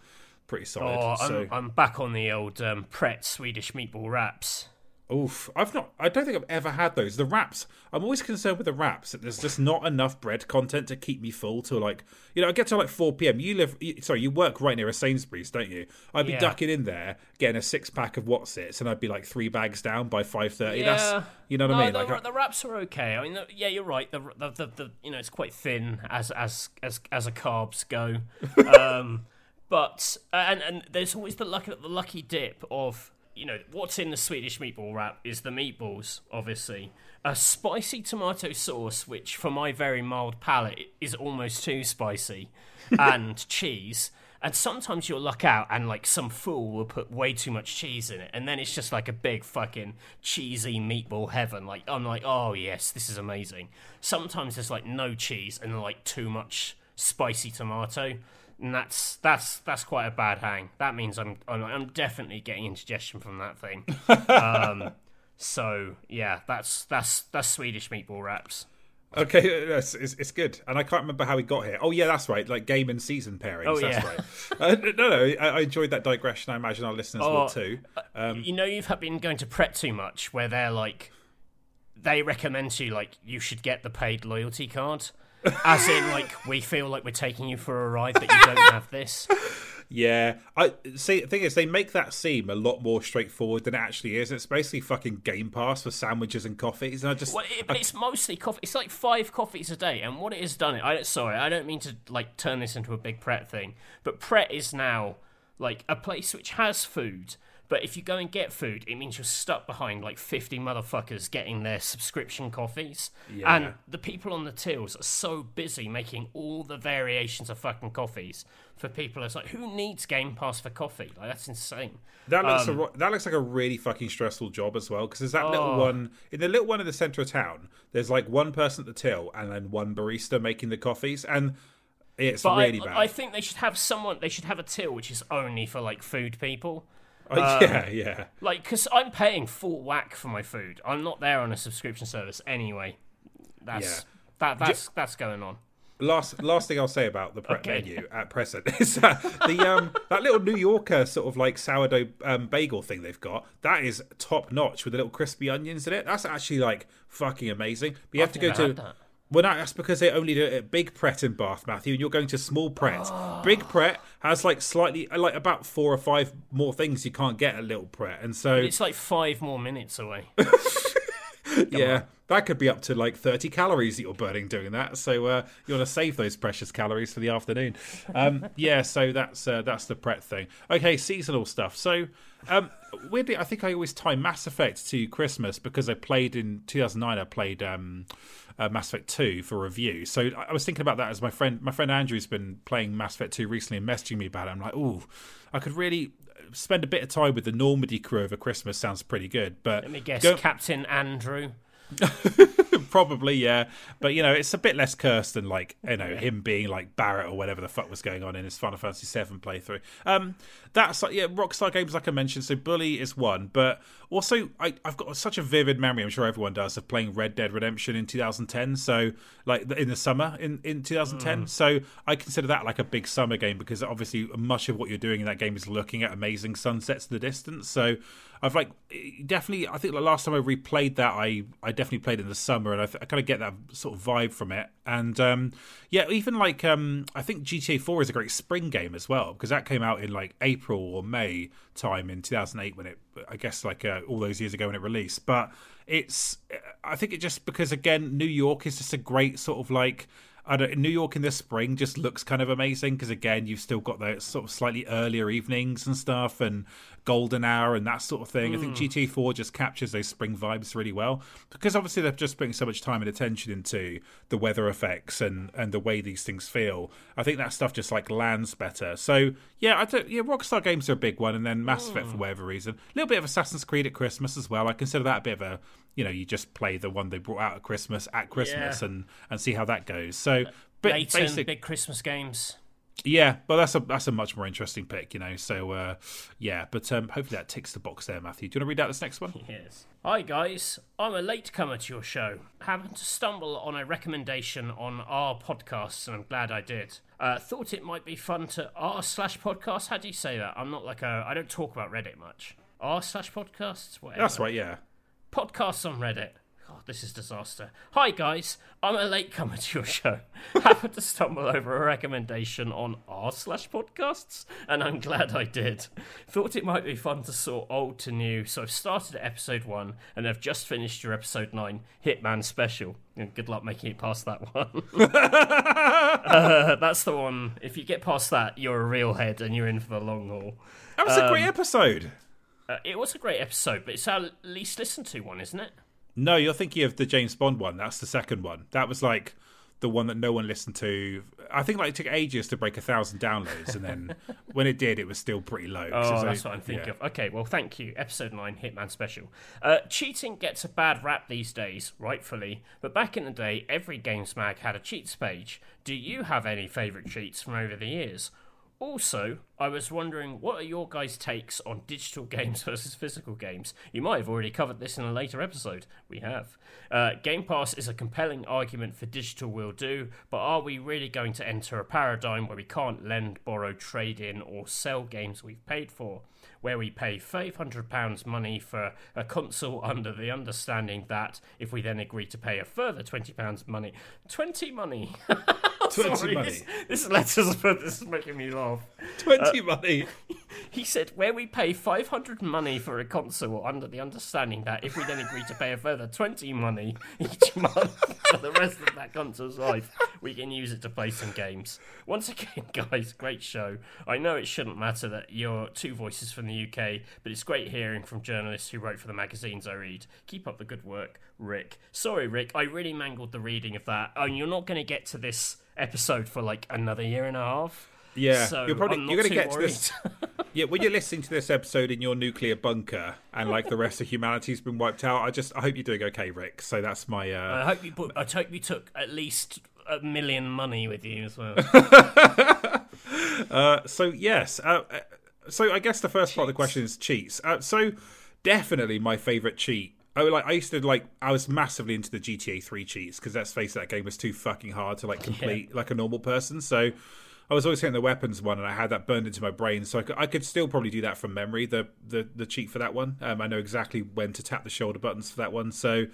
pretty solid. Oh, so. I'm, I'm back on the old um, Pret Swedish meatball wraps. Oof, I've not. I don't think I've ever had those. The wraps. I'm always concerned with the wraps. That there's just not enough bread content to keep me full till like you know. I get to like 4 p.m. You live. Sorry, you work right near a Sainsbury's, don't you? I'd be yeah. ducking in there, getting a six pack of Wotsits, and I'd be like three bags down by 5:30. Yeah. That's you know what no, I mean. The, like, the wraps are okay. I mean, the, yeah, you're right. The, the, the the you know it's quite thin as as as as a carbs go. *laughs* um, but and and there's always the lucky the lucky dip of you know, what's in the Swedish meatball wrap is the meatballs, obviously. A spicy tomato sauce, which for my very mild palate is almost too spicy, *laughs* and cheese. And sometimes you'll luck out and like some fool will put way too much cheese in it, and then it's just like a big fucking cheesy meatball heaven. Like I'm like, oh yes, this is amazing. Sometimes there's like no cheese and like too much spicy tomato and that's that's that's quite a bad hang. That means I'm I'm, I'm definitely getting indigestion from that thing. *laughs* um, so yeah, that's that's that's Swedish meatball wraps. Okay, it's, it's, it's, good, and I can't remember how we got here. Oh yeah, that's right, like game and season pairings. Oh that's yeah, right. uh, no, no, I, I, enjoyed that digression. I imagine our listeners oh, will too. Uh, um, you know, you've been going to Pret too much, where they're like, they recommend to you like you should get the paid loyalty card. As in, like, we feel like we're taking you for a ride, but you don't have this. Yeah, I see. The thing is, they make that seem a lot more straightforward than it actually is. It's basically fucking Game Pass for sandwiches and coffees, and I just. Well, it, but I, it's mostly coffee. It's like five coffees a day, and what it has done. I sorry, I don't mean to like turn this into a big Pret thing, but Pret is now like a place which has food but if you go and get food, it means you're stuck behind like 50 motherfuckers getting their subscription coffees. Yeah. And the people on the tills are so busy making all the variations of fucking coffees for people. It's like, who needs Game Pass for coffee? Like, that's insane. That looks, um, a, that looks like a really fucking stressful job as well. Because there's that oh. little one, in the little one in the centre of town, there's like one person at the till and then one barista making the coffees. And it's but really I, bad. I think they should have someone. They should have a till which is only for like food people. Oh, um, yeah, yeah. Like, because I'm paying full whack for my food. I'm not there on a subscription service anyway. That's yeah. that that's J- that's going on. Last last thing I'll say about the Pret okay. menu at present *laughs* is that the um that little New Yorker sort of like sourdough um, bagel thing they've got that is top notch with the little crispy onions in it. That's actually like fucking amazing. But you have to go to well, no, that's because they only do it at Big Pret in Bath, Matthew, and you're going to Small Pret. Oh. Big *gasps* Pret has like slightly, like about four or five more things you can't get at Little Pret, and so it's like five more minutes away. *laughs* yeah, on. that could be up to like 30 calories that you're burning doing that. So uh, you want to save those precious calories for the afternoon. Um, *laughs* yeah, so that's uh, that's the Pret thing. Okay, seasonal stuff. So um, weirdly, I think I always tie Mass Effect to Christmas because I played in 2009. I played. Um, uh, Mass Effect 2 for review. So I was thinking about that as my friend my friend Andrew's been playing Mass Effect 2 recently and messaging me about it. I'm like, oh, I could really spend a bit of time with the Normandy crew over Christmas. Sounds pretty good. But let me guess, go- Captain Andrew. *laughs* Probably, yeah. But you know, it's a bit less cursed than like you know him being like Barret or whatever the fuck was going on in his Final Fantasy VII playthrough. Um, that's like yeah, Rockstar games like I mentioned. So Bully is one, but also I, I've got such a vivid memory. I'm sure everyone does of playing Red Dead Redemption in 2010. So like in the summer in in 2010. Mm. So I consider that like a big summer game because obviously much of what you're doing in that game is looking at amazing sunsets in the distance. So I've like definitely. I think the last time I replayed that, I I definitely played in the summer, and I, I kind of get that sort of vibe from it. And um, yeah, even like um, I think GTA Four is a great spring game as well because that came out in like April or May time in 2008 when it, I guess like uh, all those years ago when it released. But it's, I think it just because again, New York is just a great sort of like I don't, New York in the spring just looks kind of amazing because again you've still got those sort of slightly earlier evenings and stuff and golden hour and that sort of thing. Mm. I think GT4 just captures those spring vibes really well because obviously they're just putting so much time and attention into the weather effects and and the way these things feel. I think that stuff just like lands better. So yeah, I don't, yeah, Rockstar games are a big one, and then Mass Effect for hmm. whatever reason. A little bit of Assassin's Creed at Christmas as well. I consider that a bit of a you know you just play the one they brought out at Christmas at Christmas yeah. and and see how that goes. So, but Layton, basic, big Christmas games. Yeah, but that's a that's a much more interesting pick, you know. So uh, yeah, but um, hopefully that ticks the box there, Matthew. Do you want to read out this next one? Yes. Hi guys, I'm a latecomer to your show. Happened to stumble on a recommendation on our podcast, and I'm glad I did. Uh, thought it might be fun to r slash podcast. How do you say that? I'm not like a I don't talk about Reddit much. R slash podcasts. Whatever. That's right. Yeah podcasts on Reddit. God, this is disaster. Hi guys, I'm a latecomer to your show. *laughs* Happened to stumble over a recommendation on r slash podcasts, and I'm glad I did. Thought it might be fun to sort old to new, so I've started at episode one and I've just finished your episode nine Hitman special. And good luck making it past that one. *laughs* uh, that's the one. If you get past that, you're a real head and you're in for the long haul. That was um, a great um, episode. Uh, it was a great episode, but it's our least listened to one, isn't it? No, you're thinking of the James Bond one. That's the second one. That was like the one that no one listened to. I think like it took ages to break a thousand downloads, and then *laughs* when it did, it was still pretty low. Oh, that's what I'm thinking yeah. of. Okay, well, thank you. Episode nine, Hitman Special. Uh, cheating gets a bad rap these days, rightfully, but back in the day, every games mag had a cheats page. Do you have any favourite cheats from over the years? Also, I was wondering what are your guys' takes on digital *laughs* games versus physical games? You might have already covered this in a later episode. We have. Uh, Game Pass is a compelling argument for digital will do, but are we really going to enter a paradigm where we can't lend, borrow, trade in, or sell games we've paid for? Where we pay £500 money for a console under the understanding that if we then agree to pay a further £20 money, 20 money. *laughs* *laughs* 20 Sorry, money. This, this letter's *laughs* this is making me laugh. 20 uh, money. *laughs* He said, where we pay 500 money for a console under the understanding that if we then agree to pay a further 20 money each month for the rest of that console's life, we can use it to play some games. Once again, guys, great show. I know it shouldn't matter that you're two voices from the UK, but it's great hearing from journalists who wrote for the magazines I read. Keep up the good work, Rick. Sorry, Rick, I really mangled the reading of that. Oh, and you're not going to get to this episode for like another year and a half. Yeah, so you're probably you're going to get worried. to this. *laughs* yeah, when you're listening to this episode in your nuclear bunker and like the rest of humanity's been wiped out, I just I hope you're doing okay, Rick. So that's my. Uh... I hope you put. I hope you took at least a million money with you as well. *laughs* uh, so yes, uh, uh, so I guess the first cheats. part of the question is cheats. Uh, so definitely my favorite cheat Oh, like I used to like I was massively into the GTA 3 cheats because let's face it, that game was too fucking hard to like *laughs* complete yeah. like a normal person. So I was always hitting the weapons one, and I had that burned into my brain. So I could, I could still probably do that from memory. The the the cheat for that one, um, I know exactly when to tap the shoulder buttons for that one. So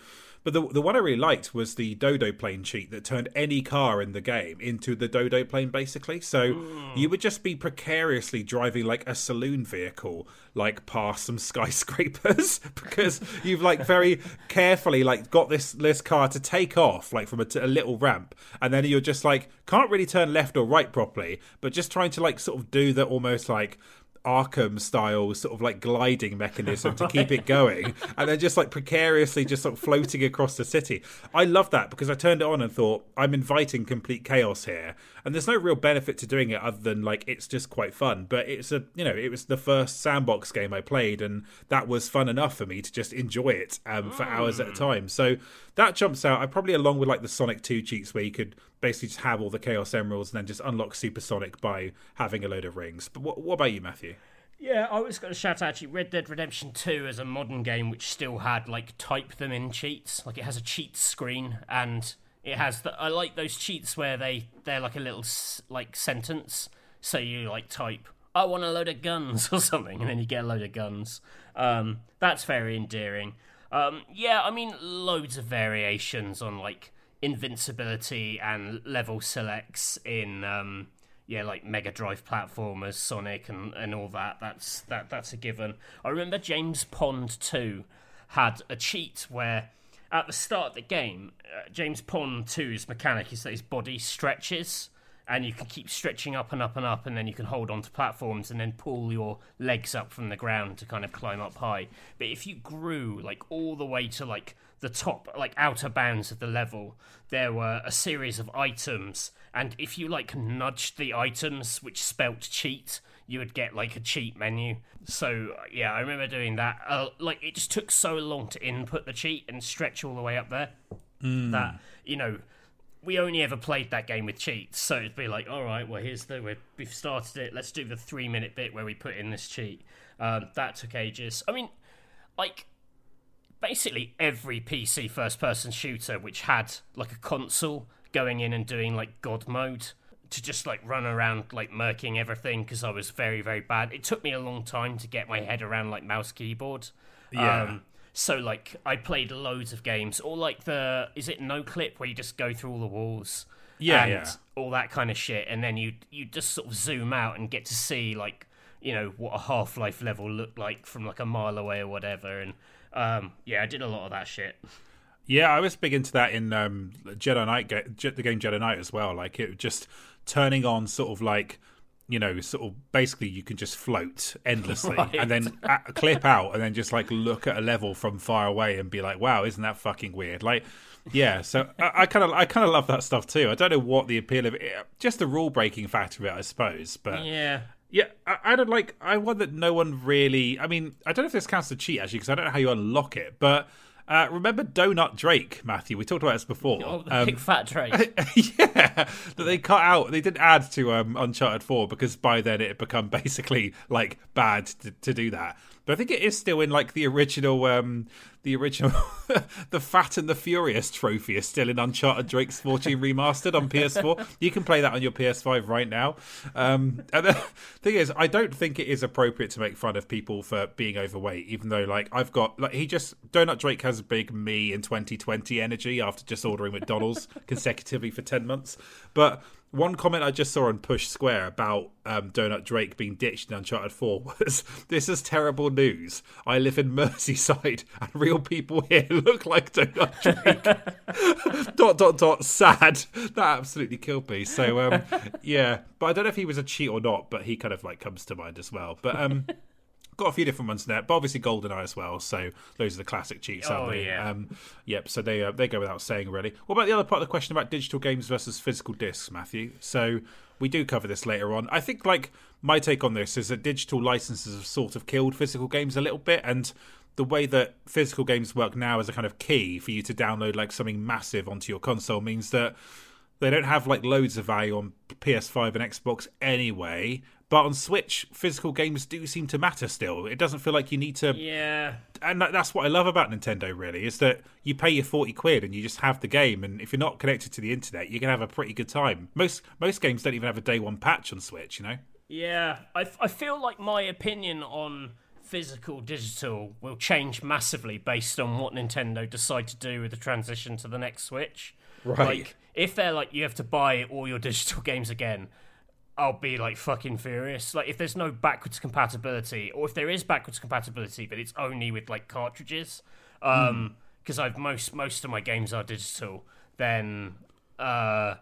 but the the one I really liked was the dodo plane cheat that turned any car in the game into the dodo plane, basically. So mm. you would just be precariously driving like a saloon vehicle, like past some *laughs* skyscrapers, *laughs* because you've like very carefully like got this this car to take off like from a, t- a little ramp, and then you're just like can't really turn left or right properly, but just trying to like sort of do the almost like Arkham style sort of like gliding mechanism to keep it going *laughs* and then just like precariously just sort of floating across the city. I love that because I turned it on and thought I'm inviting complete chaos here and there's no real benefit to doing it other than like it's just quite fun. But it's a you know, it was the first sandbox game I played and that was fun enough for me to just enjoy it um, for mm. hours at a hmm. time. So that jumps out. I probably along with like the Sonic 2 cheats where you could basically just have all the Chaos Emeralds and then just unlock Supersonic by having a load of rings. But what, what about you, Matthew? Yeah, I was going to shout out actually Red Dead Redemption 2 as a modern game which still had like type them in cheats. Like it has a cheat screen and it has the I like those cheats where they they're like a little like sentence so you like type I want a load of guns *laughs* or something, and then you get a load of guns. Um, that's very endearing. Um, yeah, I mean, loads of variations on like invincibility and level selects in um, yeah, like Mega Drive platformers, Sonic, and, and all that. That's that that's a given. I remember James Pond two had a cheat where at the start of the game, uh, James Pond 2's mechanic is that his body stretches and you can keep stretching up and up and up, and then you can hold onto platforms and then pull your legs up from the ground to kind of climb up high. But if you grew like all the way to like the top, like outer bounds of the level, there were a series of items, and if you like nudged the items, which spelt cheat, you would get like a cheat menu. So yeah, I remember doing that. Uh, like it just took so long to input the cheat and stretch all the way up there Mm. that you know we only ever played that game with cheats. So it'd be like, all right, well here's the we've started it. Let's do the three minute bit where we put in this cheat. Um, that took ages. I mean, like basically every PC first person shooter which had like a console going in and doing like god mode to just like run around like murking everything because I was very very bad. It took me a long time to get my head around like mouse keyboard. Yeah. Um, so like I played loads of games, or like the is it no clip where you just go through all the walls, Yeah, and yeah. all that kind of shit, and then you you just sort of zoom out and get to see like you know what a Half Life level looked like from like a mile away or whatever, and um, yeah, I did a lot of that shit. Yeah, I was big into that in um, Jedi Knight, the game Jedi Knight as well. Like it just turning on sort of like you know, sort of basically you can just float endlessly *laughs* Right. and then a- clip out and then just like look at a level from far away and be like, wow, isn't that fucking weird? Like, yeah. So I kind of I kind of love that stuff too. I don't know what the appeal of it, just the rule breaking factor of it, I suppose, but. Yeah, Yeah, I, I don't like. I want that no one really. I mean, I don't know if this counts as a cheat actually, because I don't know how you unlock it. But uh, remember Donut Drake, Matthew? We talked about this before. oh, the Um, big fat Drake. *laughs* yeah, that they cut out. They didn't add to um, Uncharted Four because by then it had become *laughs* basically like bad to, to do that. But I think it is still in like the original, um, the original, *laughs* the Fat and the Furious trophy is still in Uncharted Drake's Fortune remastered on PS4. You can play that on your PS5 right now. Um, and the *laughs* thing is, I don't think it is appropriate to make fun of people for being overweight, even though like I've got like he just Donut Drake has a big me in 2020 energy after just ordering McDonald's *laughs* consecutively for 10 months. But one comment I just saw on Push Square about um, Donut Drake being ditched in Uncharted 4 *laughs* was This is terrible news. I live in *laughs* Merseyside and real people here *laughs* look like Donut Drake. dot, dot, dot, sad. That absolutely killed me. So, um, yeah. But I don't know if he was a cheat or not, but he kind of like comes to mind as well. But, um, got a few different ones there, but obviously GoldenEye as well. So those are the classic cheats, aren't Oh, they? yeah. Um, yep. So they uh, they go without saying, really. What about the other part of the question about digital games versus physical discs, Matthew? So we do cover this later on. I think like my take on this is that digital licenses have sort of killed physical games a little bit, and the way that physical games work now as a kind of key for you to download like something massive onto your console means that they don't have like loads of value on PS5 and Xbox anyway. But on Switch, physical games do seem to matter still. It doesn't feel like you need to, yeah, and that- that's what I love about Nintendo. Really, is that you pay your forty quid and you just have the game. And if you're not connected to the internet, you can have a pretty good time. Most most games don't even have a day one patch on Switch. You know. Yeah, I, I feel like my opinion on physical digital will change massively based on what Nintendo decide to do with the transition to the next Switch. Right. Like, if they're like, you have to buy all your digital *laughs* games again, I'll be like fucking furious. Like, if there's no backwards compatibility, or if there is backwards compatibility, but it's only with like cartridges, um, because I've most most of my games are digital, then uh,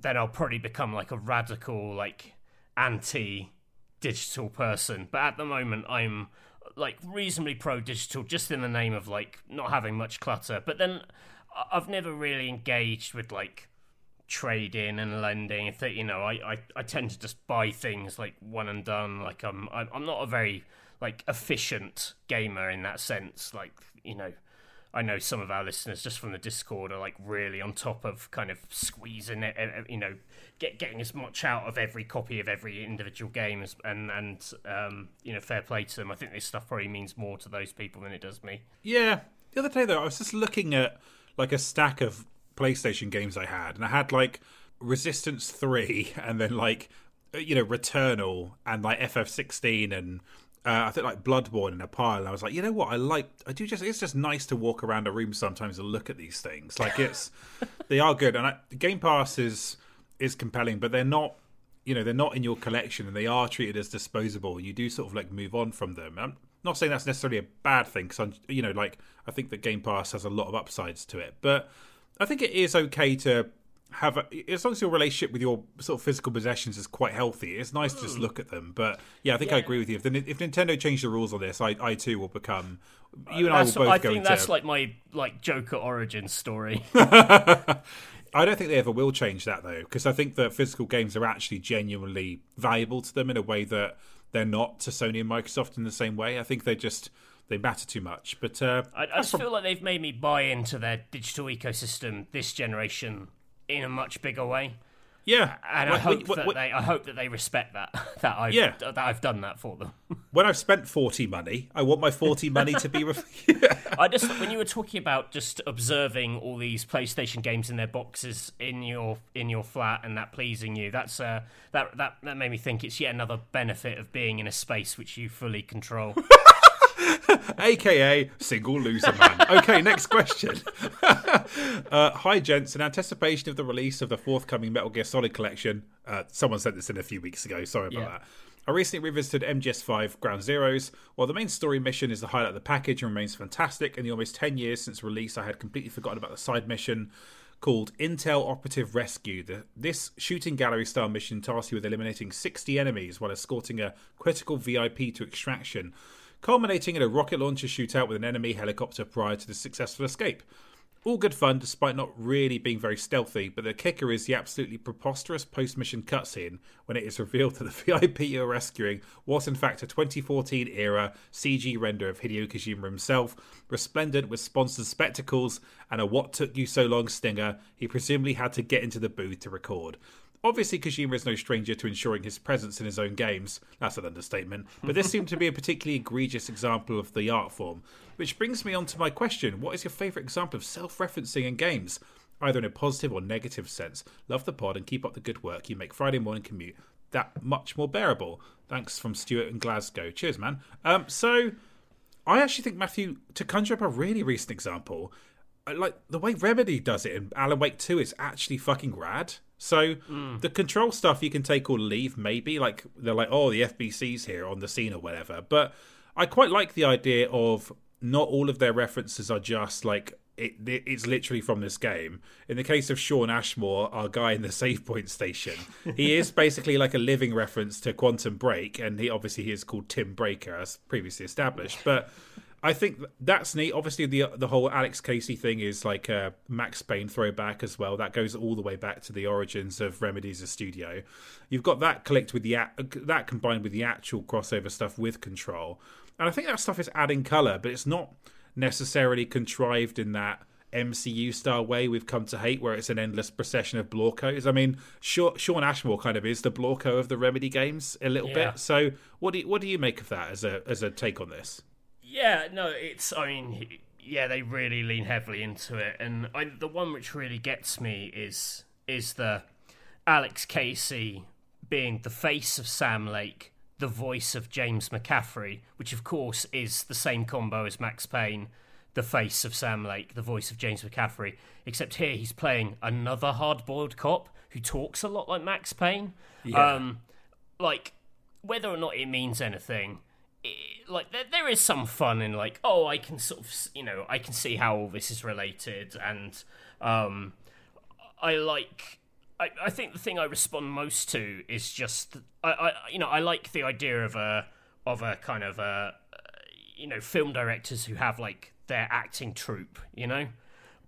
then I'll probably become like a radical like anti digital person. But at the moment I'm like reasonably pro digital just in the name of like not having much clutter. But then I've never really engaged with like trading and lending. You know, I, I, I tend to just buy things like one and done. Like I'm I'm not a very like efficient gamer in that sense. Like you know, I know some of our listeners just from the Discord are like really on top of kind of squeezing it, you know, get getting as much out of every copy of every individual game as and and um, you know, fair play to them. I think this stuff probably means more to those people than it does me. Yeah. The other day though, I was just looking at like a stack of PlayStation games I had, and I had like Resistance Three, *laughs* and then like you know, Returnal and like FF16 and uh, I think like Bloodborne in a pile. And I was like, you know what? I like. I do just. It's just nice to walk around a room sometimes and look at these things. Like *laughs* it's, they are good. And I, Game Pass is is compelling, but they're not. You know, they're not in your collection, and they are treated as disposable. You do sort of like move on from them. I'm not saying that's necessarily a bad thing, because you know, like I think that Game Pass has a lot of upsides to it, but I think it is okay to have a, as long as your relationship with your sort of physical possessions is quite healthy. It's nice to just hmm. look at them. But yeah, I think Yeah. I agree with you. If, the, if Nintendo changed the rules on this, I, I too will become. Uh, you and I will both I go think that's like my like Joker origin story. *laughs* *laughs* I don't think they ever will change that though, because I think that physical games are actually genuinely valuable to them in a way that they're not to Sony and Microsoft in the same way. I think they just they matter too much. But uh, I, I just feel like they've made me buy into their digital ecosystem this generation in a much bigger way, yeah, and I hope that they I hope that they respect that *laughs* that I've Yeah. that I've done that for them. *laughs* when I've spent forty money, I want my forty money to be. *laughs* Ref- I just when you were talking about just observing all these PlayStation games in their boxes in your in your flat and that pleasing you, that's uh, that that that made me think it's yet another benefit of being in a space which you fully control. *laughs* aka single loser man. Okay, next question. *laughs* uh, hi, gents. In anticipation of the release of the forthcoming Metal Gear Solid collection, uh, someone sent this in a few weeks ago. Sorry about Yeah. that. I recently revisited MGS5 Ground Zeroes. While the main story mission is the highlight of the package and remains fantastic, in the almost 10 years since release, I had completely forgotten about the side mission called Intel Operative Rescue. The, this shooting gallery style mission tasks you with eliminating 60 enemies while escorting a critical VIP to extraction, culminating in a rocket launcher shootout with an enemy helicopter prior to the successful escape. All good fun, despite not really being very stealthy, but the kicker is the absolutely preposterous post mission cutscene when it is revealed that the *laughs* VIP you're rescuing was in fact a 2014 era CG render of Hideo Kojima himself, resplendent with sponsored spectacles and a What Took You So Long stinger he presumably had to get into the booth to record. Obviously, Kojima is no stranger to ensuring his presence in his own games. That's an understatement. But this seemed to be a particularly egregious example of the art form. Which brings me on to my question What is your favourite example of self referencing in games? Either in a positive or negative sense. Love the pod and keep up the good work. You make Friday morning commute that much more bearable. Thanks from Stuart in Glasgow. Cheers, man. Um, so, I actually think, Matthew, to conjure up a really recent example, like the way Remedy does it in Alan Wake 2 is actually fucking rad. So mm. the control stuff you can take or leave, maybe. Like they're like, oh, the FBC's here on the scene or whatever. But I quite like the idea of not all of their references are just like it, it- it's literally from this game. In the case of Shawn Ashmore, our guy in the save point station, he is *laughs* basically like a living reference to Quantum Break, and he obviously he is called Tim Breaker as previously established. But I think that's neat. Obviously, the the whole Alex Casey thing is like a Max Payne throwback as well. That goes all the way back to the origins of Remedy's as a studio. You've got that clicked with the that combined with the actual crossover stuff with Control, and I think that stuff is adding color, but it's not necessarily contrived in that MCU style way we've come to hate, where it's an endless procession of Blorcos. I mean, Shawn Ashmore kind of is the Blorco of the Remedy games a little Yeah. bit. So, what do you, what do you make of that as a as a take on this? Yeah, no, it's. I mean, yeah, they really lean heavily into it, and I, the one which really gets me is is the Alex Casey being the face of Sam Lake, the voice of James McCaffrey, which of course is the same combo as Max Payne, the face of Sam Lake, the voice of James McCaffrey. Except here he's playing another hard-boiled cop who talks a lot like Max Payne. Yeah. Um, like whether or not it means anything it, like there, there is some fun in like oh i can sort of you know i can see how all this is related and um i like I, I think the thing I respond most to is just I, I you know I like the idea of a of a kind of a you know film directors who have like their acting troupe you know?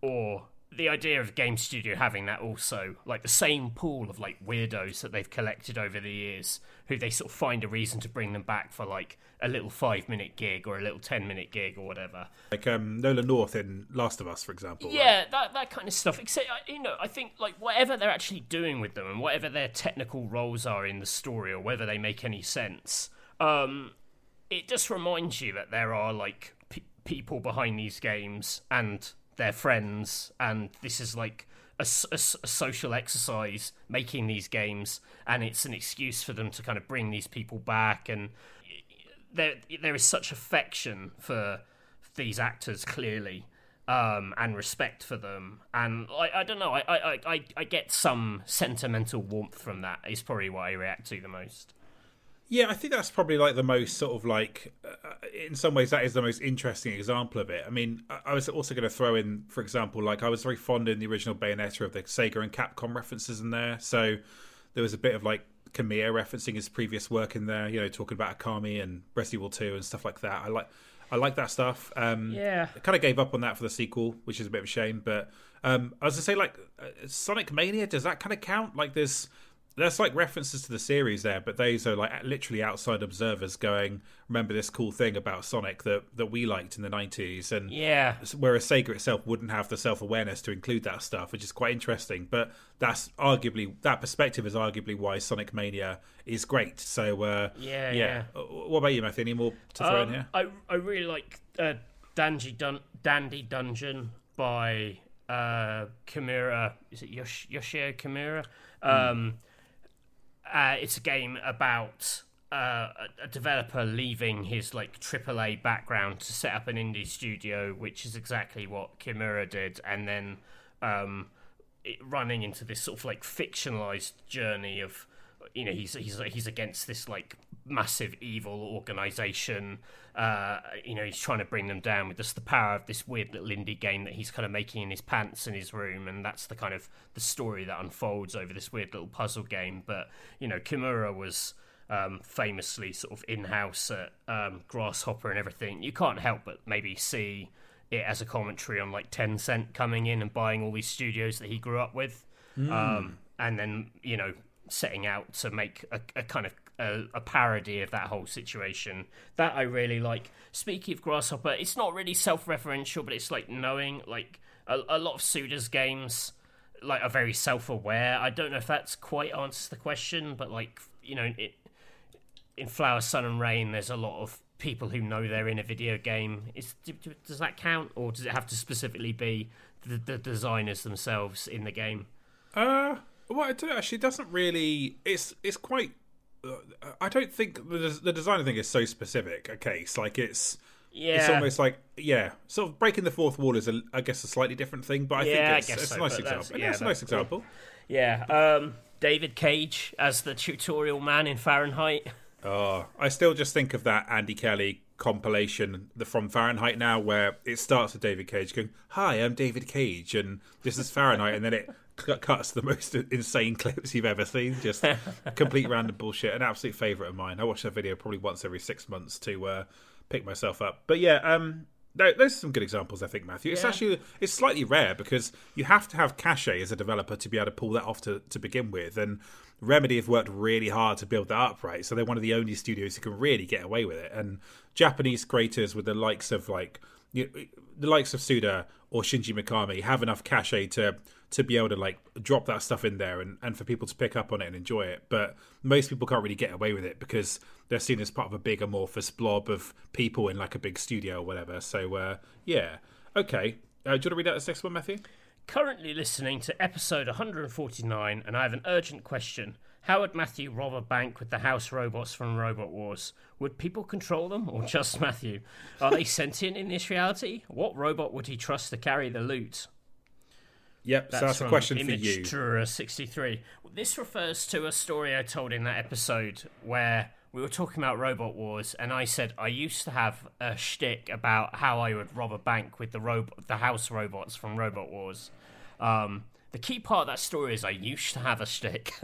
Or the idea of game studio having that also like the same pool of like weirdos that they've collected over the years who they sort of find a reason to bring them back for like a little five minute gig or a little ten minute gig or whatever Like um, Nolan North in Last of Us, for example. right? yeah, that that kind of stuff. Except you know, I think like whatever they're actually doing with them and whatever their technical roles are in the story or whether they make any sense, um, it just reminds you that there are like pe- people behind these games and their friends, and this is like a, a, a, social exercise making these games, and it's an excuse for them to kind of bring these people back. And there there is such affection for these actors clearly. Um, and respect for them, and I, I don't know. I, I, I, I get some sentimental warmth from that. Is probably what I react to the most. Yeah, I think that's probably like the most sort of like, uh, in some ways, that is the most interesting example of it. I mean, I was also going to throw in, for example, like I was very fond in the original Bayonetta of the Sega and Capcom references in there. So there was a bit of like Kamiya referencing his previous work in there, you know, talking about Okami and Resident Evil 2 and stuff like that. I like. I like that stuff. Um, yeah, I kind of gave up on that for the sequel, which is a bit of a shame. But um, I was to say, like uh, Sonic Mania, does that kind of count? Like, there's there's like references to the series there, but those are like literally outside observers going, "Remember this cool thing about Sonic that that we liked in the '90s?" And yeah, whereas Sega itself wouldn't have the self awareness to include that stuff, which is quite interesting. But that's arguably that perspective is arguably why Sonic Mania is great. So uh, yeah, yeah, yeah. What about you, Matthew? Any more to throw um, in here? I I really like uh, Dandy Dun- Dandy Dungeon by uh, Kimura. Is it Yosh- Yoshio Kimura? Mm. Uh, it's a game about uh, a developer leaving his like AAA background to set up an indie studio, which is exactly what Kimura did, and then um, running into this sort of like fictionalized journey of you know he's he's he's against this like massive evil organization. Uh, you know he's trying to bring them down with just the power of this weird little indie game that he's kind of making in his pants in his room, and that's the kind of the story that unfolds over this weird little puzzle game. But you know Kimura was. Um, famously, sort of in-house at um, Grasshopper and everything, you can't help but maybe see it as a commentary on like Tencent coming in and buying all these studios that he grew up with, mm. um, and then you know setting out to make a, a kind of a, a, parody of that whole situation. That I really like. Speaking of Grasshopper, it's not really self-referential, but it's like knowing like a, a lot of Suda's games like are very self-aware. I don't know if that's quite answers the question, but like you know, it, in Flower, Sun, and Rain, there's a lot of people who know they're in a video game. Is does that count, or does it have to specifically be the, the designers themselves in the game? Uh well, I don't know. Actually, it doesn't really. It's it's quite. I don't think the the designer thing is so specific. A case like it's. Yeah. It's almost like yeah, sort of breaking the fourth wall is a, I guess a slightly different thing, but I yeah, think it's, it's so, a nice example. Yeah, it's a nice example. Yeah, um, David Cage as the tutorial man in Fahrenheit. Oh, I still just think of that Andy Kelly compilation the from Fahrenheit now where it starts with David Cage going, "Hi, I'm David Cage and this is Fahrenheit," and then it cuts the most insane *laughs* clips you've ever seen. Just *laughs* complete random bullshit. An absolute favorite of mine. I watch that video probably once every six months to uh, pick myself up. But yeah, um, those are some good examples. I think Matthew. It's yeah. actually it's slightly rare because you have to have cachet as a developer to be able to pull that off to, to begin with, and Remedy have worked really hard to build that up, right? So they're one of the only studios who can really get away with it. And Japanese creators with the likes of like you know, the likes of Suda or Shinji Mikami have enough cachet to to be able to like drop that stuff in there and, and for people to pick up on it and enjoy it. But most people can't really get away with it because they're seen as part of a big amorphous blob of people in like a big studio or whatever. So uh, yeah, okay. Uh, do you want to read out this next one, Matthew? Currently listening to episode 149, and I have an urgent question. How would Matthew rob a bank with the house robots from Robot Wars? Would people control them, or just Matthew? Are they sentient in this reality? What robot would he trust to carry the loot? Yep, that's so that's a question for you. Jura 63. This refers to a story I told in that episode where we were talking about Robot Wars, and I said I used to have a shtick about how I would rob a bank with the rob- the house robots from Robot Wars. Um, the key part of that story is I used to have a stick.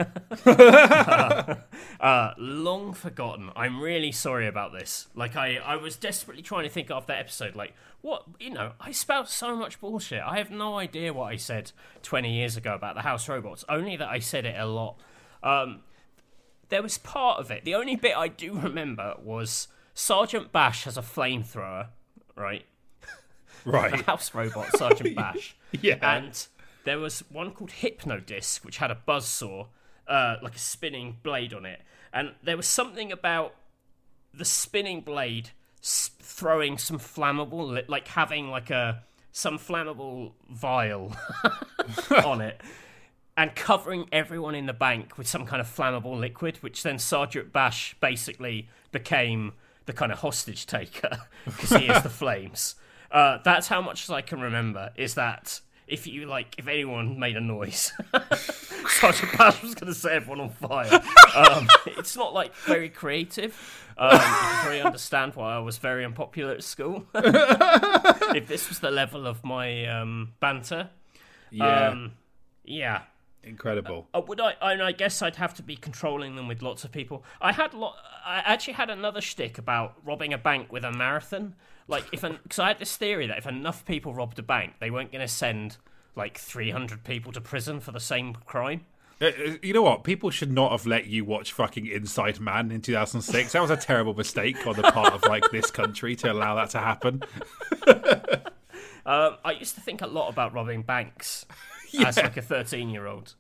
uh, *laughs* uh, long forgotten. I'm really sorry about this. Like I, I was desperately trying to think of that episode. Like what you know, I spout so much bullshit. I have no idea what I said 20 years ago about the house robots. Only that I said it a lot. Um, there was part of it. The only bit I do remember was Sergeant Bash has a flamethrower, right? Right. *laughs* house robot, Sergeant Bash. *laughs* yeah. And there was one called Hypnodisc, which had a buzz saw, uh, like a spinning blade on it. And there was something about the spinning blade throwing some flammable, like having like a some flammable vial *laughs* on it and covering everyone in the bank with some kind of flammable liquid, which then Sergeant Bash basically became the kind of hostage taker *laughs* because he is the *laughs* flames. Uh, that's how much as I can remember. Is that if you like, if anyone made a noise, *laughs* Sergeant Bash was going to set everyone on fire. Um, it's not like very creative. Um, you can probably understand why I was very unpopular at school. *laughs* if this was the level of my um, banter, Yeah, um, yeah. incredible. Uh, would I? I, I guess I'd have to be controlling them with lots of people. I had lot. I actually had another shtick about robbing a bank with a marathon. Like if because I had this theory that if enough people robbed a bank, they weren't going to send like three hundred people to prison for the same crime. Uh, uh, You know what? People should not have let you watch fucking Inside Man in 2006. That was a terrible mistake on the part of like this country to allow that to happen. Um, I used to think a lot about robbing banks *laughs* as like a thirteen-year-old.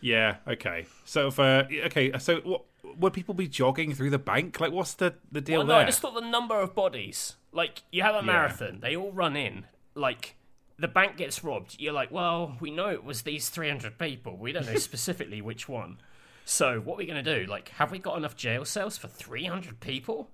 Yeah. Okay. So if uh, okay, so what would people be jogging through the bank? Like, what's the the deal Well, no, there? I just thought the number of bodies. Like, you have a marathon, they all run in. Like, the bank gets robbed. You're like, well, we know it was these 300 people. We don't know *laughs* specifically which one. So, what are we going to do? Like, have we got enough jail cells for 300 people?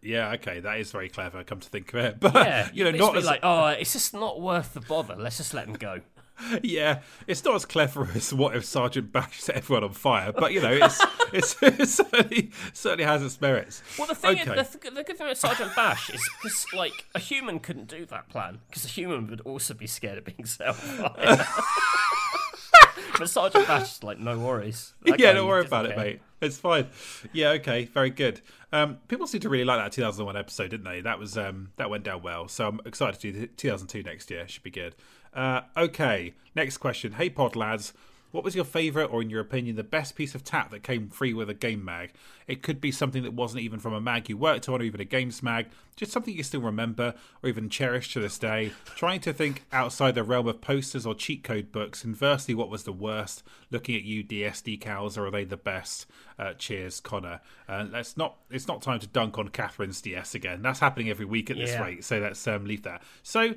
Yeah. Okay, that is very clever. Come to think of it, *laughs* but Yeah, you know, not as like, oh, it's just not worth the bother. Let's just let them go. *laughs* yeah, it's not as clever as what if Sergeant Bash set everyone on fire, but you know, it's *laughs* it's it certainly certainly has its merits. Well, the thing Okay. is, the, th- the good thing with Sergeant Bash is because, like, a human couldn't do that plan because a human would also be scared of being set on fire. *laughs* but Sergeant Bash is like, no worries. That yeah, don't worry about it, mate. It's fine. Yeah, okay, very good. Um, people seem to really like that 2001 episode, didn't they? That was um, that went down well. So I'm excited to do the 2002 next year. Should be good. Uh, okay, next question. Hey, pod lads. What was your favourite, or in your opinion, the best piece of tap that came free with a game mag? It could be something that wasn't even from a mag you worked on, or even a games mag, just something you still remember, or even cherish to this day. Trying to think outside the realm of posters or cheat code books. Inversely, what was the worst? Looking at you, DS decals, or are they the best? Uh, cheers, Connor. Uh, let's not. It's not time to dunk on Catherine's DS again. That's happening every week at this Yeah. rate. So let's um, leave that. So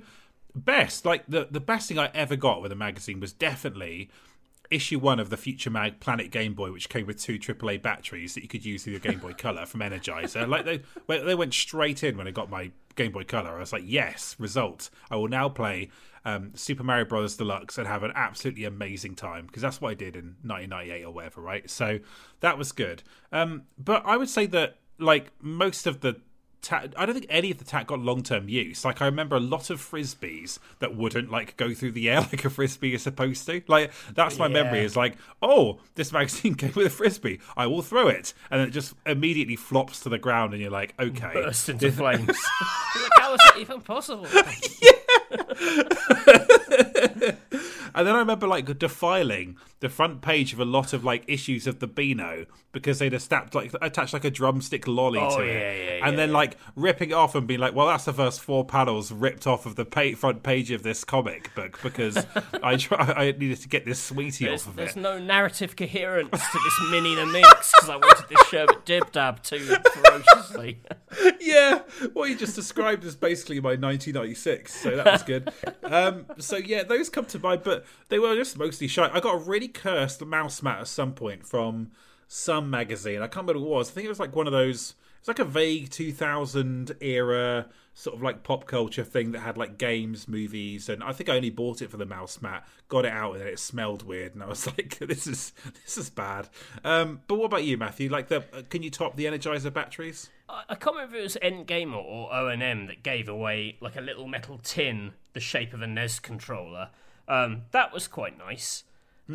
best, like the the best thing I ever got with a magazine was definitely issue one of the Future Mag Planet Game Boy, which came with two AAA batteries that you could use through your Game Boy Color from Energizer. Like they they went straight in when I got my Game Boy Color. I was like, yes, result. I will now play um, Super Mario Brothers Deluxe and have an absolutely amazing time because that's what I did in 1998 or whatever, right? So that was good. Um, but I would say that like most of the ta- I don't think any of the tack got long term use. Like I remember a lot of frisbees that wouldn't like go through the air *laughs* like a frisbee is supposed to. Like that's my memory is like, oh, this magazine *laughs* came with a frisbee. I will throw it, and then it just immediately flops to the ground, and you're like, okay, Burst into *laughs* flames. You're like, how is that even possible? And then I remember like defiling the front page of a lot of like issues of the Beano because they'd attached like attached like a drumstick lolly Oh, to it, yeah, yeah, and yeah, then yeah. like ripping it off and being like, "Well, that's the first four panels ripped off of the pa- front page of this comic book because *laughs* I try I needed to get this sweetie There's, off of there's it." There's no narrative coherence to this Minnie the Minx because I wanted this sherbet Dip Dab too ferociously. *laughs* yeah, what you just described is basically my 1996, so that was good. *laughs* um, so yeah, those come to mind, but they were just mostly shy. I got a really cursed mouse mat at some point from some magazine. I can't remember what it was. I think it was like one of those. It's like a vague 2000 era sort of like pop culture thing that had like games, movies, and I think I only bought it for the mouse mat. Got it out and it smelled weird, and I was *laughs* like, "This is this is bad." Um, but what about you, Matthew? Like, the can you top the Energizer batteries? I, I can't remember if it was NGamer or, or ONM that gave away like a little metal tin the shape of a NES controller. Um, that was quite nice.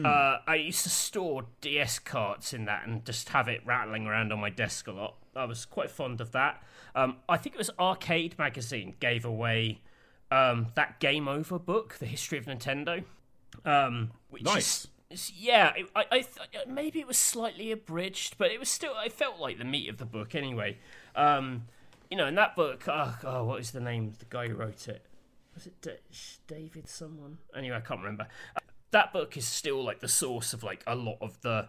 Uh, I used to store DS carts in that and just have it rattling around on my desk a lot. I was quite fond of that. Um, I think it was Arcade Magazine gave away um, that Game Over book, The History of Nintendo. Um, which Nice. it's- yeah, I, I th- maybe it was slightly abridged, but it was still. I felt like the meat of the book anyway. Um, you know, in that book, oh, God, what is the name of the guy who wrote it? Was it Da- David someone? Anyway, I can't remember. Uh, that book is still like the source of like a lot of the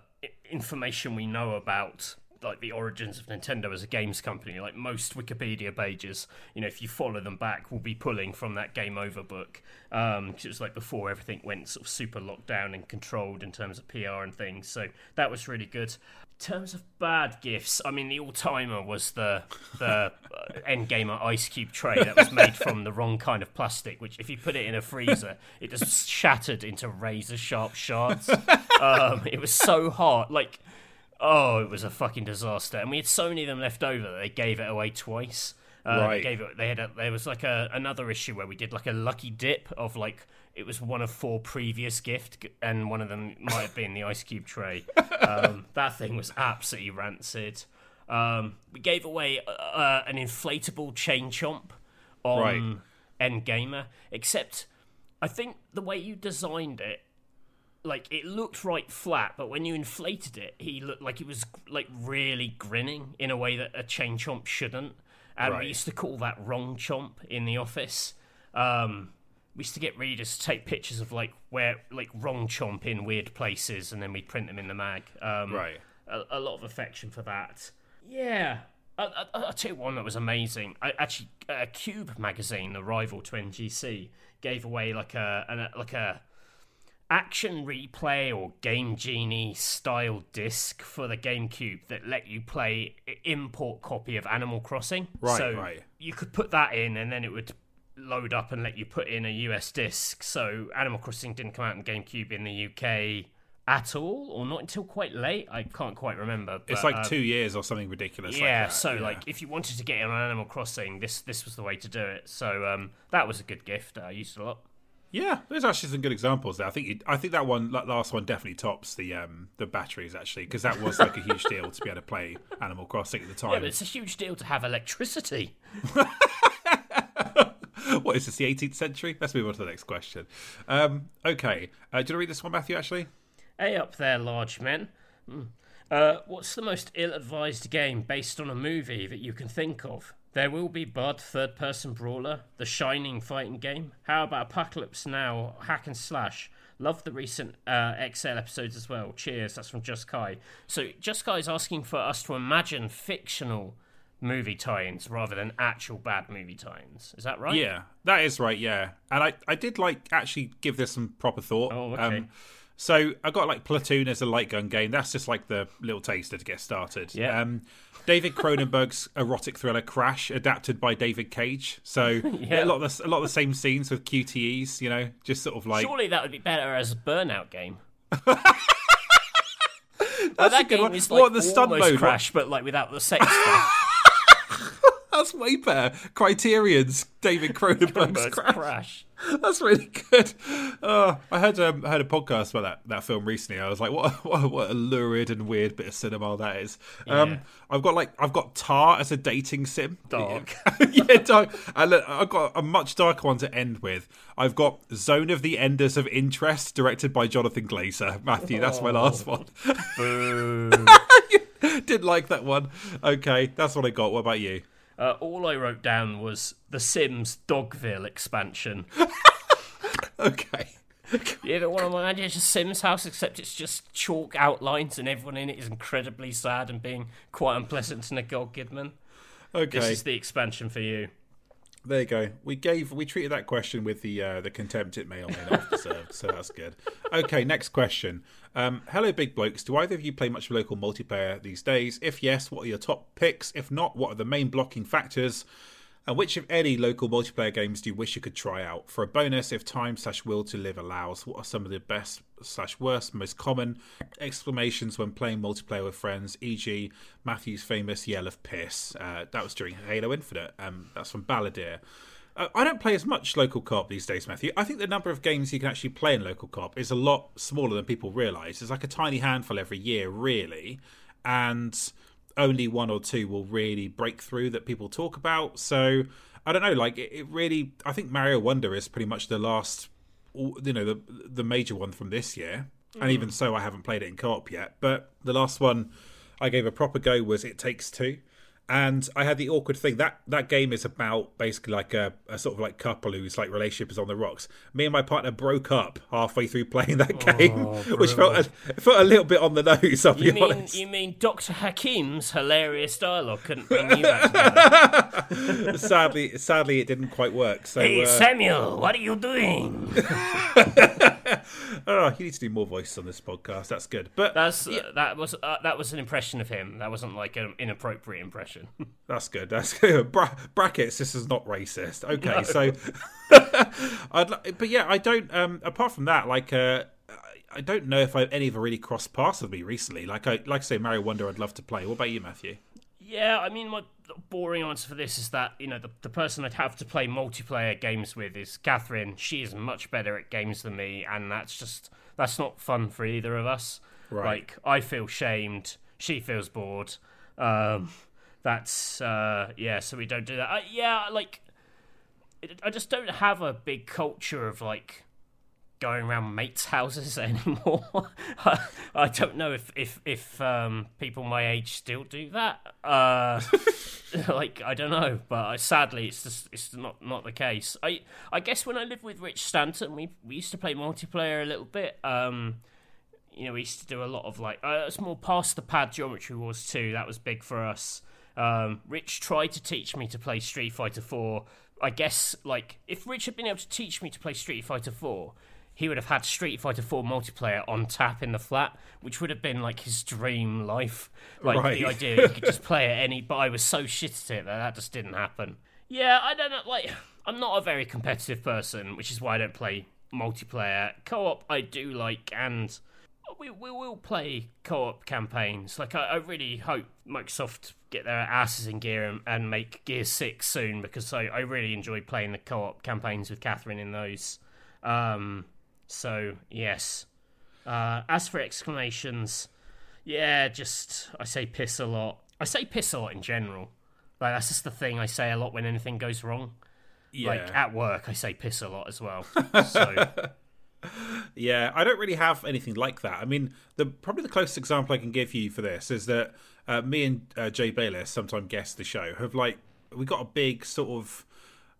information we know about like the origins of Nintendo as a games company. Like most Wikipedia pages, you know, if you follow them back, will be pulling from that Game Over book. Um, 'cause it was like before everything went sort of super locked down and controlled in terms of PR and things. So that was really good. In terms of bad gifts, I mean, the all timer was the the uh, NGamer ice cube tray that was made from the wrong kind of plastic. Which, if you put it in a freezer, it just shattered into razor sharp shards. *laughs* Um, it was so hard, like oh, it was a fucking disaster. And we had so many of them left over that they gave it away twice. Uh, Right. They gave it. They had. A, there was like a another issue where we did like a lucky dip of like it was one of four previous gift, and one of them might have been the ice cube tray. *laughs* Um, that thing was absolutely rancid. Um, we gave away uh, an inflatable chain chomp on Right. NGamer, except I think the way you designed it like it looked right flat, but when you inflated it, he looked like he was like really grinning in a way that a chain chomp shouldn't. And Right. we used to call that wrong chomp in the office. Um, we used to get readers to take pictures of like where like wrong chomp in weird places, and then we'd print them in the mag. Um, Right. a, a lot of affection for that. Yeah. I, I, I'll tell you one that was amazing. I, actually, uh, Cube magazine, the rival to NGC, gave away like a an, like a action replay or game genie style disc for the GameCube that let you play import copy of Animal Crossing. Right, so right. You could put that in, and then it would load up and let you put in a US disc. So Animal Crossing didn't come out in GameCube in the UK at all, or not until quite late. I can't quite remember. It's like uh, two years or something ridiculous. yeah, like so yeah. like if you wanted to get in on Animal Crossing, this this was the way to do it. So um, that was a good gift. I used it a lot. Yeah, there's actually some good examples there. I think you, I think that one, that last one, definitely tops the um the batteries actually because that was like a huge deal to be able to play Animal Crossing at the time. Yeah, but it's a huge deal to have electricity. *laughs* what is this? The 18th century? Let's move on to the next question. Um, okay, uh, do you want to read this one, Matthew? Actually, Hey up there, large men. Hmm. Uh, what's the most ill-advised game based on a movie that you can think of? There will be Blood, third-person brawler, The Shining fighting game. How about Apocalypse Now, hack and slash? Love the recent uh, XL episodes as well. Cheers. That's from Just Kai. So Just Kai is asking for us to imagine fictional movie tie-ins rather than actual bad movie tie-ins. Is that right? yeah, that is right. Yeah, and I I did like actually give this some proper thought. Oh, okay. Um, so I got like Platoon as a light gun game. That's just like the little taster to get started. Yeah. Um, David Cronenberg's *laughs* erotic thriller Crash, adapted by David Cage. So *laughs* yeah. a lot of the, a lot of the same scenes with QTEs. You know, just sort of like Surely that would be better as a burnout game. *laughs* That's that a good game one. is What, like the stunt almost mode? Crash, but like without the sex. That's way better. Criterion's David Cronenberg's Cronenberg's Crash. Crash. That's really good. Uh, I heard um, I heard a podcast about that, that film recently. I was like, what, *laughs* what what a lurid and weird bit of cinema that is. Um, I've got like I've got Tar as a dating sim. Dark. *laughs* yeah, dark. And look, I've got a much darker one to end with. I've got Zone of the Enders of Interest, directed by Jonathan Glazer. Matthew, that's my last one. Boo. *laughs* Didn't like that one. Okay, that's what I got. What about you? Uh, all I wrote down was The Sims Dogville expansion. *laughs* Okay. You ever want to imagine it's a Sims house, except it's just chalk outlines and everyone in it is incredibly sad and being quite unpleasant to Nicole Kidman? Okay. This is the expansion for you. There you go. We gave we treated that question with the uh, the contempt it may or may not have deserved, so that's good. Okay, next question. Um, hello, big blokes. Do either of you play much local multiplayer these days? If yes, what are your top picks? If not, what are the main blocking factors? And which, if any, local multiplayer games do you wish you could try out? For a bonus, if time slash will to live allows, what are some of the best slash worst, most common exclamations when playing multiplayer with friends? E.g., Matthew's famous yell of piss. Uh, that was during Halo Infinite. Um, that's from Balladeer. Uh, I don't play as much local co-op these days, Matthew. I think the number of games you can actually play in local co-op is a lot smaller than people realise. It's like a tiny handful every year, really, and only one or two will really break through that people talk about. So I don't know. Like it, it really, I think Mario Wonder is pretty much the last, you know, the the major one from this year. And even mm. so, I haven't played it in co-op yet. But the last one I gave a proper go was It Takes Two. And I had the awkward thing that that game is about basically like a, a sort of like couple whose like relationship is on the rocks. Me and my partner broke up halfway through playing that game, Oh, *laughs* which felt a, felt a little bit on the nose. I'll You be mean honest. you mean Doctor Hakim's hilarious dialogue couldn't bring you back *laughs* together? sadly, sadly, it didn't quite work. So hey uh, Samuel, what are you doing? *laughs* oh, you need to do more voices on this podcast. That's good. But That's uh, that was uh, that was an impression of him. That wasn't like an inappropriate impression. *laughs* That's good. That's *laughs* good. Bra- brackets. This is not racist. *laughs* Okay, so, I'd, but yeah, I don't. Um, apart from that, like, uh, I- don't know if I, any have really crossed paths with me recently. Like, I like I say, Mario Wonder. I'd love to play. What about you, Matthew? Yeah, I mean, my boring answer for this is that you know the the person I'd have to play multiplayer games with is Catherine. She is much better at games than me, and that's just that's not fun for either of us. Right. Like I feel shamed, she feels bored. Um, that's uh, yeah, so we don't do that. Uh, yeah, like it, I just don't have a big culture of like going around mates' houses *laughs* anymore. I, I don't know if if if um, people my age still do that. Uh, *laughs* like I don't know, but sadly, it's just it's not not the case. I I guess when I lived with Rich Stanton, we we used to play multiplayer a little bit. Um, you know, we used to do a lot of like uh, it's more past the pad geometry wars too. That was big for us. Um, Rich tried to teach me to play Street Fighter Four. I guess like if Rich had been able to teach me to play Street Fighter Four, he would have had Street Fighter Four multiplayer on tap in the flat, which would have been like his dream life. Like Right. the idea you could just *laughs* play at any. But I was so shit at it that that just didn't happen. Yeah, I don't know. Like I'm not a very competitive person, which is why I don't play multiplayer. Co-op I do like, and we, we will play co-op campaigns. Like I, I really hope Microsoft get their asses in gear and, and make Gear Six soon because I, I really enjoy playing the co-op campaigns with Catherine in those. Um, so yes. Uh, as for exclamations, yeah, just I say piss a lot. I say piss a lot in general. Like that's just the thing I say a lot when anything goes wrong. Yeah, Like at work, I say piss a lot as well. *laughs* So yeah. I don't really have anything like that. I mean, the probably the closest example I can give you for this is that uh, me and uh, Jay Bayless, sometime guest the show, have like we got a big sort of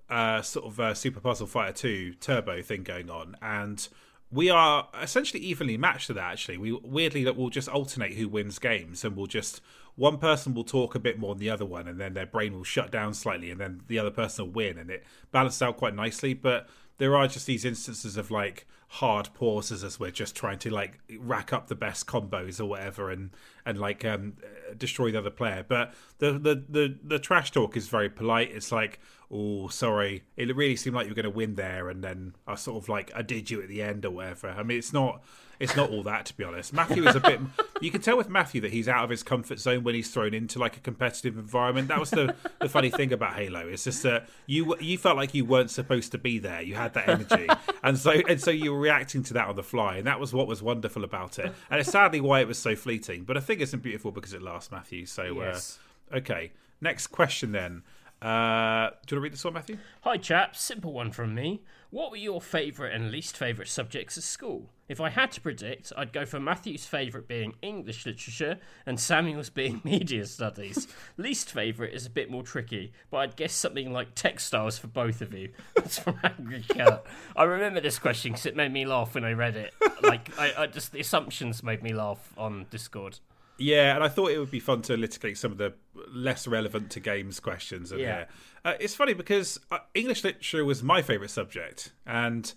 uh, sort of uh, Super Puzzle Fighter 2 turbo thing going on, and we are essentially evenly matched to that. Actually, we weirdly that we'll just alternate who wins games, and we'll just one person will talk a bit more than the other one, and then their brain will shut down slightly, and then the other person will win, and it balances out quite nicely. But there are just these instances of like hard pauses as we're just trying to like rack up the best combos or whatever and and like um destroy the other player. But the the the, the trash talk is very polite. It's like oh sorry. It really seemed like you were going to win there and then i sort of like i did you at the end or whatever. I mean it's not it's not all that to be honest. Matthew is a bit *laughs* you can tell with matthew that he's out of his comfort zone when he's thrown into like a competitive environment. That was the the funny thing about halo. It's just that you you felt like you weren't supposed to be there. You had that energy. *laughs* And so and so you were reacting to that on the fly and that was what was wonderful about it. And it's sadly why it was so fleeting. But i think it's beautiful because it lasts matthew. So Yes. uh, okay. Next question then. Uh, do you want to read this one matthew? Hi, chaps. Simple one from me. What were your favourite and least favourite subjects at school? If I had to predict, I'd go for Matthew's favourite being English literature and Samuel's being *laughs* media studies. least favourite is a bit more tricky, but I'd guess something like textiles for both of you. *laughs* That's from Angry Cat. I remember this question because it made me laugh when I read it. Like, I, I just the assumptions made me laugh on Discord. Yeah, and I thought it would be fun to litigate some of the less relevant to games questions. In Yeah. here. Uh, it's funny because uh, English literature was my favourite subject, and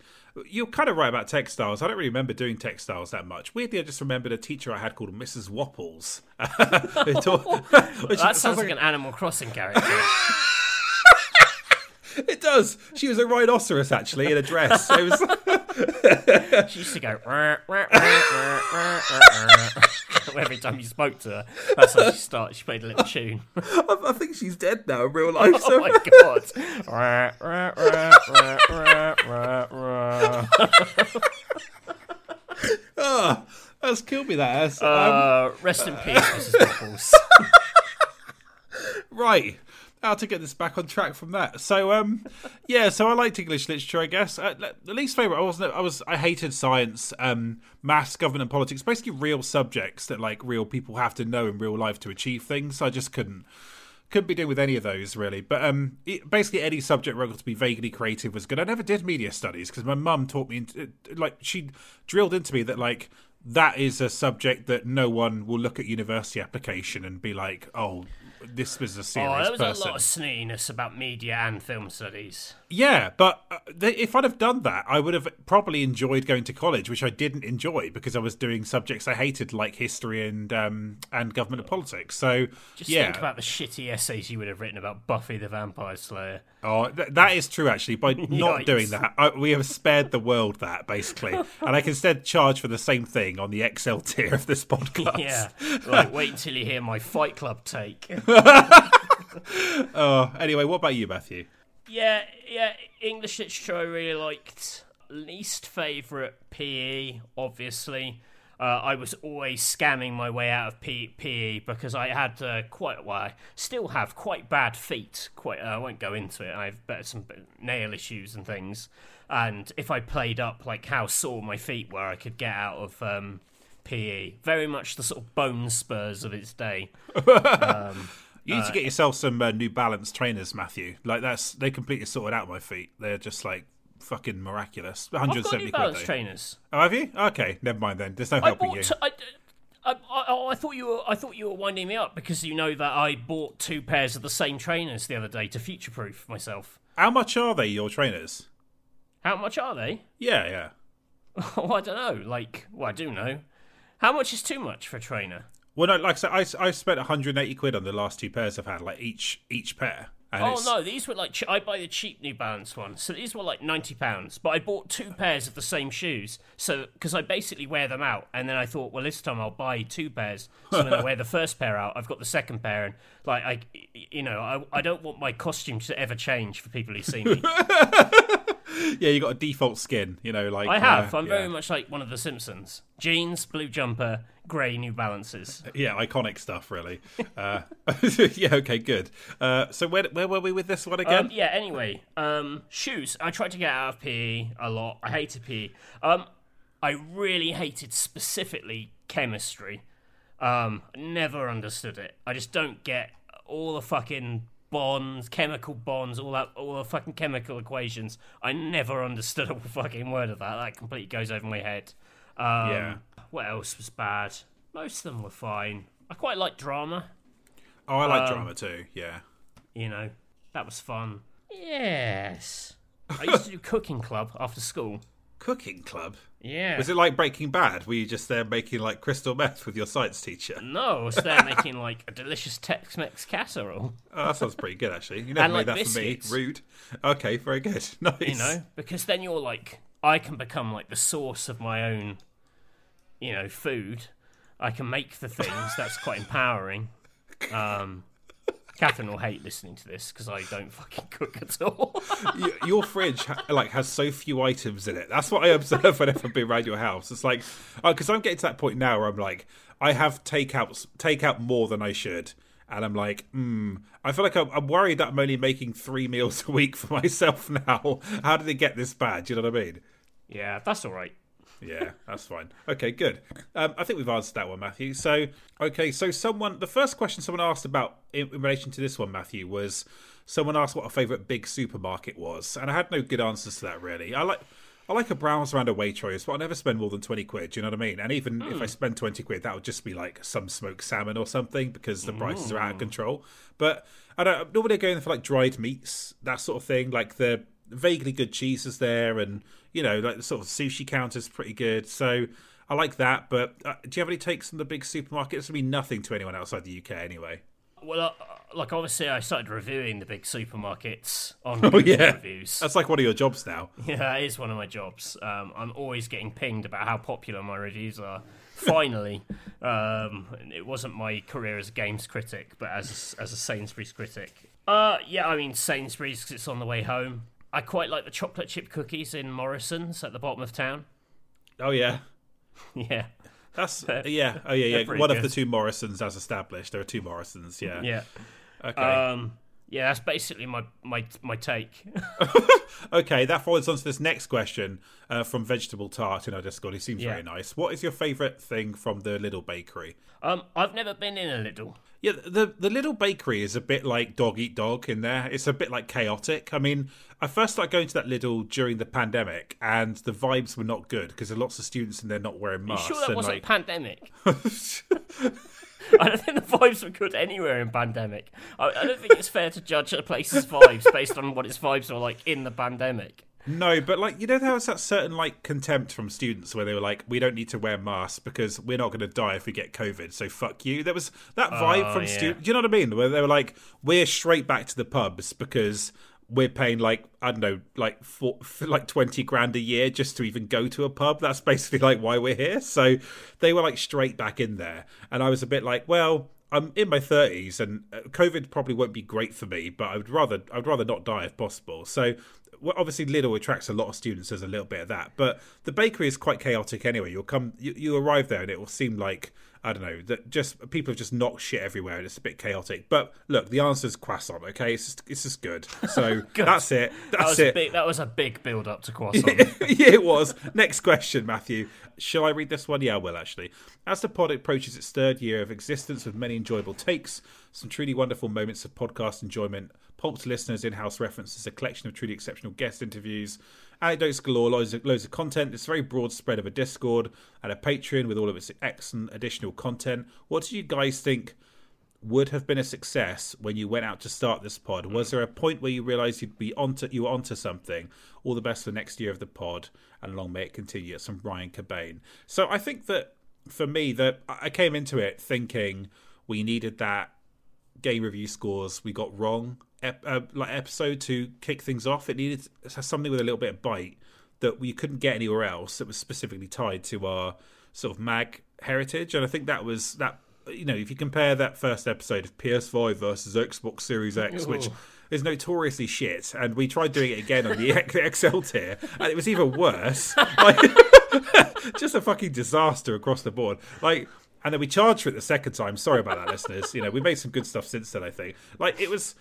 you're kind of right about textiles. I don't really remember doing textiles that much. Weirdly, I just remembered a teacher I had called Mrs. Wapples. Which That sounds like an Animal Crossing character. *laughs* It does. She was a rhinoceros actually in a dress. It was. She used to go *laughs* every time you spoke to her. That's how she started. She played a little tune. I, I think she's dead now in real life. Oh my god! *laughs* Ah, that's killed me. That. Um, Uh, rest in *laughs* peace, Mrs. Nichols. right how to get this back on track from that so um *laughs* yeah so i liked english literature i guess uh, the least favorite i wasn't i was i hated science um maths government and politics basically real subjects that like real people have to know in real life to achieve things i just couldn't couldn't be doing with any of those really. But um, it, basically, any subject where I got to be vaguely creative was good. I never did media studies because my mum taught me, like, she drilled into me that like that is a subject that no one will look at university application and be like, oh, this was a serious Oh, there was person. a lot of snootiness about media and film studies. Yeah, but uh, th- if I'd have done that, I would have probably enjoyed going to college, which I didn't enjoy because I was doing subjects I hated, like history and um, and government and politics. So Just yeah, think about the shitty essays you would have written about Buffy the Vampire Slayer. Oh, th- that is true. Actually, by *laughs* not doing that, I, we have spared the world that basically, *laughs* and I can instead charge for the same thing on the XL tier of this podcast. Yeah, *laughs* like wait till you hear my Fight Club take. Oh, anyway, what about you, Matthew? Yeah, yeah. English literature I really liked. Least favourite PE, obviously. Uh, I was always scamming my way out of P- PE because I had uh, quite, well, I still have quite bad feet. Quite, uh, I won't go into it. I have better, some nail issues and things. And if I played up like how sore my feet were, I could get out of um, PE. Very much the sort of bone spurs of its day. *laughs* You need to get yourself some uh, New Balance trainers, Matthew. Like that's they completely sorted out my feet. They're just like fucking miraculous. I've got 170 New quid. Balance trainers. Oh, have you? Okay, never mind then. There's no I helping you. T- I, I, I, I thought you were. I thought you were winding me up because you know that I bought two pairs of the same trainers the other day to future-proof myself. How much are they, your trainers? How much are they? Yeah, yeah. *laughs* oh, I don't know. Like, well, I do know. How much is too much for a trainer? Well, no, like I said, I, I spent 180 quid on the last two pairs I've had, like each each pair. And Oh it's- no, these were like I buy the cheap New Balance ones, so these were like ninety pounds. But I bought two pairs of the same shoes, so because I basically wear them out, and then I thought, well, this time I'll buy two pairs. So when I *laughs* wear the first pair out, I've got the second pair, and like I, you know, I, I don't want my costume to ever change for people who see me. *laughs* *laughs* Yeah, you got a default skin, you know, like I have. uh, I'm yeah. very much like one of the Simpsons: jeans, blue jumper, grey New Balances. *laughs* yeah, iconic stuff, really. uh, *laughs* yeah, okay, good. Uh, so where where were we with this one again? Um, yeah. Anyway, um, shoes. I tried to get out of PE a lot. I hated PE. Um, I really hated specifically chemistry. Um, never understood it. I just don't get all the fucking bonds, chemical bonds, all that, all the fucking chemical equations. I never understood a *laughs* fucking word of that. That completely goes over my head. Um, Yeah. What else was bad? Most of them were fine. I quite like drama. oh, I like um, drama too. Yeah. You know, that was fun. Yes. I used to do cooking club after school. Cooking club. Yeah. Was it like Breaking Bad? Were you just there making like crystal meth with your science teacher? No, I was there making like a delicious Tex-Mex casserole. Oh, that sounds pretty good, actually. You *laughs* never And, made like, that biscuits. for me. Rude. Okay, very good. *laughs* Nice. You know, because then you're like, I can become like the source of my own, you know, food. I can make the things. That's quite empowering. *laughs* Um, Catherine will hate listening to this because I don't fucking *laughs* cook at all. Your fridge ha- like has so few items in it. That's what I observe whenever I've been around your house. It's like because I'm getting to that point now where I'm like, I have takeouts, take out more than I should, and I'm like, hmm. I feel like I'm, I'm worried that I'm only making three meals a week for *laughs* myself now. How did it get this bad? Do you know what I mean? yeah, that's all right. Yeah, that's fine. Okay, good. Um, I think we've answered that one, Matthew. So, okay, so someone, the first question someone asked about in, in relation to this one, Matthew, was someone asked what a favourite big supermarket was, and I had no good answers to that really. I like. I like a browse around a Waitrose, but I never spend more than twenty quid. Do you know what I mean? And even if I spend twenty quid, that would just be like some smoked salmon or something because the prices are out of control. But I don't normally I go in for like dried meats, that sort of thing. Like the vaguely good cheeses there, and you know, like the sort of sushi counter's pretty good. So I like that. But uh, do you have any takes on the big supermarkets? Gonna be nothing to anyone outside the UK anyway. Well, uh, like obviously, I started reviewing the big supermarkets on *laughs* Oh yeah, reviews. that's like one of your jobs now. *laughs* Yeah, that is one of my jobs. Um, I'm always getting pinged about how popular my reviews are. Finally, *laughs* um, it wasn't my career as a games critic, but as as a Sainsbury's critic. Uh, yeah, I mean Sainsbury's because it's on the way home. I quite like the chocolate chip cookies in Morrison's at the bottom of town. *laughs* Oh yeah. Yeah, That's *laughs* yeah, oh yeah, yeah. One of the two Morrisons as established. There are two Morrisons, yeah. yeah. Okay. Um, yeah, that's basically my my my take. *laughs* okay, that follows on to this next question uh, from Vegetable Tart in our Discord. He seems Yeah. very nice. What is your favourite thing from the Lidl Bakery? um, I've never been in a Lidl. Yeah, the the Lidl bakery is a bit like dog eat dog in there. It's a bit like chaotic. I mean, I first started going to that Lidl during the pandemic, and the vibes were not good because there are lots of students and they're not wearing masks You masks. sure that wasn't like, pandemic? *laughs* I don't think the vibes were good anywhere in pandemic. I, I don't think it's fair to judge a place's vibes based on what its vibes are like in the pandemic. No, but like you know, there was that certain like contempt from students where they were like, "We don't need to wear masks because we're not going to die if we get COVID, so fuck you." There was that vibe Oh, from yeah. students. Do you know what I mean? Where they were like, "We're straight back to the pubs because." We're paying like I don't know, like four, *laughs* like twenty grand a year just to even go to a pub. That's basically like why we're here. So they were like straight back in there, and I was a bit like, well, I'm in my thirties, and uh, COVID probably won't be great for me, but I would rather I'd rather not die if possible. So well, obviously Lidl attracts a lot of students. There's a little bit of that, but the bakery is quite chaotic anyway. You'll come, you, you arrive there, and it will seem like I don't know that just people have just knocked shit everywhere, and it's a bit chaotic. But look, the answer is croissant. Okay, it's just it's just good. So *laughs* that's it. That That's was it. a big. That was a big build up to *laughs* croissant. yeah, it was. Next question, Matthew. Shall I read this one? Yeah, I will actually. As the pod approaches its third year of existence with many enjoyable takes, some truly wonderful moments of podcast enjoyment, pulped listeners, in house references, a collection of truly exceptional guest interviews, anecdotes galore, loads of, loads of content, this very broad spread of a Discord and a Patreon with all of its excellent additional content. What do you guys think? would have been a success when you went out to start this pod? Was mm. there a point where you realised you'd be onto you were onto something? All the best for next year of the pod, and long may it continue. It's from Ryan Cobain. So I think that for me, that I came into it thinking we needed that game review scores we got wrong ep- uh, like episode to kick things off. It needed something with a little bit of bite that we couldn't get anywhere else that was specifically tied to our sort of mag heritage, and I think that was that. You know, if you compare that first episode of PS5 versus Xbox Series X, which is notoriously shit, and we tried doing it again on the *laughs* XL tier, and it was even worse. *laughs* Like, *laughs* just a fucking disaster across the board. Like, and then we charged for it the second time. Sorry about that, listeners. You know, we made some good stuff since then. I think. Like, it was,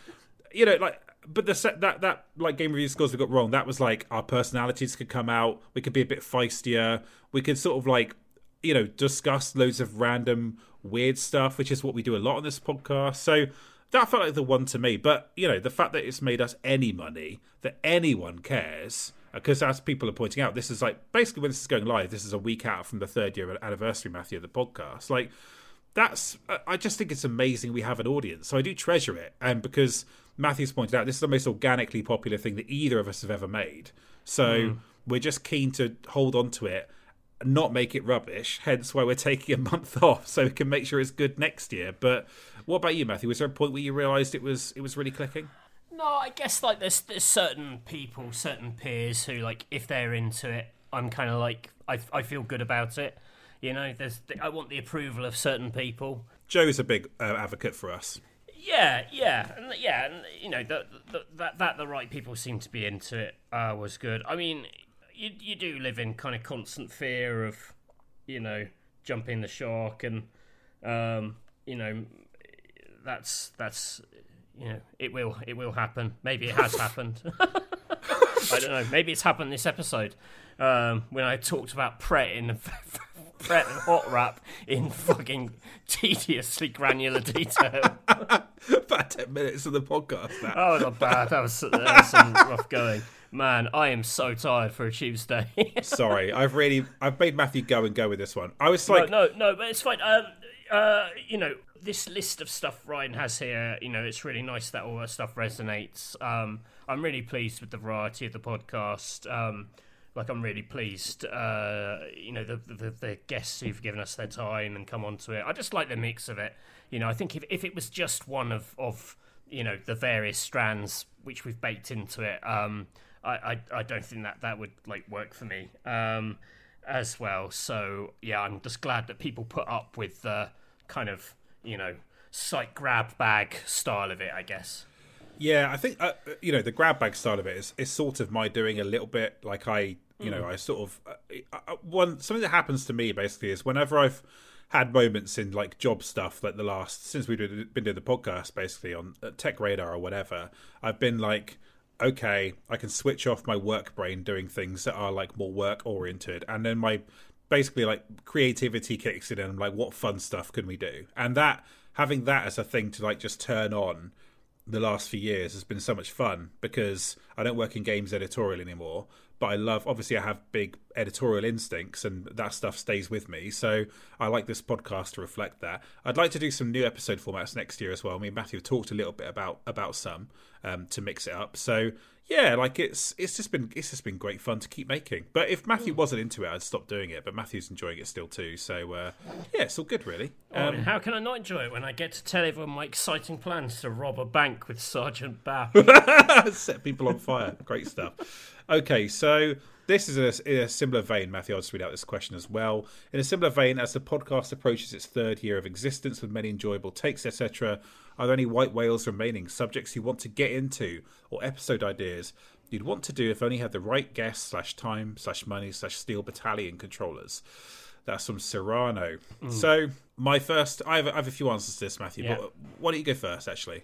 you know, like, but the set that that like game review scores we got wrong. That was like our personalities could come out. We could be a bit feistier. We could sort of like, you know, discuss loads of random weird stuff, which is what we do a lot on this podcast. So. That felt like the one to me, but you know the fact that it's made us any money, that anyone cares, because as people are pointing out, this is like basically when this is going live. This is a week out from the third year anniversary, Matthew, of the podcast. Like that's, I- I just think it's amazing we have an audience. So I do treasure it, and because Matthew's pointed out, this is the most organically popular thing that either of us have ever made. So we're just keen to hold on to it, and not make it rubbish. Hence why we're *laughs* taking a month off, so we can make sure it's good next year. But what about you, Matthew? Was there a point where you realised it was it was really clicking? No, I guess like there's there's certain people, certain peers who like if they're into it, I'm kind of like I I feel good about it. You know, there's I want the approval of certain people. Joe's a big uh, advocate for us. Yeah, yeah, and yeah, and you know that that that, that the right people seem to be into it uh, was good. I mean, you you do live in kind of constant fear of, you know, jumping the shark, and um, you know, that's that's you know it will it will happen. Maybe it has happened. *laughs* I don't know. Maybe it's happened this episode um, when I talked about Pret in *laughs* And hot wrap in fucking tediously granular detail. *laughs* About ten minutes of the podcast. That. Was not bad. That was, that was some rough going. Man, I am so tired for a Tuesday. *laughs* Sorry, I've really I've made Matthew go and go with this one. I was no, like, no, no, but it's fine. Um, uh, you know, this list of stuff Ryan has here, you know, it's really nice that all that stuff resonates. Um, I'm really pleased with the variety of the podcast. Um, like, I'm really pleased, uh, you know, the, the the guests who've given us their time and come onto it. I just like the mix of it. You know, I think if if it was just one of of you know the various strands which we've baked into it, um, I, I I don't think that that would like work for me. Um, as well. So yeah, I'm just glad that people put up with the kind of you know site grab bag style of it. I guess. Yeah, I think uh, you know the grab bag style of it is, is sort of my doing a little bit. Like I, you know, I sort of uh, one something that happens to me basically is whenever I've had moments in like job stuff like the last since we've been doing the podcast basically on Tech Radar or whatever. I've been like, okay, I can switch off my work brain doing things that are like more work oriented, and then my basically like creativity kicks in, and I'm like, what fun stuff can we do? And that having that as a thing to like just turn on the last few years has been so much fun because I don't work in games editorial anymore, but I love obviously I have big editorial instincts and that stuff stays with me. So I like this podcast to reflect that. I'd like to do some new episode formats next year as well. I mean Matthew talked a little bit about about some um, to mix it up. So yeah, like it's it's just been it's just been great fun to keep making. But if Matthew mm. wasn't into it, I'd stop doing it. But Matthew's enjoying it still too. So uh, yeah, it's all good really. Um, oh, how can I not enjoy it when I get to tell everyone my exciting plans to rob a bank with Sergeant Bao? *laughs* Set people on fire. Great stuff. Okay, so this is a, in a similar vein, Matthew. I'll just read out this question as well. In a similar vein, as the podcast approaches its third year of existence with many enjoyable takes, etc., are there any white whales remaining, subjects you want to get into, or episode ideas you'd want to do if only had the right guests slash time slash money slash steel battalion controllers? That's from Serrano. Mm. So my first, I have, I have, a few answers to this, Matthew. Yeah. But why don't you go first, actually?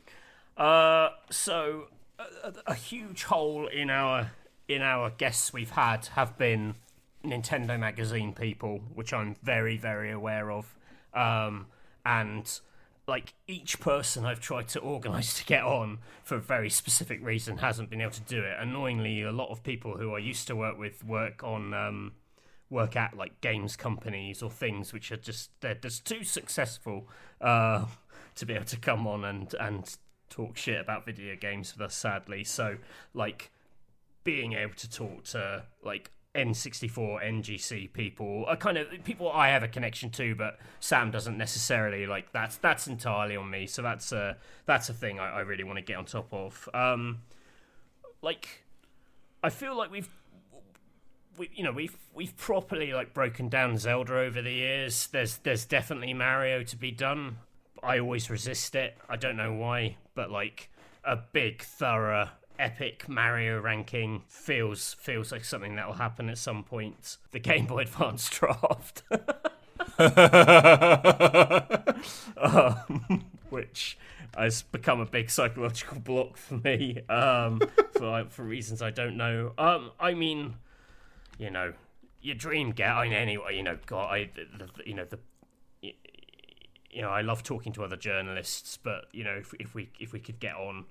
Uh, so a, a huge hole in our in our guests we've had have been Nintendo Magazine people, which I'm very, very aware of. Um, and like each person I've tried to organise to get on for a very specific reason hasn't been able to do it. Annoyingly, a lot of people who I used to work with work on um, work at like games companies or things which are just they're just too successful uh, *laughs* to be able to come on and and talk shit about video games with us. Sadly, so like being able to talk to like N64 NGC people are kind of people I have a connection to, but Sam doesn't necessarily like that's that's entirely on me. So that's a that's a thing I, I really want to get on top of. Um, like I feel like we've we you know we've we've properly like broken down Zelda over the years. There's there's definitely Mario to be done. I always resist it. I don't know why, but like a big thorough epic Mario ranking feels feels like something that will happen at some point. The Game Boy Advance *laughs* draft, *laughs* um, which has become a big psychological block for me um, for for reasons I don't know. Um, I mean, you know, your dream get. I mean, anyway, you know, God, I, the, the, you know the you know, I love talking to other journalists, but you know, if, if we if we could get on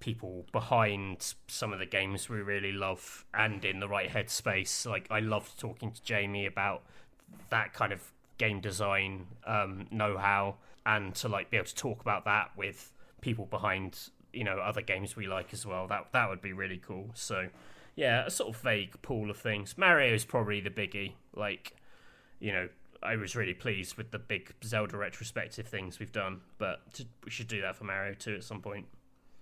people behind some of the games we really love and in the right headspace. Like I loved talking to Jamie about that kind of game design um, know-how and to like be able to talk about that with people behind you know other games we like as well. That that would be really cool. So yeah, a sort of vague pool of things. Mario is probably the biggie. Like you know. I was really pleased with the big Zelda retrospective things we've done, but we should do that for Mario too at some point.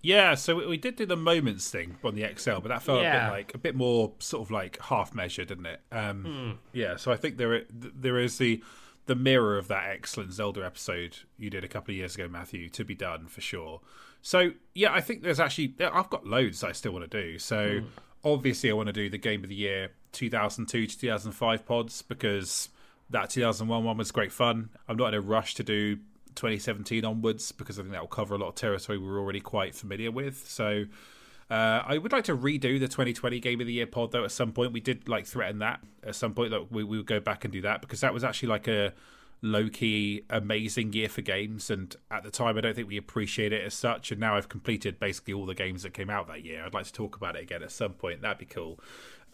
Yeah, so we did do the moments thing on the XL, but that felt yeah. a bit like a bit more sort of like half measure, didn't it? Um, mm. Yeah, so I think there there is the the mirror of that excellent Zelda episode you did a couple of years ago, Matthew, to be done for sure. So yeah, I think there's actually I've got loads I still want to do. So mm. obviously I want to do the Game of the Year 2002 to 2005 pods because that 2001 one was great fun. I'm not in a rush to do 2017 onwards because I think that will cover a lot of territory we're already quite familiar with. So uh, I would like to redo the 2020 Game of the Year pod though. At some point, we did like threaten that at some point that we, we would go back and do that because that was actually like a low key amazing year for games. And at the time, I don't think we appreciate it as such. And now I've completed basically all the games that came out that year. I'd like to talk about it again at some point. That'd be cool.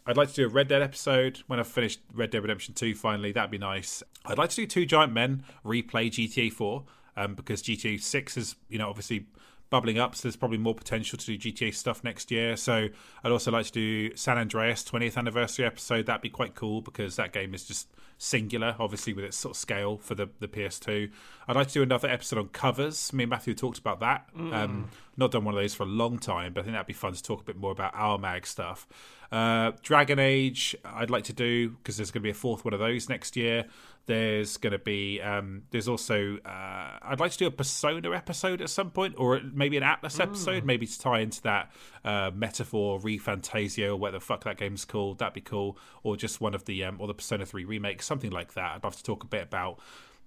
I'd like to do a Red Dead episode when I've finished Red Dead Redemption 2 finally. That'd be nice. I'd like to do Two Giant Men replay GTA 4 um, because GTA 6 is, you know, obviously bubbling up, so there's probably more potential to do GTA stuff next year. So I'd also like to do San Andreas 20th anniversary episode. That'd be quite cool because that game is just singular, obviously with its sort of scale for the, the PS2. I'd like to do another episode on covers. Me and Matthew talked about that. Mm. Um, not done one of those for a long time, but I think that'd be fun to talk a bit more about our mag stuff. Uh, Dragon Age, I'd like to do because there's going to be a fourth one of those next year. There's going to be, um, there's also, uh, I'd like to do a Persona episode at some point, or maybe an Atlus mm. episode, maybe to tie into that uh, metaphor, ReFantazio, or whatever the fuck that game's called. That'd be cool. Or just one of the, um, or the Persona 3 remakes, something like that. I'd love to talk a bit about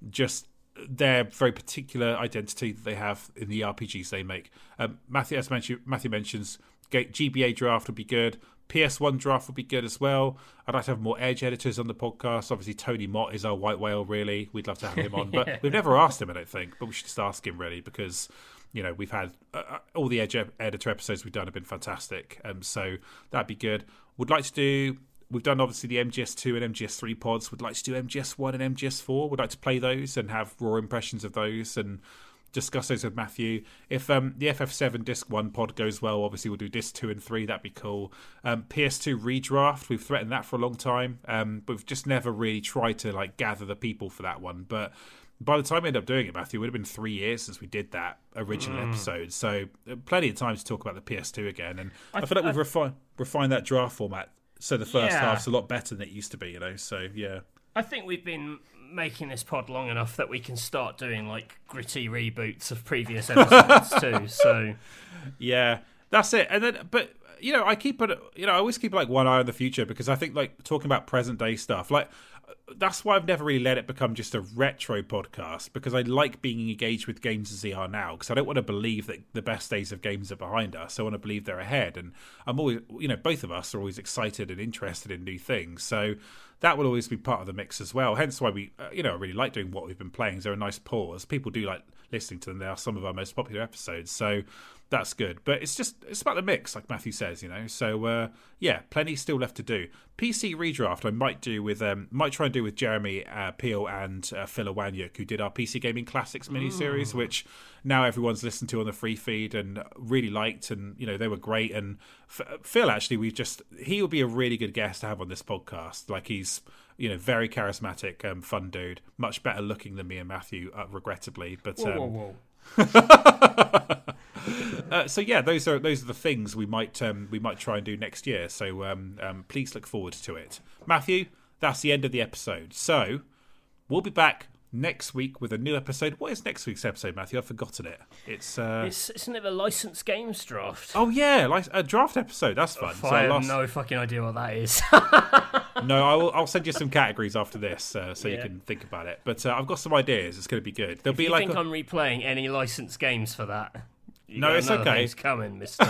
just their very particular identity that they have in the RPGs they make. Um, Matthew, as mentioned, Matthew mentions, GBA draft would be good. PS1 draft would be good as well. I'd like to have more Edge editors on the podcast. Obviously, Tony Mott is our white whale, really. We'd love to have him on, but *laughs* we've never asked him, I don't think. But we should just ask him, really, because you know we've had uh, uh all the Edge editor episodes we've done have been fantastic. Um, so that'd be good. Would like to do. We've done obviously the MGS2 and MGS3 pods. Would like to do MGS1 and MGS4. Would like to play those and have raw impressions of those and discuss those with Matthew. If um, the FF7 Disc 1 pod goes well, obviously we'll do Disc 2 and 3. That'd be cool. Um, PS2 redraft, we've threatened that for a long time, um, but we've just never really tried to like gather the people for that one. But by the time we end up doing it, Matthew, it would have been three years since we did that original mm. episode. So uh, plenty of time to talk about the PS2 again. And I, I feel like we've refined refined that draft format so the first yeah. half's a lot better than it used to be, you know. So yeah. I think we've been making this pod long enough that we can start doing like gritty reboots of previous episodes *laughs* too. So yeah, that's it. And then, but you know, I keep it. You know, I always keep like one eye on the future because I think like talking about present day stuff, like that's why I've never really let it become just a retro podcast because I like being engaged with games as they are now because I don't want to believe that the best days of games are behind us. I want to believe they're ahead, and I'm always, you know, both of us are always excited and interested in new things. So that will always be part of the mix as well. Hence why we, uh, you know, I really like doing what we've been playing. They're a nice pause. People do like listening to them. They are some of our most popular episodes. So that's good. But it's just it's about the mix, like Matthew says, you know. So uh, yeah, plenty still left to do. PC redraft I might do with um might try and do with Jeremy uh, Peel and uh, Phil Iwaniuk, who did our PC Gaming Classics mini series, mm. which now everyone's listened to on the free feed and really liked, and you know they were great. And F- Phil actually, we just he would be a really good guest to have on this podcast. Like he's you know very charismatic, um, fun dude, much better looking than me and Matthew, uh, regrettably. But whoa, um, whoa, whoa. *laughs* *laughs* uh, so yeah, those are those are the things we might um, we might try and do next year. So um, um, please look forward to it. Matthew, that's the end of the episode. So we'll be back next week with a new episode. What is next week's episode, Matthew? I've forgotten it. It's uh, it's isn't it a licensed games draft? Oh yeah, like a draft episode. That's fun. Oh, so I have last... no fucking idea what that is. *laughs* no, I will, I'll send you some categories after this, uh, so yeah. you can think about it. But uh, I've got some ideas. It's going to be good. There'll if be you like think a... I'm replaying any licensed games for that? You no, it's okay. It's coming, *laughs* Mister.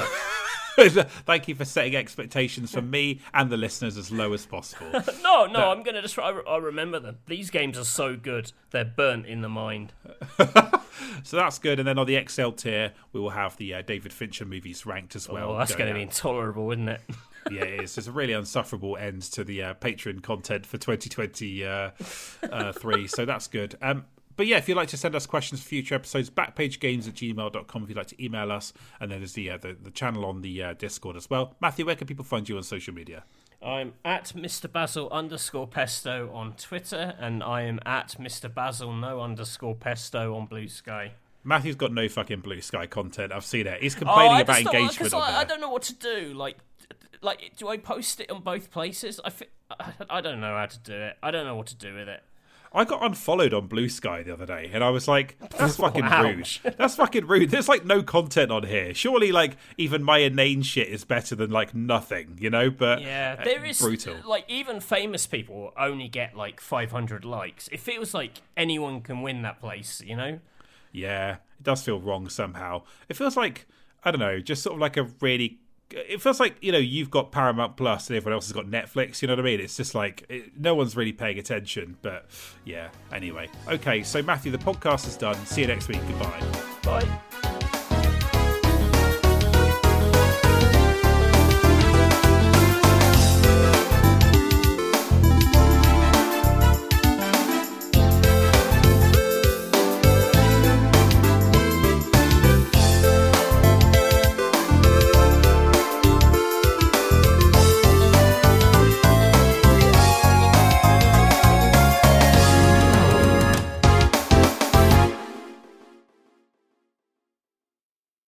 Thank you for setting expectations for me and the listeners as low as possible. *laughs* no, no, I'm going to just. I, I remember them. These games are so good; they're burnt in the mind. *laughs* so that's good. And then on the XL tier, we will have the uh, David Fincher movies ranked as well. Oh, that's going to be intolerable, isn't it? yeah, it is. It's a really unsufferable end to the uh, Patreon content for 2023. Uh, uh, so that's good. Um, but yeah, if you'd like to send us questions for future episodes, backpagegames at gmail.com if you'd like to email us. And then there's the, uh, the, the, channel on the uh, Discord as well. Matthew, where can people find you on social media? I'm at Mr. Basil underscore pesto on Twitter, and I am at Mr. Basil no underscore pesto on Blue Sky. Matthew's got no fucking Blue Sky content. I've seen it. He's complaining oh, about engagement. I, I, don't know what to do. Like, like, do I post it on both places? I, I don't know how to do it. I don't know what to do with it. I got unfollowed on Blue Sky the other day, and I was like, "That's fucking wow. rude. That's fucking rude. There's like no content on here. Surely, like even my inane shit is better than like nothing, you know?" But yeah, uh, there is brutal. Like even famous people only get like 500 likes. It feels like anyone can win that place, you know? Yeah, it does feel wrong somehow. It feels like I don't know, just sort of like a really it feels like you know you've got Paramount Plus and everyone else has got Netflix. You know what I mean? It's just like it, no one's really paying attention. But yeah, anyway. Okay, so Matthew, the podcast is done. See you next week. Goodbye. Bye.